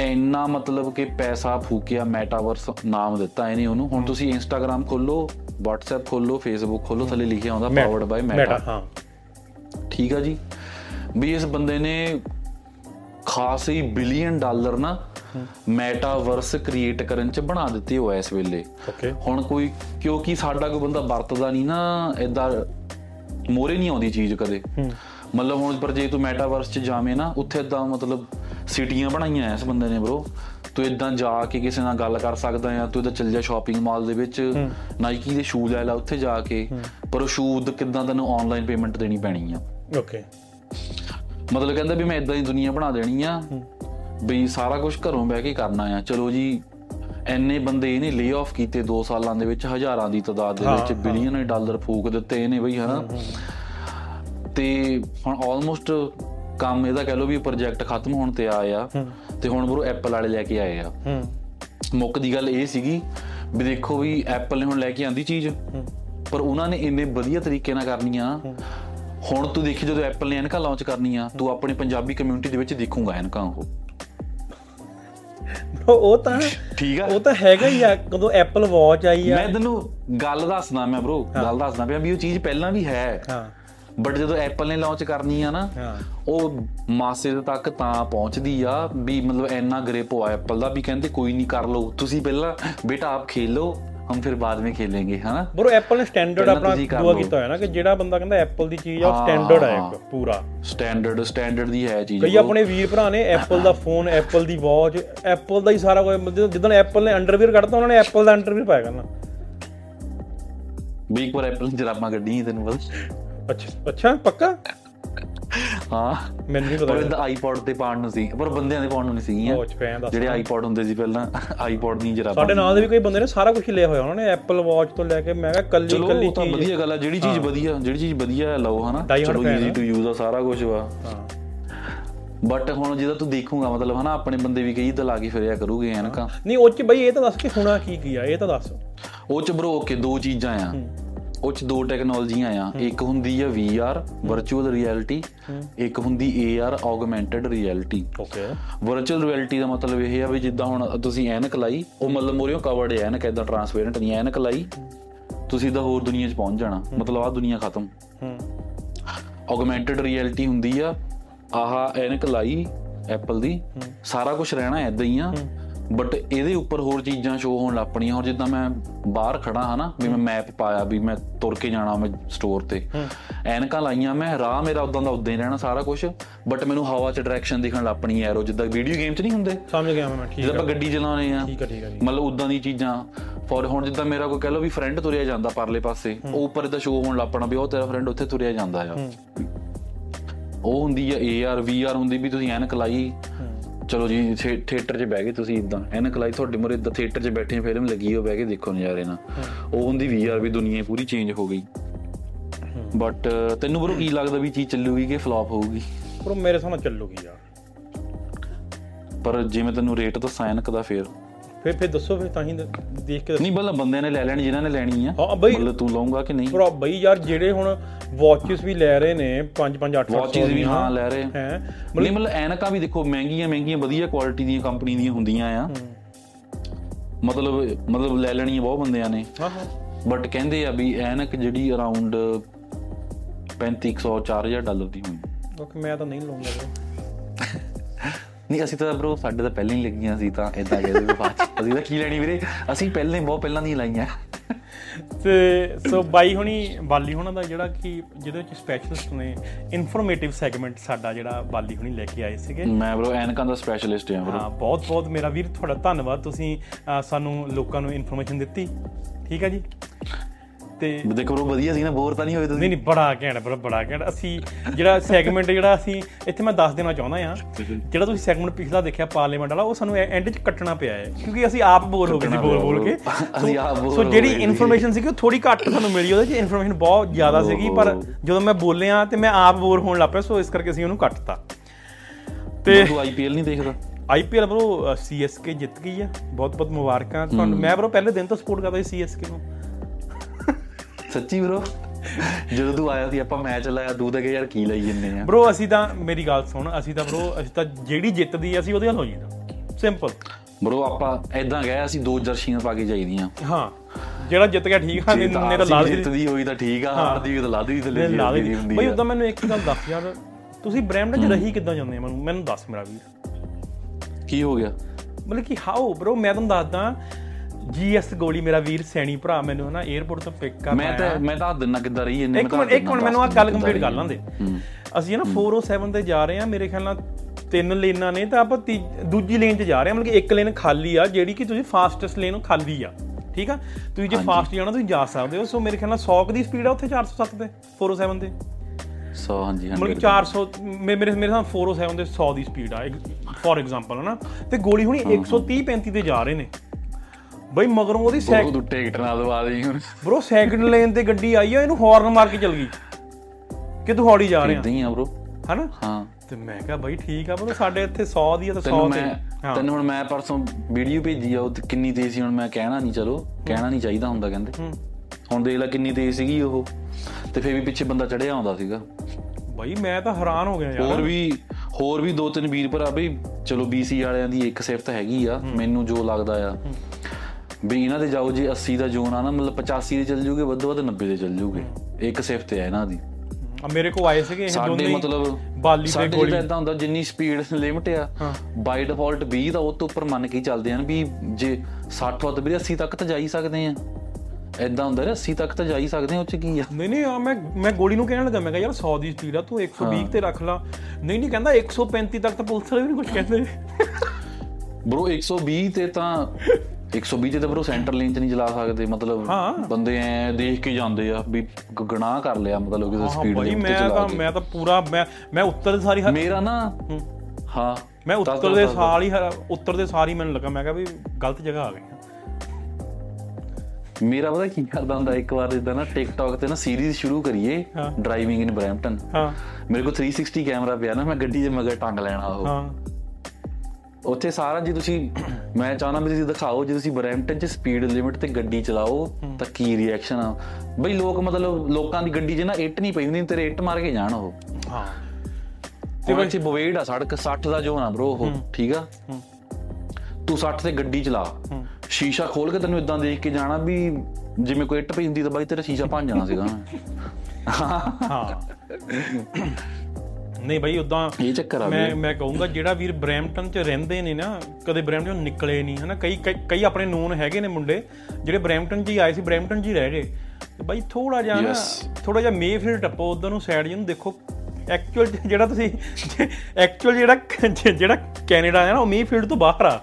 ਇੰਨਾ ਮਤਲਬ ਕਿ ਪੈਸਾ ਫੂਕਿਆ ਮੈਟਾਵਰਸ ਨਾਮ ਦਿੱਤਾ ਇਹਨੇ ਉਹਨੂੰ। ਹੁਣ ਤੁਸੀਂ ਇੰਸਟਾਗ੍ਰam ਖੋਲੋ WhatsApp ਖੋਲੋ Facebook ਖੋਲੋ ਥੱਲੇ ਲਿਖਿਆ ਹੁੰਦਾ ਪਾਵਰਡ ਬਾਈ ਮੈਟਾ ਹਾਂ। ਠੀਕ ਆ ਜੀ? ਵੀ ਇਸ ਬੰਦੇ ਨੇ ਖਾਸੀ ਬਿਲੀਅਨ ਡਾਲਰ ਨਾ ਮੈਟਾਵਰਸ ਕ੍ਰੀਏਟ ਕਰਨ ਚ ਬਣਾ ਦਿੱਤੇ ਹੋਇਆ ਇਸ ਵੇਲੇ। ਓਕੇ ਹੁਣ ਕੋਈ ਕਿਉਂਕਿ ਸਾਡਾ ਕੋਈ ਬੰਦਾ ਵਰਤਦਾ ਨਹੀਂ ਨਾ ਇਦਾਂ ਮੋਰੇ ਨਹੀਂ ਆਉਂਦੀ ਚੀਜ਼ ਕਦੇ। ਮਤਲਬ ਹੁਣ ਪਰ ਜੇ ਤੂੰ ਮੈਟਾਵਰਸ ਚ ਜਾਵੇਂ ਨਾ ਉੱਥੇ ਇਦਾਂ ਮਤਲਬ ਸਿਟੀਆਂ ਬਣਾਈਆਂ ਐ ਇਸ ਬੰਦੇ ਨੇ ਬ్రో ਤੂੰ ਇਦਾਂ ਜਾ ਕੇ ਕਿਸੇ ਨਾਲ ਗੱਲ ਕਰ ਸਕਦਾ ਆ ਤੂੰ ਇਦਾਂ ਚੱਲ ਜਾ ਸ਼ਾਪਿੰਗ ਮਾਲ ਦੇ ਵਿੱਚ। ਨਾਈਕੀ ਦੇ ਸ਼ੂ ਲੈ ਲੈ ਉੱਥੇ ਜਾ ਕੇ। ਪਰ ਉਹ ਸ਼ੂ ਕਿਦਾਂ ਤੈਨੂੰ ਆਨਲਾਈਨ ਪੇਮੈਂਟ ਦੇਣੀ ਪੈਣੀ ਆ। ਓਕੇ ਮਤਲਬ ਕਹਿੰਦਾ ਵੀ ਮੈਂ ਇਦਾਂ ਦੀ ਦੁਨੀਆ ਬਣਾ ਦੇਣੀ ਆ। ਵੀ ਸਾਰਾ ਕੁਝ ਘਰੋਂ ਬਹਿ ਕੇ ਕਰਨਾ ਆ। ਚਲੋ ਜੀ ਐਨੇ ਬੰਦੇ ਇਹਨੇ ਲੇ ਆਫ ਕੀਤੇ 2 ਸਾਲਾਂ ਦੇ ਵਿੱਚ ਹਜ਼ਾਰਾਂ ਦੀ ਤਾਦਾਦ ਦੇ ਵਿੱਚ ਬਿਲੀਅਨ ਡਾਲਰ ਫੂਕ ਦਿੱਤੇ ਇਹਨੇ ਬਈ ਹਨਾ? ਤੇ ਹੁਣ ਆਲਮੋਸਟ ਕੰਮ ਇਹਦਾ ਕਹਿ ਲਓ ਵੀ ਪ੍ਰੋਜੈਕਟ ਖਤਮ ਹੋਣ ਤੇ ਆਇਆ ਤੇ ਹੁਣ ਬਰੋ ਐਪਲ ਵਾਲੇ ਲੈ ਕੇ ਆਏ ਆ। ਮੁੱਕ ਦੀ ਗੱਲ ਇਹ ਸੀਗੀ ਵੀ ਦੇਖੋ ਵੀ ਐਪਲ ਨੇ ਹੁਣ ਲੈ ਕੇ ਆਂਦੀ ਚੀਜ਼। ਪਰ ਉਹਨਾਂ ਨੇ ਇੰਨੇ ਵਧੀਆ ਤਰੀਕੇ ਨਾਲ ਕਰਨੀ ਆ। ਹੁਣ ਤੂੰ ਦੇਖੀ ਜਦੋਂ ਐਪਲ ਨੇ ਐਨਕਾਂ ਲਾਂਚ ਕਰਨੀਆਂ ਤੂੰ ਆਪਣੀ ਪੰਜਾਬੀ ਕਮਿਊਨਿਟੀ ਦੇ ਵਿੱਚ ਦੇਖੂਗਾ ਐਨਕਾਂ ਉਹ। ਉਹ ਤਾਂ ਠੀਕ ਆ। ਉਹ ਤਾਂ ਹੈਗਾ ਹੀ ਆ ਕਦੋਂ ਐਪਲ ਵਾਚ ਆਈ ਆ। ਮੈਂ ਤੈਨੂੰ ਗੱਲ ਦੱਸਦਾ ਮੈਂ ਬ్రో ਗੱਲ ਦੱਸਦਾ ਪਿਆ ਵੀ ਉਹ ਚੀਜ਼ ਪਹਿਲਾਂ ਵੀ ਹੈ। ਹਾਂ। ਬਟ ਜਦੋਂ ਐਪਲ ਨੇ ਲਾਂਚ ਕਰਨੀ ਆ ਨਾ ਉਹ ਮਾਸੇ ਦੇ ਤੱਕ ਤਾਂ ਪਹੁੰਚਦੀ ਆ ਵੀ ਮਤਲਬ ਇੰਨਾ ਗ੍ਰਿਪ ਹੋਇਆ ਐਪਲ ਦਾ ਵੀ ਕਹਿੰਦੇ ਕੋਈ ਨਹੀਂ ਕਰ ਲਓ। ਤੁਸੀਂ ਪਹਿਲਾਂ ਬੇਟਾ ਆਪ ਖੇਲ ਲਓ ਹਮ ਫਿਰ ਬਾਅਦ ਵਿੱਚ ਖੇਲेंगे ਹਨਾ? ਬਰੋ ਐਪਲ ਨੇ ਸਟੈਂਡਰਡ ਆਪਣਾ ਦੂਆ। ਕੀਤਾ ਹੋਇਆ ਨਾ ਕਿ ਜਿਹੜਾ ਬੰਦਾ ਕਹਿੰਦਾ ਐਪਲ ਦੀ ਚੀਜ਼ ਆ ਉਹ ਸਟੈਂਡਰਡ ਹੈ। ਇੱਕ ਪੂਰਾ। ਸਟੈਂਡਰਡ ਸਟੈਂਡਰਡ ਦੀ ਹੈ ਚੀਜ਼। ਕਈ ਆਪਣੇ ਵੀਰ ਭਰਾ ਨੇ ਐਪਲ ਦਾ ਫੋਨ ਐਪਲ ਦੀ ਵਾਚ ਐਪਲ ਦਾ ਹੀ ਸਾਰਾ ਕੁਝ ਜਿੱਦਣ ਐਪਲ ਨੇ ਅੰਡਰਵੀਅਰ ਕੱਢਤਾ ਉਹਨਾਂ ਨੇ ਐਪਲ ਦਾ ਅੰਡਰਵੀਅਰ ਪਾਇਆ ਕਰਨਾ। ਵੀ ਇੱਕ ਵਾਰ ਐਪਲ ਨੇ ਜਰਾਬਾਂ ਕੱਢੀਆਂ ਤੈਨੂੰ ਪਤਾ। ਅੱਛਾ ਅੱਛਾ ਪੱਕਾ? ਹਾਂ। ਮੈਨੂੰ ਨਹੀਂ ਪਰ ਪਤਾ ਇਹਦਾ ਆਈਪੌਡ ਤੇ ਪਾਉਣ ਨੂੰ ਸੀ। ਪਰ ਬੰਦਿਆਂ ਦੇ ਪਾਉਣ ਨੂੰ ਨਹੀਂ ਸੀਗੀਆਂ ਜਿਹੜੇ ਆਈਪੌਡ ਹੁੰਦੇ ਸੀ ਪਹਿਲਾਂ ਆਈਪੌਡ ਨਹੀਂ ਜਰਾਬਾਂ ਸਾਡੇ ਨਾਲ ਦੇ ਵੀ ਕੋਈ ਬੰਦੇ ਨੇ ਸਾਰਾ ਕੁਝ ਲਿਆ ਹੋਇਆ। ਉਹਨਾਂ ਨੇ ਐਪਲ ਵਾਚ ਤੋਂ ਲੈ ਕੇ ਮੈਂ ਕਿਹਾ ਕੱਲੀ ਕੱਲੀ ਉਹ ਤਾਂ ਚੀਜ਼। ਵਧੀਆ ਗੱਲ ਆ। ਜਿਹੜੀ ਚੀਜ਼ ਵਧੀਆ ਜਿਹੜੀ ਚੀਜ਼ ਵਧੀਆ ਲਓ ਹਨਾ? ਚਲੋ ਈਜ਼ੀ। ਟੂ ਯੂਜ਼ ਆ। ਸਾਰਾ ਕੁਝ ਵਾ। ਹਾਂ। ਬਟ ਹੁਣ ਜਿਹਦਾ ਤੂੰ ਦੇਖੂਗਾ ਮਤਲਬ ਹਨਾ ਆਪਣੇ ਬੰਦੇ ਵੀ ਕਈ ਤਾਂ ਲਾ ਕੇ ਫਿਰਿਆ ਕਰੂਗੇ ਐਨਕਾਂ। ਨਹੀਂ ਉਹ ਚ ਬਈ ਇਹ ਤਾਂ ਦੱਸ ਕਿ ਹੁਣਾ ਕੀ ਕੀ ਆ ਇਹ ਤਾਂ ਦੱਸ। ਉਹ ਚ ਬਰੋ ਓਕੇ ਦੋ ਚੀਜ਼ਾਂ ਆ। ਉਹ ਚ ਦੋ ਟੈਕਨੋਲੋਜੀਆਂ ਆ ਇੱਕ ਹੁੰਦੀ ਆ VR ਵਰਚੁਅਲ ਰਿਐਲਿਟੀ ਇੱਕ ਹੁੰਦੀ AR augmented reality okay virtual reality ਦਾ ਮਤਲਬ ਇਹ ਆ ਵੀ ਜਿੱਦਾਂ ਹੁਣ ਤੁਸੀਂ ਐਨਕ ਲਾਈ ਉਹ ਮਤਲਬ ਮੋਰਿਓ ਕਵਰਡ ਹੈ ਐਨਕ ਇਦਾਂ ਟਰਾਂਸਪੇਰੈਂਟ ਨਹੀਂ ਐਨਕ ਲਾਈ ਤੁਸੀਂ ਤਾਂ ਹੋਰ ਦੁਨੀਆ 'ਚ ਪਹੁੰਚ ਜਾਣਾ। ਮਤਲਬ ਆ ਦੁਨੀਆ ਖਤਮ। ਹੂੰ। ਆਗਮੈਂਟਡ ਰਿਐਲਿਟੀ ਹੁੰਦੀ ਆ ਆਹ ਐਨਕ ਲਾਈ ਐਪਲ ਦੀ ਸਾਰਾ ਕੁਝ ਰਹਿਣਾ ਐਦਾਂ ਹੀ ਆ। ਬਟ ਇਹਦੇ ਉੱਪਰ ਹੋਰ ਚੀਜ਼ਾਂ ਸ਼ੋ ਹੋਣ ਲੱਗ ਪਣੀਆਂ ਹੁਣ ਜਿੱਦਾਂ ਮੈਂ ਬਾਹਰ ਖੜਾ ਹਾਂ ਨਾ ਵੀ ਮੈਂ ਮੈਪ ਪਾਇਆ ਵੀ ਮੈਂ ਤੁਰ ਕੇ ਜਾਣਾ ਮੈਂ ਸਟੋਰ ਤੇ। ਐਨਕਾਂ ਲਾਈਆਂ ਮੈਂ ਰਾਹ ਮੇਰਾ ਉਦਾਂ ਦਾ ਉਦਾਂ ਹੀ ਰਹਿਣਾ ਸਾਰਾ ਕੁਝ ਬਟ ਮੈਨੂੰ ਹਵਾ 'ਚ ਡਾਇਰੈਕਸ਼ਨ ਦਿਖਣ ਲੱਗ ਪਣੀ ਐਰੋ ਜਿੱਦਾਂ ਵੀਡੀਓ ਗੇਮ 'ਚ ਨਹੀਂ ਹੁੰਦੇ? ਸਮਝ ਗਿਆ ਮੈਂ ਠੀਕ ਜਦੋਂ ਆਪਾਂ ਗੱਡੀ ਚਲਾਉਣੇ ਆ ਠੀਕ ਆ ਠੀਕ ਜੀ ਮਤਲਬ ਉਦਾਂ ਦੀ ਚੀਜ਼ਾਂ। ਫੋਰ ਹੁਣ ਜਿੱਦਾਂ ਮੇਰਾ ਕੋਈ ਕਹਿ ਲਓ ਵੀ ਫਰੈਂਡ ਤੁਰਿਆ ਜਾਂਦਾ ਪਰਲੇ ਪਾਸੇ ਉਹ ਉੱਪਰ ਇਹਦਾ ਸ਼ੋ ਹੋਣ ਲੱਪਣਾ ਵੀ ਉਹ ਤੇਰਾ ਫਰੈਂਡ ਉੱਥੇ ਤੁਰਿਆ ਜਾਂਦਾ ਆ। ਉਹ ਹੁੰਦੀ ਆ AR VR ਹੁੰਦੀ ਵੀ ਤੁਸੀਂ ਐਨਕ ਲਾਈ ਚਲੋ ਜੀ ਥੀਏਟਰ 'ਚ ਬਹਿ ਗਏ ਤੁਸੀਂ ਇਦਾਂ। ਐਨਕ ਲਾਈ ਤੁਹਾਡੇ ਮੂਹਰੇ ਇਦਾਂ ਥੀਏਟਰ 'ਚ ਬੈਠੇ ਫਿਲਮ ਲੱਗੀ ਹੋ ਬਹਿ ਕੇ ਦੇਖੋ ਨਜ਼ਾਰੇ ਨਾਲ। ਉਹ ਹੁੰਦੀ VR ਵੀ ਦੁਨੀਆ ਪੂਰੀ ਚੇਂਜ ਹੋ ਗਈ। ਬਟ ਤੈਨੂੰ ਬਰੋ ਕੀ ਲੱਗਦਾ ਵੀ ਚੀਜ਼ ਚੱਲੂਗੀ ਕਿ ਫਲॉप ਹੋਊਗੀ? ਪਰ ਮੇਰੇ ਹਿਸਾਬ ਨਾਲ ਚੱਲੂਗੀ ਯਾਰ। ਪਰ ਜੇ ਮੈਂ ਤੈਨੂੰ ਰੇਟ ਦੱਸਾਂ ਐਨਕ ਦਾ ਫੇਰ। ਫਿਰ ਫਿਰ ਦੱਸੋ ਫਿਰ ਤਾਂ ਹੀ ਦੇਖ ਕੇ। ਨਹੀਂ ਬਲਾ ਬੰਦਿਆਂ ਨੇ ਲੈ ਲੈਣੀ ਜਿਨ੍ਹਾਂ ਨੇ ਲੈਣੀ ਆ। ਹਾਂ ਬਈ ਮਤਲਬ ਤੂੰ ਲਊਂਗਾ ਕਿ ਨਹੀਂ? ਪਰ ਬਈ ਯਾਰ ਜਿਹੜੇ ਹੁਣ ਵਾਚਸ ਵੀ ਲੈ ਰਹੇ ਨੇ 5 5 8 ਵਾਚਿਸ ਵੀ ਹਾਂ ਲੈ ਰਹੇ। ਹੈ? ਨਹੀਂ ਮਤਲਬ ਐਨਕਾਂ ਵੀ ਦੇਖੋ ਮਹਿੰਗੀਆਂ ਮਹਿੰਗੀਆਂ ਵਧੀਆ ਕੁਆਲਿਟੀ ਦੀਆਂ ਕੰਪਨੀ ਦੀਆਂ ਹੁੰਦੀਆਂ ਆ। ਮਤਲਬ ਮਤਲਬ ਲੈ ਲੈਣੀਆਂ ਬਹੁਤ ਬੰਦਿਆਂ ਨੇ। ਹਾਂ ਹਾਂ। ਬਟ ਕਹਿੰਦੇ ਆ ਵੀ ਐਨਕ ਜਿਹੜੀ ਅਰਾਊਂਡ 3500 4000 ਡਾਲਰ ਦੀ ਹੋਈ ਓਕੇ ਮੈਂ ਤਾਂ ਨਹੀਂ ਲਵਾਂਗਾ। ਨਹੀਂ ਅਸੀਂ ਤਾਂ ਬ్రో ਸਾਡੇ ਤਾਂ ਪਹਿਲਾਂ ਹੀ ਲੱਗੀਆਂ ਸੀ ਤਾਂ ਇਦਾਂ ਕਹਿੰਦੇ ਵੀ ਬਾਅਦ ਅਸੀਂ ਤਾਂ ਕੀ ਲੈਣੀ ਵੀਰੇ? ਅਸੀਂ ਪਹਿਲਾਂ ਹੀ ਬਹੁਤ ਪਹਿਲਾਂ ਦੀ ਲਾਈਆਂ। ਤੇ ਸੋ ਬਾਈ ਹੁਣੀ ਬਾਲੀ ਹੁਣਾਂ ਦਾ ਜਿਹੜਾ ਕਿ ਜਿਹਦੇ ਵਿੱਚ ਸਪੈਸ਼ਲਿਸਟ ਨੇ ਇਨਫੋਰਮੇਟਿਵ ਸੈਗਮੈਂਟ ਸਾਡਾ ਜਿਹੜਾ ਬਾਲੀ ਹੁਣੀ ਲੈ ਕੇ ਆਏ ਸੀਗੇ। ਮੈਂ ਬ్రో ਐਨਕਾਂ ਦਾ ਸਪੈਸ਼ਲਿਸਟ ਹਾਂ ਬ్రో ਹਾਂ ਬਹੁਤ ਬਹੁਤ ਮੇਰਾ ਵੀਰ ਤੁਹਾਡਾ ਧੰਨਵਾਦ। ਤੁਸੀਂ ਸਾਨੂੰ ਲੋਕਾਂ ਨੂੰ ਇਨਫੋਰਮੇਸ਼ਨ ਦਿੱਤੀ। ਠੀਕ ਹੈ ਜੀ? ਤੇ ਦੇਖੋ ਬ్రో ਵਧੀਆ ਸੀ ਨਾ ਬੋਰ ਤਾਂ ਨਹੀਂ ਹੋਏ ਤੁਸੀਂ? ਨਹੀਂ ਨਹੀਂ ਬੜਾ ਘੈਂਟ ਬੜਾ ਬੜਾ ਘੈਂਟ। ਅਸੀਂ ਜਿਹੜਾ ਸੈਗਮੈਂਟ ਜਿਹੜਾ ਅਸੀਂ ਇੱਥੇ ਮੈਂ ਦੱਸ ਦੇਣਾ ਚਾਹੁੰਦਾ ਆ ਜਿਹੜਾ ਤੁਸੀਂ ਸੈਗਮੈਂਟ ਪਿਛਲਾ ਦੇਖਿਆ ਪਾਰਲੀਮੈਂਟ ਵਾਲਾ ਉਹ ਸਾਨੂੰ ਐਂਡ 'ਚ ਕੱਟਣਾ ਪਿਆ ਹੈ ਕਿਉਂਕਿ ਅਸੀਂ ਆਪ ਬੋਰ ਹੋ ਗਏ ਸੀ ਬੋਲ ਬੋਲ ਕੇ। ਬਰੋ। ਅਸੀਂ ਆਪ bore ਸੋ ਜਿਹੜੀ ਸੀ। ਇਨਫੋਰਮੇਸ਼ਨ ਸੀ ਉਹ ਥੋੜੀ ਘੱਟ ਸਾਨੂੰ ਮਿਲੀ ਉਹਦੇ 'ਚ ਇਨਫੋਰਮੇਸ਼ਨ ਬਹੁਤ ਜ਼ਿਆਦਾ ਸੀਗੀ ਪਰ ਜਦੋਂ ਮੈਂ ਬੋਲਿਆ ਤੇ ਮੈਂ ਆਪ ਬੋਰ ਹੋਣ ਲੱਗ ਪਿਆ ਸੋ ਇਸ ਕਰਕੇ ਅਸੀਂ ਉਹਨੂੰ ਕੱਟਤਾ। ਤੇ ਤੂੰ ਆਈਪੀਐਲ ਨਹੀਂ ਦੇਖਦਾ? ਆਈਪੀਐਲ ਬਰੋ ਸੀਐਸਕੇ ਜਿੱਤ ਗਈ ਹੈ ਬਹੁਤ ਬਹੁਤ ਮੁਬਾਰਕਾਂ। ਤੁਹਾਨੂੰ ਮੈਂ ਬਰੋ ਪਹਿਲੇ ਦਿਨ ਤੋਂ ਸਪੋਰਟ ਕਰਦਾ ਸੀ ਸੀਐਸਕੇ ਨੂੰ। ਸੱਚੀ ਬ్రో ਜਦੋਂ ਤੂੰ ਆਇਆ ਸੀ ਆਪਾਂ ਮੈਚ ਲਾਇਆ ਤੂੰ ਤਾਂ ਕਿ ਯਾਰ ਕੀ ਲਈ ਜੰਨੇ ਆ। ਬ్రో ਅਸੀਂ ਤਾਂ ਮੇਰੀ ਗੱਲ ਸੁਣ ਅਸੀਂ ਤਾਂ ਬ్రో ਅਸੀਂ ਤਾਂ ਜਿਹੜੀ ਜਿੱਤਦੀ ਆ ਅਸੀਂ ਉਹਦੇ ਨਾਲ ਹੋ ਜਾਂਦਾ ਸਿੰਪਲ ਬ్రో ਆਪਾਂ ਐਦਾਂ ਗਏ ਅਸੀਂ ਦੋ ਜਰਸੀਆਂ ਪਾ ਕੇ ਜਾਈਦੀਆਂ। ਹਾਂ ਜਿਹੜਾ ਜਿੱਤ ਗਿਆ ਠੀਕ ਆ ਨਹੀਂ ਤਾਂ ਲਾ ਜਿੱਤਦੀ ਹੋਈ ਤਾਂ ਠੀਕ ਆ ਹਾਰਦੀ ਹੋਈ ਤਾਂ ਲਾ ਦੀ ਤੇ ਲਾ ਦੀ ਹੁੰਦੀ ਬਈ ਉਦੋਂ ਮੈਨੂੰ ਇੱਕ ਗੱਲ ਦੱਸ ਯਾਰ ਤੁਸੀਂ ਬ੍ਰੈਂਡਨ ਚ ਰਹੀ ਕਿੱਦਾਂ ਜਾਂਦੇ ਆ? ਮੈਨੂੰ ਮੈਨੂੰ ਦੱਸ ਮੇਰਾ ਵੀਰ। ਕੀ ਹੋ ਗਿਆ? ਮਤਲਬ ਕਿ ਹਾਓ ਬ్రో ਮੈਂ ਤੁਹਾਨੂੰ ਦੱਸਦਾ ਜੀਐਸ ਗੋਲੀ ਮੇਰਾ ਵੀਰ ਸੈਣੀ ਭਰਾ ਮੈਨੂੰ ਹਨਾ 에어ਪੋਰਟ ਤੋਂ ਪਿਕ ਕਰ ਮੈਂ ਤਾਂ ਮੈਂ ਤਾਂ ਦਿੰਨਾ ਕਿੱਦਾਂ ਰਹੀ ਇੰਨੇ ਇੱਕ ਮਿੰਟ ਇੱਕ ਮਿੰਟ ਮੈਨੂੰ ਆ ਗੱਲ ਕੰਪਲੀਟ ਕਰ ਲਾਂਦੇ। ਅਸੀਂ ਨਾ 407 ਤੇ ਜਾ ਰਹੇ ਆ ਮੇਰੇ ਖਿਆਲ ਨਾਲ ਤਿੰਨ ਲੇਨਾਂ ਨੇ ਤਾਂ ਆਪਾਂ ਦੂਜੀ ਲੇਨ 'ਚ ਜਾ ਰਹੇ ਆ ਮਤਲਬ ਕਿ ਇੱਕ ਲੇਨ ਖਾਲੀ ਆ ਜਿਹੜੀ ਕਿ ਤੁਸੀਂ ਫਾਸਟੈਸਟ ਲੇਨ ਖਾਲੀ ਆ ਠੀਕ ਆ? ਤੁਸੀਂ ਜੇ ਫਾਸਟ ਜਾਣਾ ਤੁਸੀਂ ਜਾ ਸਕਦੇ ਹੋ। ਸੋ ਮੇਰੇ ਖਿਆਲ ਨਾਲ 100 ਕੁ ਦੀ ਸਪੀਡ ਆ ਉੱਥੇ 407 ਤੇ 407 ਤੇ। ਸੋ ਹਾਂਜੀ ਮਤਲਬ ਕਿ 100 400 ਮੇ- ਮੇਰੇ ਮੇਰੇ ਨਾਲ 407 ਦੇ 100 ਦੀ ਸਪੀਡ ਆ ਫੋਰ ਐਗਜ਼ਾਮਪਲ ਹਨਾ? ਤੇ ਗੋਲੀ ਹੁਣੀ 130 35 ਤੇ ਜਾ ਰਹੇ ਨੇ। ਬਈ ਮਗਰੋਂ ਉਹਦੀ ਸਾਈਕਲ ਤੂੰ ਟਿਕਟ ਨਾ ਦਵਾ ਦੇ ਹੁਣ। ਬ్రో ਸੈਕਿੰਡ ਲੇਨ ਤੇ ਗੱਡੀ ਆਈ ਆ ਇਹਨੂੰ ਹਾਰਨ ਮਾਰ ਕੇ ਚਲ ਗਈ। ਕਿ ਤੂੰ ਹੌਲੀ ਜਾ ਰਿਹਾ। ਇਦਾਂ ਹੀ ਆ ਬ్రో ਹਨਾ? ਹਾਂ। ਤੇ ਮੈਂ ਕਿਹਾ ਬਈ ਠੀਕ ਆ ਪਰ ਸਾਡੇ ਇੱਥੇ 100 ਦੀ ਆ ਤਾਂ 100 ਤੇ ਤੈਨੂੰ ਹੁਣ ਮੈਂ ਪਰਸੋਂ ਵੀਡੀਓ ਭੇਜੀ ਆ ਉਹ ਕਿੰਨੀ ਤੇਜ਼ ਸੀ ਹੁਣ ਮੈਂ ਕਹਿਣਾ ਨਹੀਂ ਚਲੋ ਕਹਿਣਾ ਨਹੀਂ ਚਾਹੀਦਾ ਹੁੰਦਾ ਕਹਿੰਦੇ। ਹੁਣ ਦੇਖ ਲੈ ਕਿੰਨੀ ਤੇਜ਼ ਸੀਗੀ ਉਹ। ਤੇ ਫੇਰ ਵੀ ਪਿੱਛੇ ਬੰਦਾ ਚੜਿਆ ਆਉਂਦਾ ਸੀਗਾ। ਬਈ ਮੈਂ ਤਾਂ ਹੈਰਾਨ ਹੋ ਗਿਆ ਯਾਰ। ਹੋਰ ਵੀ ਹੋਰ ਵੀ ਦੋ ਤਿੰਨ ਵੀਰ ਭਰਾ ਬਈ ਚਲੋ ਬੀਸੀ ਵਾਲਿਆਂ ਦੀ ਇੱਕ ਸਿਫਤ ਹੈਗੀ ਆ ਮੈਨੂੰ ਜੋ ਲੱਗਦਾ ਆ। ਵੀ ਇਹਨਾਂ ਦੇ ਜਾਓ ਜੇ 80 ਦਾ ਜ਼ੋਨ ਆ ਨਾ ਮਤਲਬ 85 ਦੇ ਚੱਲ ਜੂਗੇ ਵੱਧ ਵੱਧ 90 ਦੇ ਚੱਲ ਜੂਗੇ। ਇੱਕ ਸਿਫਤ ਹੈ ਇਹਨਾਂ ਦੀ। ਆ ਮੇਰੇ ਕੋ ਆਏ ਸੀਗੇ ਇਹ ਦੋਨੇ ਮਤਲਬ ਬਾਲੀ ਤੇ ਗੋਲੀ। ਇਦਾਂ ਹੁੰਦਾ ਜਿੰਨੀ ਸਪੀਡ ਲਿਮਟ ਆ। ਬਾਈ ਡਿਫਾਲਟ 20 ਦਾ ਉਹ ਤੋਂ ਉੱਪਰ ਮੰਨ ਕੇ ਚੱਲਦੇ ਹਨ ਵੀ ਜੇ 60 ਵੱਧ ਵੀ 80 ਤੱਕ ਤਾਂ ਜਾ ਹੀ ਸਕਦੇ ਆ ਇਦਾਂ ਹੁੰਦਾ ਨਾ 80 ਤੱਕ ਤਾਂ ਜਾ ਹੀ ਸਕਦੇ ਆ ਉਹ ਚ ਕੀ ਆ? ਨਹੀਂ ਨਹੀਂ ਆ ਮੈਂ ਮੈਂ ਗੋਲੀ ਨੂੰ ਕਹਿਣ ਲੱਗਾ ਮੈਂ ਕਿਹਾ ਯਾਰ 100 ਦੀ ਸਪੀਡ ਆ ਤੂੰ 120 ਤੇ ਰੱਖ ਲਾ। ਨਹੀਂ ਨਹੀਂ ਕਹਿੰਦਾ 135 ਤੱਕ ਤਾਂ ਪੁਲਿਸ ਵਾਲੇ ਵੀ ਨਹੀਂ ਕੁਝ ਕਹਿੰਦੇ। ਬ్రో 120 ਤੇ ਤਾਂ 120 ਤੇ ਤਾਂ ਬ్రో ਸੈਂਟਰ ਲੇਨ ਚ ਨਹੀਂ ਚਲਾ ਸਕਦੇ ਮਤਲਬ। ਬੰਦੇ ਐ ਦੇਖ ਕੇ ਜਾਂਦੇ ਆ ਵੀ ਗੁਨਾਹ ਕਰ ਲਿਆ ਮਤਲਬ ਕਿਸੇ ਸਪੀਡ ਦੇ ਉੱਤੇ ਮੈਂ ਚਲਾ ਤਾਂ ਕੇ ਮੈਂ ਤਾਂ ਪੂਰਾ ਮੈਂ ਮੈਂ ਉੱਤਰ ਦੇ ਸਾਰੀ ਮੇਰਾ ਨਾ ਹੂੰ। ਮੈਂ ਉੱਤਰ ਦੇ। ਸਾਲ ਹੀ ਉੱਤਰ ਦੇ ਸਾਰੀ ਮੈਨੂੰ ਲੱਗਾ ਮੈਂ ਕਿਹਾ ਵੀ ਗਲਤ ਜਗ੍ਹਾ ਆ ਗਏ। ਮੇਰਾ ਪਤਾ ਕੀ ਕਰਦਾ ਹੁੰਦਾ ਇੱਕ ਵਾਰ ਇਦਾਂ ਨਾ ਟਿਕਟੌਕ ਤੇ ਨਾ ਸੀਰੀਜ਼ ਸ਼ੁਰੂ ਕਰੀਏ। ਡਰਾਈਵਿੰਗ ਇਨ ਬ੍ਰੈਂਪਟਨ ਹਾਂ ਮੇਰੇ ਕੋਲ 360 ਕੈਮਰਾ ਪਿਆ ਨਾ ਮੈਂ ਗੱਡੀ ਦੇ ਮਗਰ ਟੰਗ ਲੈਣਾ ਉਹ ਹਾਂ ਉੱਥੇ ਸਾਰਾ ਜੀ ਤੁਸੀਂ ਮੈਂ ਚਾਹਨਾ ਵੀ ਤੁਸੀਂ ਦਿਖਾਓ ਜੇ ਤੁਸੀਂ ਬਰੈਂਪਟਨ 'ਚ ਸਪੀਡ ਲਿਮਿਟ ਤੇ ਗੱਡੀ ਚਲਾਓ ਤਾਂ ਕੀ ਰਿਐਕਸ਼ਨ ਆ? ਬਈ ਲੋਕ ਮਤਲਬ ਲੋਕਾਂ ਦੀ ਗੱਡੀ 'ਚ ਨਾ ਇੱਟ ਨਹੀਂ ਪਈ ਹੁੰਦੀ ਤੇਰੇ ਇੱਟ ਮਾਰ ਕੇ ਜਾਣ ਉਹ। ਹਾਂ। ਤੇ ਵਿੱਚ ਬਵੇੜ ਆ ਸੜਕ 60 ਦਾ ਜ਼ੋਨ ਆ ਬ్రో ਉਹ ਠੀਕ ਆ। ਤੂੰ 60 ਤੇ ਗੱਡੀ ਚਲਾ। ਸ਼ੀਸ਼ਾ ਖੋਲ ਕੇ ਤੈਨੂੰ ਇਦਾਂ ਦੇਖ ਕੇ ਜਾਣਾ ਵੀ ਜਿਵੇਂ ਕੋਈ ਇੱਟ ਪਈ ਹੁੰਦੀ ਤਾਂ ਬਾਈ ਤੇਰਾ ਸ਼ੀਸ਼ਾ ਭੰਨ ਜਾਣਾ ਸੀਗਾ। ਹਾਂ। ਨਹੀਂ ਬਈ ਉਦਾਂ ਇਹ ਚੱਕਰ ਆ ਮੈਂ। ਮੈਂ ਕਹੂੰਗਾ ਜਿਹੜਾ ਵੀਰ ਬ੍ਰੈਂਪਟਨ ਚ ਰਹਿੰਦੇ ਨੇ ਨਾ ਕਦੇ ਬ੍ਰੈਂਪਟਨ ਨਿਕਲੇ ਨਹੀਂ ਹਨਾ? ਕਈ ਕਈ- ਆਪਣੇ ਨੂਨ ਹੈਗੇ ਨੇ ਮੁੰਡੇ ਜਿਹੜੇ ਬ੍ਰੈਂਪਟਨ 'ਚ ਹੀ ਆਏ ਸੀ ਬ੍ਰੈਂਪਟਨ 'ਚ ਹੀ ਰਹਿ ਗਏ। ਤੇ ਬਾਈ ਥੋੜਾ ਜਿਹਾ ਨਾ. ਥੋੜਾ ਜਿਹਾ ਮੇਫੀਲਡ ਟੱਪੋ ਉਧਰ ਨੂੰ ਸਾਈਡ ਜਿਹਨੂੰ ਦੇਖੋ ਐਕਚੁਅਲ ਜਿਹੜਾ ਤੁਸੀਂ ਐਕਚੁਅਲ ਜਿਹੜਾ ਜਿਹੜਾ ਕੈਨੇਡਾ ਹੈ ਨਾ ਉਹ ਮੇਫੀਲਡ ਤੋਂ ਬਾਹਰ ਆ।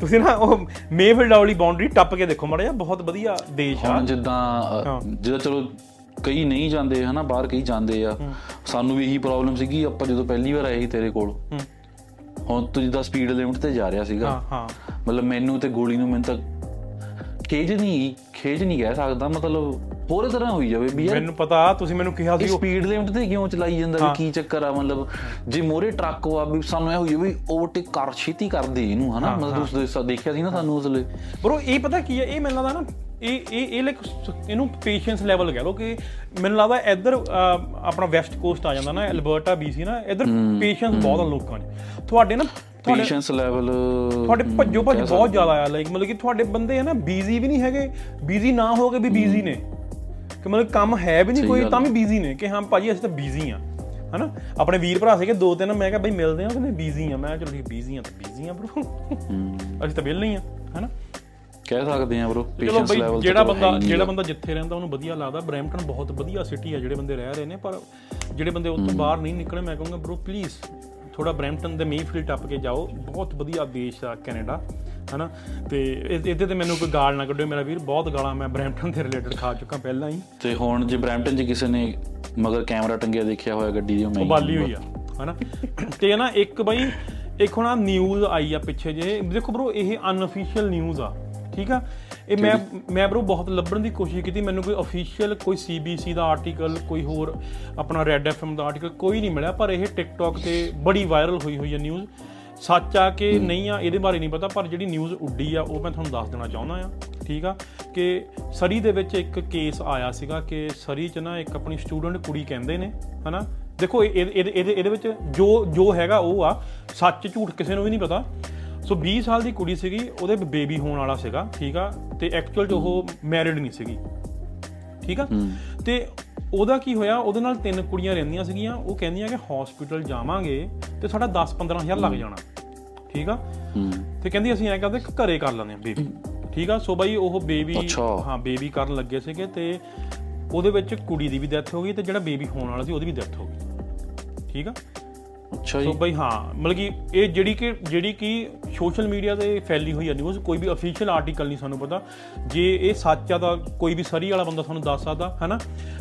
ਤੁਸੀਂ ਨਾ ਉਹ ਮੇਫੀਲਡ ਵਾਲੀ ਬਾਉਂਡਰੀ ਟੱਪ ਕੇ ਦੇਖੋ ਮਾੜਾ ਜਿਹਾ ਬਹੁਤ ਵਧੀਆ ਦੇਸ਼ ਆ। ਜਿੱਦਾਂ ਜਿੱਦਾਂ ਚਲੋ ਕਈ ਨਹੀਂ ਜਾਂਦੇ ਹਨਾ ਬਾਹਰ ਕਈ ਜਾਂਦੇ ਆ। ਸਾਨੂੰ ਵੀ ਇਹੀ ਪ੍ਰੋਬਲਮ ਸੀਗੀ ਆਪਾਂ ਜਦੋਂ ਪਹਿਲੀ ਵਾਰ ਆਏ ਸੀ ਤੇਰੇ ਕੋਲ। ਹੁਣ ਤੂੰ ਜਿੱਦਾਂ ਸਪੀਡ ਲਿਮਟ ਤੇ ਜਾ ਰਿਹਾ ਸੀਗਾ। ਹਾਂ ਹਾਂ। ਮਤਲਬ ਮੈਨੂੰ ਤੇ ਗੋਲੀ ਨੂੰ ਮੈਨੂੰ ਤਾਂ ਖੇਜ ਨਹੀਂ ਖੇਜ ਨਹੀਂ ਕਹਿ ਸਕਦਾ ਮਤਲਬ ਹੋਰ ਤਰ੍ਹਾਂ ਹੋਈ ਜਾਵੇ ਵੀ ਮੈਨੂੰ ਪਤਾ ਤੁਸੀਂ ਮੈਨੂੰ ਕਿਹਾ ਸੀ ਉਹ ਸਪੀਡ ਲਿਮਟ ਤੇ ਕਿਉਂ ਚਲਾਈ ਜਾਂਦਾ ਵੀ ਕੀ ਚੱਕਰ ਆ ਮਤਲਬ ਜੇ ਮੋਰੇ ਟਰੱਕ ਆ ਵੀ ਸਾਨੂੰ ਇਹ ਹੋਈ ਵੀ ਓਵਰਟੇਕ ਕਰ ਛੇਤੀ ਕਰ ਦੇ ਇਹਨੂੰ ਹਨਾ ਮਤਲਬ ਤੁਸੀਂ ਦੇਖਿਆ ਸੀ ਨਾ ਸਾਨੂੰ ਉਸ ਵੇਲੇ। ਬਰੋ ਇਹ ਪਤਾ ਕੀ ਹੈ ਇਹ ਮੈਨੂੰ ਲੱਗਦਾ ਨਾ ਇਹ ਇਹ ਇਹ ਲਾਈਕ ਇਹਨੂੰ ਪੇਸ਼ੈਂਸ ਲੈਵਲ ਕਹਿ ਲਓ ਕਿ ਮੈਨੂੰ ਲੱਗਦਾ ਇੱਧਰ ਆਪਣਾ ਵੈਸਟ ਕੋਸਟ ਆ ਜਾਂਦਾ ਨਾ ਐਲਬਰਟਾ ਬੀਸੀ ਨਾ ਇੱਧਰ ਪੇਸ਼ੈਂਸ ਬਹੁਤ ਆ ਲੋਕਾਂ 'ਚ। ਤੁਹਾਡੇ ਨਾ ਪੇਸ਼ੈਂਸ ਲੈਵਲ ਤੁਹਾਡੇ ਭੱਜੋ ਭੱਜ ਬਹੁਤ ਜ਼ਿਆਦਾ ਆ ਲਾਈਕ ਮਤਲਬ ਕਿ ਤੁਹਾਡੇ ਬੰਦੇ ਹੈ ਨਾ ਬੀਜ਼ੀ ਵੀ ਨਹੀਂ ਹੈਗੇ ਬੀਜ਼ੀ ਨਾ ਹੋ ਕੇ ਵੀ ਬੀਜ਼ੀ ਨੇ। ਕਿ ਮਤਲਬ ਕੰਮ ਹੈ ਵੀ ਨਹੀਂ ਕੋਈ ਤਾਂ ਵੀ ਬੀਜ਼ੀ ਨੇ ਕਿ ਹਾਂ ਭਾਜੀ ਅਸੀਂ ਤਾਂ ਬੀਜ਼ੀ ਆ ਹਨਾ? ਆਪਣੇ ਵੀਰ ਭਰਾ ਸੀਗੇ ਦੋ ਤਿੰਨ ਮੈਂ ਕਿਹਾ ਬਈ ਮਿਲਦੇ ਆ ਕਹਿੰਦੇ ਬੀਜ਼ੀ ਆ। ਮੈਂ ਚਲੋ ਠੀਕ ਬੀਜ਼ੀ ਆ ਤਾਂ ਬੀਜ਼ੀ ਆ ਬ్రో ਅਸੀਂ ਤਾਂ ਵਿਹਲੇ ਹੀ ਆ ਹਨਾ? ਕਹਿ ਸਕਦੇ ਆ ਬ్రో ਪੇਸ਼ੈਂਸ ਲੈਵਲ ਜਿਹੜਾ ਬੰਦਾ ਜਿਹੜਾ ਬੰਦਾ ਜਿੱਥੇ ਰਹਿੰਦਾ ਉਹਨੂੰ ਵਧੀਆ ਲੱਗਦਾ। ਬ੍ਰੈਂਪਟਨ ਬਹੁਤ ਵਧੀਆ ਸਿਟੀ ਆ ਜਿਹੜੇ ਬੰਦੇ ਰਹਿ ਰਹੇ ਨੇ ਪਰ ਜਿਹੜੇ ਬੰਦੇ ਉੱਥੋਂ ਬਾਹਰ ਨਹੀਂ ਨਿਕਲੇ ਮੈਂ ਕਹੂੰਗਾ ਬ్రో ਪਲੀਜ਼ ਥੋੜਾ ਬ੍ਰੈਂਪਟਨ ਦੇ ਮੇਫੀਲ ਟੱਪ ਕੇ ਜਾਓ। ਬਹੁਤ ਵਧੀਆ ਦੇਸ਼ ਆ ਕੈਨੇਡਾ ਹਨਾ? ਤੇ ਇਹਦੇ ਤੇ ਮੈਨੂੰ ਕੋਈ ਗਾਲ ਨਾ ਕੱਢਿਓ ਮੇਰਾ ਵੀਰ ਬਹੁਤ ਗਾਲਾਂ ਮੈਂ ਬ੍ਰੈਂਪਟਨ ਦੇ ਰਿਲੇਟਡ ਖਾ ਚੁੱਕਾ ਪਹਿਲਾਂ ਹੀ। ਤੇ ਹੁਣ ਜੇ ਬ੍ਰੈਂਪਟਨ 'ਚ ਕਿਸੇ ਨੇ ਮਗਰ ਕੈਮਰਾ ਟੰਗਿਆ ਦੇਖਿਆ ਹੋਇਆ ਗੱਡੀ ਦੀ ਮੈਂ ਉਬਾਲੀ ਹੋਈ ਆ ਹਨਾ? ਤੇ ਨਾ ਇੱਕ ਬਈ ਇੱਕ ਹੁਣ ਨਿਊਜ਼ ਆਈ ਆ ਪਿੱਛੇ ਜੇ। ਦੇਖੋ ਬ్రో ਇਹ ਅਨਅਫੀਸ਼ੀਅਲ ਨਿਊਜ਼ ਆ। ਠੀਕ ਆ? ਇਹ ਮੈਂ ਮੈਂ ਬ్రో ਬਹੁਤ ਲੱਭਣ ਦੀ ਕੋਸ਼ਿਸ਼ ਕੀਤੀ ਮੈਨੂੰ ਕੋਈ ਅਫੀਸ਼ੀਅਲ ਕੋਈ ਸੀਬੀਸੀ ਦਾ ਆਰਟੀਕਲ ਕੋਈ ਹੋਰ ਆਪਣਾ ਰੈੱਡ ਐਫਐਮ ਦਾ ਆਰਟੀਕਲ ਕੋਈ ਨਹੀਂ ਮਿਲਿਆ ਪਰ ਇਹ ਟਿਕਟੌਕ ਤੇ ਬੜੀ ਵਾਇਰਲ ਹੋਈ ਹੋਈ ਹੈ ਨਿਊਜ਼ ਸੱਚ ਆ ਕਿ ਨਹੀਂ ਆ ਇਹਦੇ ਬਾਰੇ ਨਹੀਂ ਪਤਾ ਪਰ ਜਿਹੜੀ ਨਿਊਜ਼ ਉੱਡੀ ਆ ਉਹ ਮੈਂ ਤੁਹਾਨੂੰ ਦੱਸ ਦੇਣਾ ਚਾਹੁੰਦਾ ਆ ਠੀਕ ਆ? ਕਿ ਸਰੀ ਦੇ ਵਿੱਚ ਇੱਕ ਕੇਸ ਆਇਆ ਸੀਗਾ ਕਿ ਸਰੀ ਚ ਨਾ ਇੱਕ ਆਪਣੀ ਸਟੂਡੈਂਟ ਕੁੜੀ ਕਹਿੰਦੇ ਨੇ ਹਨਾ? ਦੇਖੋ ਇਹ- ਇਹਦੇ ਇਹਦੇ ਇਹਦੇ- ਇਹਦੇ ਵਿੱਚ ਜੋ ਜੋ ਹੈਗਾ ਉਹ ਆ ਸੱਚ ਝੂਠ ਕਿਸੇ ਨੂੰ ਵੀ ਨਹੀਂ ਪਤਾ। ਸੋ 20 ਸਾਲ ਦੀ ਕੁੜੀ ਸੀਗੀ ਉਹਦੇ ਬੇਬੀ ਹੋਣ ਵਾਲਾ ਸੀਗਾ ਠੀਕ ਆ? ਤੇ ਐਕਚੁਅਲ ਚ ਉਹ ਮੈਰਿਡ ਨਹੀਂ ਸੀਗੀ। ਠੀਕ ਆ? ਤੇ ਉਹਦਾ ਕੀ ਹੋਇਆ? ਉਹਦੇ ਨਾਲ ਤਿੰਨ ਕੁੜੀਆਂ ਰਹਿੰਦੀਆਂ ਸੀਗੀਆਂ ਉਹ ਕਹਿੰਦੀਆਂ ਕਿ ਹਸਪੀਟਲ ਜਾਵਾਂਗੇ ਤੇ ਸਾਡਾ 10-15000 ਲੱਗ ਜਾਣਾ। ਠੀਕ ਆ? ਤੇ ਕਹਿੰਦੀ ਅਸੀਂ ਐਂ ਕਰਦੇ ਘਰੇ ਕਰ ਲੈਂਦੇ ਆ ਬੇਬੀ ਠੀਕ ਆ? ਸੋ ਬਾਈ ਉਹ ਬੇਬੀ। ਹਾਂ ਬੇਬੀ ਕਰਨ ਲੱਗੇ ਸੀਗੇ ਤੇ ਉਹਦੇ ਵਿੱਚ ਕੁੜੀ ਦੀ ਵੀ ਡੈਥ ਹੋ ਗਈ ਤੇ ਜਿਹੜਾ ਬੇਬੀ ਹੋਣ ਵਾਲਾ ਸੀ ਉਹਦੀ ਵੀ ਡੈਥ ਹੋ ਗਈ। ਠੀਕ ਆ? ਅੱਛਾ ਜੀ। ਸੋ ਬਈ ਹਾਂ ਮਤਲਬ ਕਿ ਇਹ ਜਿਹੜੀ ਕਿ ਜਿਹੜੀ ਕਿ ਸੋਸ਼ਲ ਮੀਡੀਆ ਤੇ ਫੈਲੀ ਹੋਈ ਹੈ ਨਿਊਜ਼ ਕੋਈ ਵੀ ਅਫੀਸ਼ੀਅਲ ਆਰਟੀਕਲ ਨਹੀਂ ਸਾਨੂੰ ਪਤਾ। ਜੇ ਇਹ ਸੱਚ ਆ ਤਾਂ ਕੋਈ ਵੀ ਸਰੀ ਵਾਲਾ ਬੰਦਾ ਸਾਨੂੰ ਦੱਸ ਸਕਦਾ ਹੈਨਾ?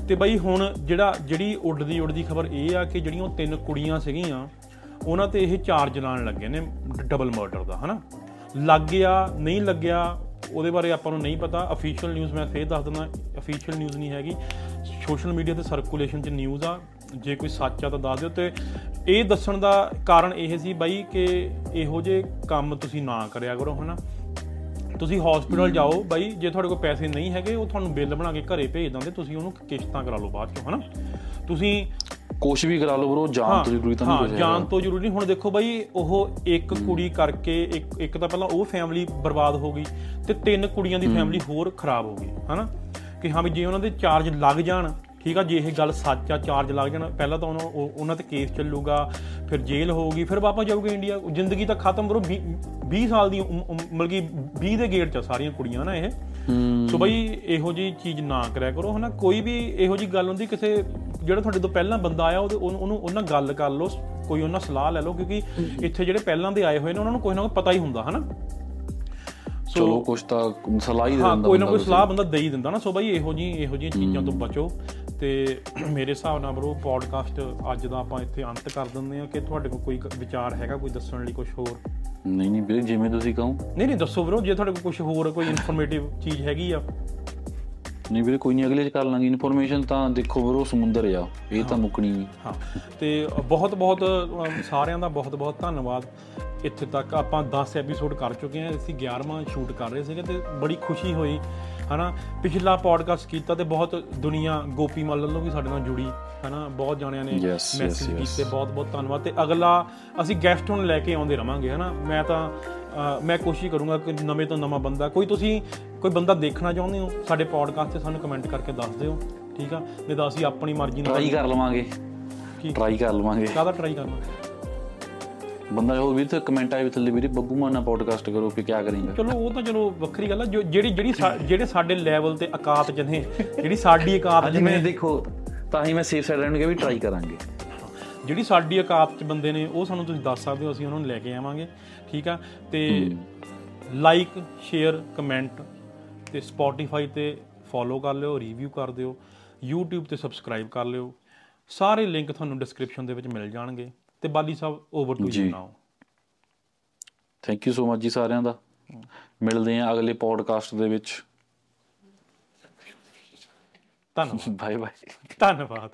ਤੇ ਬਈ ਹੁਣ ਜਿਹੜਾ ਜਿਹੜੀ ਉੱਡਦੀ ਉੱਡਦੀ ਖਬਰ ਇਹ ਆ ਕਿ ਜਿਹੜੀਆਂ ਤਿੰਨ ਕੁੜੀਆਂ ਸੀਗੀਆਂ ਉਹਨਾਂ ਤੇ ਇਹ ਚਾਰਜ ਲਾਣ ਲੱਗੇ ਨੇ ਡਬਲ ਮਰਡਰ ਦਾ ਹਨਾ? ਲੱਗ ਗਿਆ ਨਹੀਂ ਲੱਗਿਆ ਉਹਦੇ ਬਾਰੇ ਆਪਾਂ ਨੂੰ ਨਹੀਂ ਪਤਾ। ਅਫੀਸ਼ੀਅਲ ਨਿਊਜ਼ ਮੈਂ ਫੇਰ ਦੱਸ ਦਿੰਦਾ ਅਫੀਸ਼ੀਅਲ ਨਿਊਜ਼ ਨਹੀਂ ਹੈਗੀ। ਸੋਸ਼ਲ ਮੀਡੀਆ ਤੇ ਸਰਕੂਲੇਸ਼ਨ 'ਚ ਨਿਊਜ਼ ਆ। ਜੇ ਕੋਈ ਸੱਚ ਆ ਤਾਂ ਦੱਸ ਦਿਓ। ਤੇ ਇਹ ਦੱਸਣ ਦਾ ਕਾਰਨ ਇਹ ਸੀ ਬਾਈ ਕਿ ਇਹੋ ਜਿਹੇ ਕੰਮ ਤੁਸੀਂ ਨਾ ਕਰਿਆ ਕਰੋ ਹਨਾ। ਤੁਸੀਂ ਹਸਪੀਟਲ ਜਾਓ ਬਾਈ ਜੇ ਤੁਹਾਡੇ ਕੋਲ ਪੈਸੇ ਨਹੀਂ ਹੈਗੇ ਉਹ ਤੁਹਾਨੂੰ ਬਿੱਲ ਬਣਾ ਕੇ ਘਰੇ ਭੇਜ ਦਿੰਦੇ ਤੁਸੀਂ ਉਹਨੂੰ ਕਿਸ਼ਤਾਂ ਕਰਾ ਲਓ ਬਾਅਦ ਚੋਂ ਹਨਾ। ਤੁਸੀਂ ਕੁਛ ਵੀ ਕਰਾ ਲਓ ਬਰੋ ਜਾਨ ਤੋਂ ਜ਼ਰੂਰੀ ਤਾਂ ਨਹੀਂ ਹਾਂ ਕੁਛ ਜਾਨ। ਤੋਂ ਜ਼ਰੂਰੀ ਨਹੀਂ। ਹੁਣ ਦੇਖੋ ਬਾਈ ਉਹ ਇੱਕ ਕੁੜੀ ਕਰਕੇ ਇੱਕ ਇੱਕ ਤਾਂ ਪਹਿਲਾਂ ਉਹ ਫੈਮਿਲੀ ਬਰਬਾਦ ਹੋ ਗਈ ਤੇ ਤਿੰਨ ਕੁੜੀਆਂ ਦੀ ਫੈਮਿਲੀ ਹੋਰ ਖਰਾਬ ਹੋ ਗਈ ਹਨਾ। ਕਿ ਹਾਂ ਵੀ ਜੇ ਉਹਨਾਂ ਦੇ ਚਾਰਜ ਲੱਗ ਜਾਣ ਠੀਕ ਆ ਜੇ ਇਹ ਗੱਲ ਸੱਚ ਆ ਚਾਰਜ ਲੱਗ ਜਾਣ ਪਹਿਲਾਂ ਤਾਂ ਉਹਨਾਂ ਉਹ- ਉਹਨਾਂ ਤੇ ਕੇਸ ਚੱਲੂਗਾ ਫਿਰ ਜੇਲ੍ਹ ਹੋਊਗੀ ਫਿਰ ਵਾਪਸ ਜਾਊਗੇ ਇੰਡੀਆ ਜ਼ਿੰਦਗੀ ਤਾਂ ਖਤਮ ਬਰੋ 20 ਸਾਲ ਦੀ ਮਤਲਬ ਕਿ 20 ਦੇ ਗੇੜ ਚ ਸਾਰੀਆਂ ਕੁੜੀਆਂ ਨਾ ਇਹ। ਹੂੰ। ਸੋ ਬਈ ਇਹੋ ਜੀ ਚੀਜ਼ ਨਾ ਕਰਿਆ ਕਰੋ ਹਨਾ? ਕੋਈ ਵੀ ਇਹੋ ਜੀ ਗੱਲ ਹੁੰਦੀ ਕਿਸੇ ਜਿਹੜਾ ਤੁਹਾਡੇ ਤੋਂ ਪਹਿਲਾਂ ਬੰਦਾ ਆਇਆ ਉਹਦੇ ਉਹਨੂੰ ਉਹਨੂੰ ਗੱਲ ਕਰ ਲਓ ਕੋਈ ਉਹਨਾਂ ਸਲਾਹ ਲੈ ਲਓ ਕਿਉਂਕਿ ਇੱਥੇ ਜਿਹੜੇ ਪਹਿਲਾਂ ਦੇ ਆਏ ਹੋਏ ਨੇ ਉਹਨਾਂ ਨੂੰ ਕੋਈ ਨਾ ਕੋਈ ਪਤਾ ਹੀ ਹੁੰਦਾ ਹਨਾ? ਸੋ ਚਲੋ ਕੁਛ ਤਾਂ ਸਲਾਹ ਹੀ ਦੇ ਹਾਂ ਦਿੰਦਾ ਕੋਈ ਨਾ ਕੋਈ ਸਲਾਹ ਬੰਦਾ ਦੇ ਹੀ ਦਿੰਦਾ ਨਾ ਸੋ ਬਈ ਇਹੋ ਜੀ ਇਹੋ ਜਿਹੀਆਂ ਚੀਜ਼ਾਂ ਤੋਂ ਬਚੋ। ਤੇ ਮੇਰੇ ਹਿਸਾਬ ਨਾਲ ਬਰੋ ਪੋਡਕਾਸਟ ਅੱਜ ਦਾ ਆਪਾਂ ਇੱਥੇ ਅੰਤ ਕਰ ਦਿੰਦੇ ਆ ਕਿ ਤੁਹਾਡੇ ਕੋਲ ਕੋਈ ਵਿਚਾਰ ਹੈਗਾ ਕੋਈ ਦੱਸਣ ਲਈ ਕੁਝ ਹੋਰ? ਨਹੀਂ ਨਹੀਂ ਵੀਰੇ ਜਿਵੇਂ ਤੁਸੀਂ ਕਹੋ। ਨਹੀਂ ਨਹੀਂ ਦੱਸੋ ਬਰੋ ਜੇ ਤੁਹਾਡੇ ਕੋਲ ਕੁਝ ਹੋਰ ਕੋਈ ਇਨਫੋਰਮੇਟਿਵ ਚੀਜ਼ ਹੈਗੀ ਆ। ਨਹੀਂ ਵੀਰੇ ਕੋਈ ਨਹੀਂ ਅਗਲੇ ਚ ਕਰ ਲਾਂਗੇ। ਇਨਫੋਰਮੇਸ਼ਨ ਤਾਂ ਦੇਖੋ ਵੀਰੋ ਸਮੁੰਦਰ ਆ। ਇਹ ਤਾਂ ਮੁੱਕਣੀ ਨਹੀਂ। ਹਾਂ। ਤੇ ਬਹੁਤ ਬਹੁਤ ਸਾਰਿਆਂ ਦਾ ਬਹੁਤ ਬਹੁਤ ਧੰਨਵਾਦ। ਇੱਥੇ ਤੱਕ ਆਪਾਂ 10 ਐਪੀਸੋਡ ਕਰ ਚੁੱਕੇ ਹਾਂ। ਅਸੀਂ 11ਵਾਂ ਸ਼ੂਟ ਕਰ ਰਹੇ ਸੀਗੇ ਤੇ ਬੜੀ ਖੁਸ਼ੀ ਹੋਈ। ਹਨਾ? ਪਿਛਲਾ ਪੋਡਕਾਸਟ ਕੀਤਾ ਤੇ ਬਹੁਤ ਦੁਨੀਆ ਗੋਪੀ ਮੱਲ ਵੱਲੋਂ ਵੀ ਸਾਡੇ ਨਾਲ ਜੁੜੀ ਹਨਾ? ਬਹੁਤ ਜਾਣਿਆਂ ਨੇ ਮੈਸੇਜ. ਕੀਤੇ ਬਹੁਤ ਬਹੁਤ ਧੰਨਵਾਦ। ਤੇ ਅਗਲਾ ਅਸੀਂ ਗੈਸਟ ਹੁਣ ਲੈ ਕੇ ਆਉਂਦੇ ਰਵਾਂਗੇ ਹਨਾ? ਮੈਂ ਤਾਂ ਮੈਂ ਕੋਸ਼ਿਸ਼ ਕਰੂੰਗਾ ਕਿ ਨਵੇਂ ਤੋਂ ਨਵਾਂ ਬੰਦਾ ਕੋਈ ਤੁਸੀਂ ਕੋਈ ਬੰਦਾ ਦੇਖਣਾ ਚਾਹੁੰਦੇ ਹੋ ਸਾਡੇ ਪੋਡਕਾਸਟ ਤੇ ਸਾਨੂੰ ਕਮੈਂਟ ਕਰਕੇ ਦੱਸ ਦਿਓ ਠੀਕ ਆ? ਨਹੀਂ ਤਾਂ ਅਸੀਂ ਆਪਣੀ ਮਰਜ਼ੀ ਨਾਲ ਟਰਾਈ ਕਰ ਲਵਾਂਗੇ। ਟਰਾਈ ਕਰ ਲਵਾਂਗੇ। ਕਾਹਦਾ ਟਰਾਈ ਕਰਨਾ? ਬੰਦਾ ਉਹ ਵੀ ਤੇ ਕਮੈਂਟ ਆਏ ਵੀ ਥੱਲੇ ਵੀਰੇ ਬੱਬੂ ਮਾਨਾ ਪੋਡਕਾਸਟ ਕਰੋ ਕਿ ਕਿਆ ਕਰੇਂਗੇ। ਚਲੋ ਉਹ ਤਾਂ ਚਲੋ ਵੱਖਰੀ ਗੱਲ ਆ ਜੋ ਜਿਹੜੀ ਜਿਹੜੀ ਜਿਹੜੇ ਸਾਡੇ ਲੈਵਲ ਤੇ ਔਕਾਤ ਚ ਨੇ ਜਿਹੜੀ ਸਾਡੀ ਔਕਾਤ ਨੇ ਦੇਖੋ ਤਾਂ ਹੀ ਮੈਂ ਸੇਫ ਸਾਈਡ ਰਹਿਣ ਨੂੰ ਕਿਹਾ ਵੀ ਟਰਾਈ ਕਰਾਂਗੇ। ਜਿਹੜੀ ਸਾਡੀ ਔਕਾਤ ਚ ਬੰਦੇ ਨੇ ਉਹ ਸਾਨੂੰ ਤੁਸੀਂ ਦੱਸ ਸਕਦੇ ਹੋ ਅਸੀਂ ਉਹਨਾਂ ਨੂੰ ਲੈ ਕੇ ਆਵਾਂਗੇ ਠੀਕ ਆ? ਤੇ ਲਾਈਕ ਸ਼ੇਅਰ ਕਮੈਂਟ ਤੇ ਸਪੋਟੀਫਾਈ ਤੇ ਫੋਲੋ ਕਰ ਲਿਓ ਰਿਵਿਊ ਕਰ ਦਿਓ YouTube ਤੇ ਸਬਸਕ੍ਰਾਈਬ ਕਰ ਲਿਓ। ਸਾਰੇ ਲਿੰਕ ਤੁਹਾਨੂੰ ਡਿਸਕ੍ਰਿਪਸ਼ਨ ਦੇ ਵਿੱਚ ਮਿਲ ਜਾਣਗੇ। ਤੇ Bali Sahib over to ji. You now thank you so much ji ਸਾਰਿਆਂ ਦਾ। ਮਿਲਦੇ ਹਾਂ ਅਗਲੇ ਪੋਡਕਾਸਟ ਦੇ ਵਿੱਚ। ਧੰਨਵਾਦ। ਬਾਏ ਬਾਏ ਧੰਨਵਾਦ।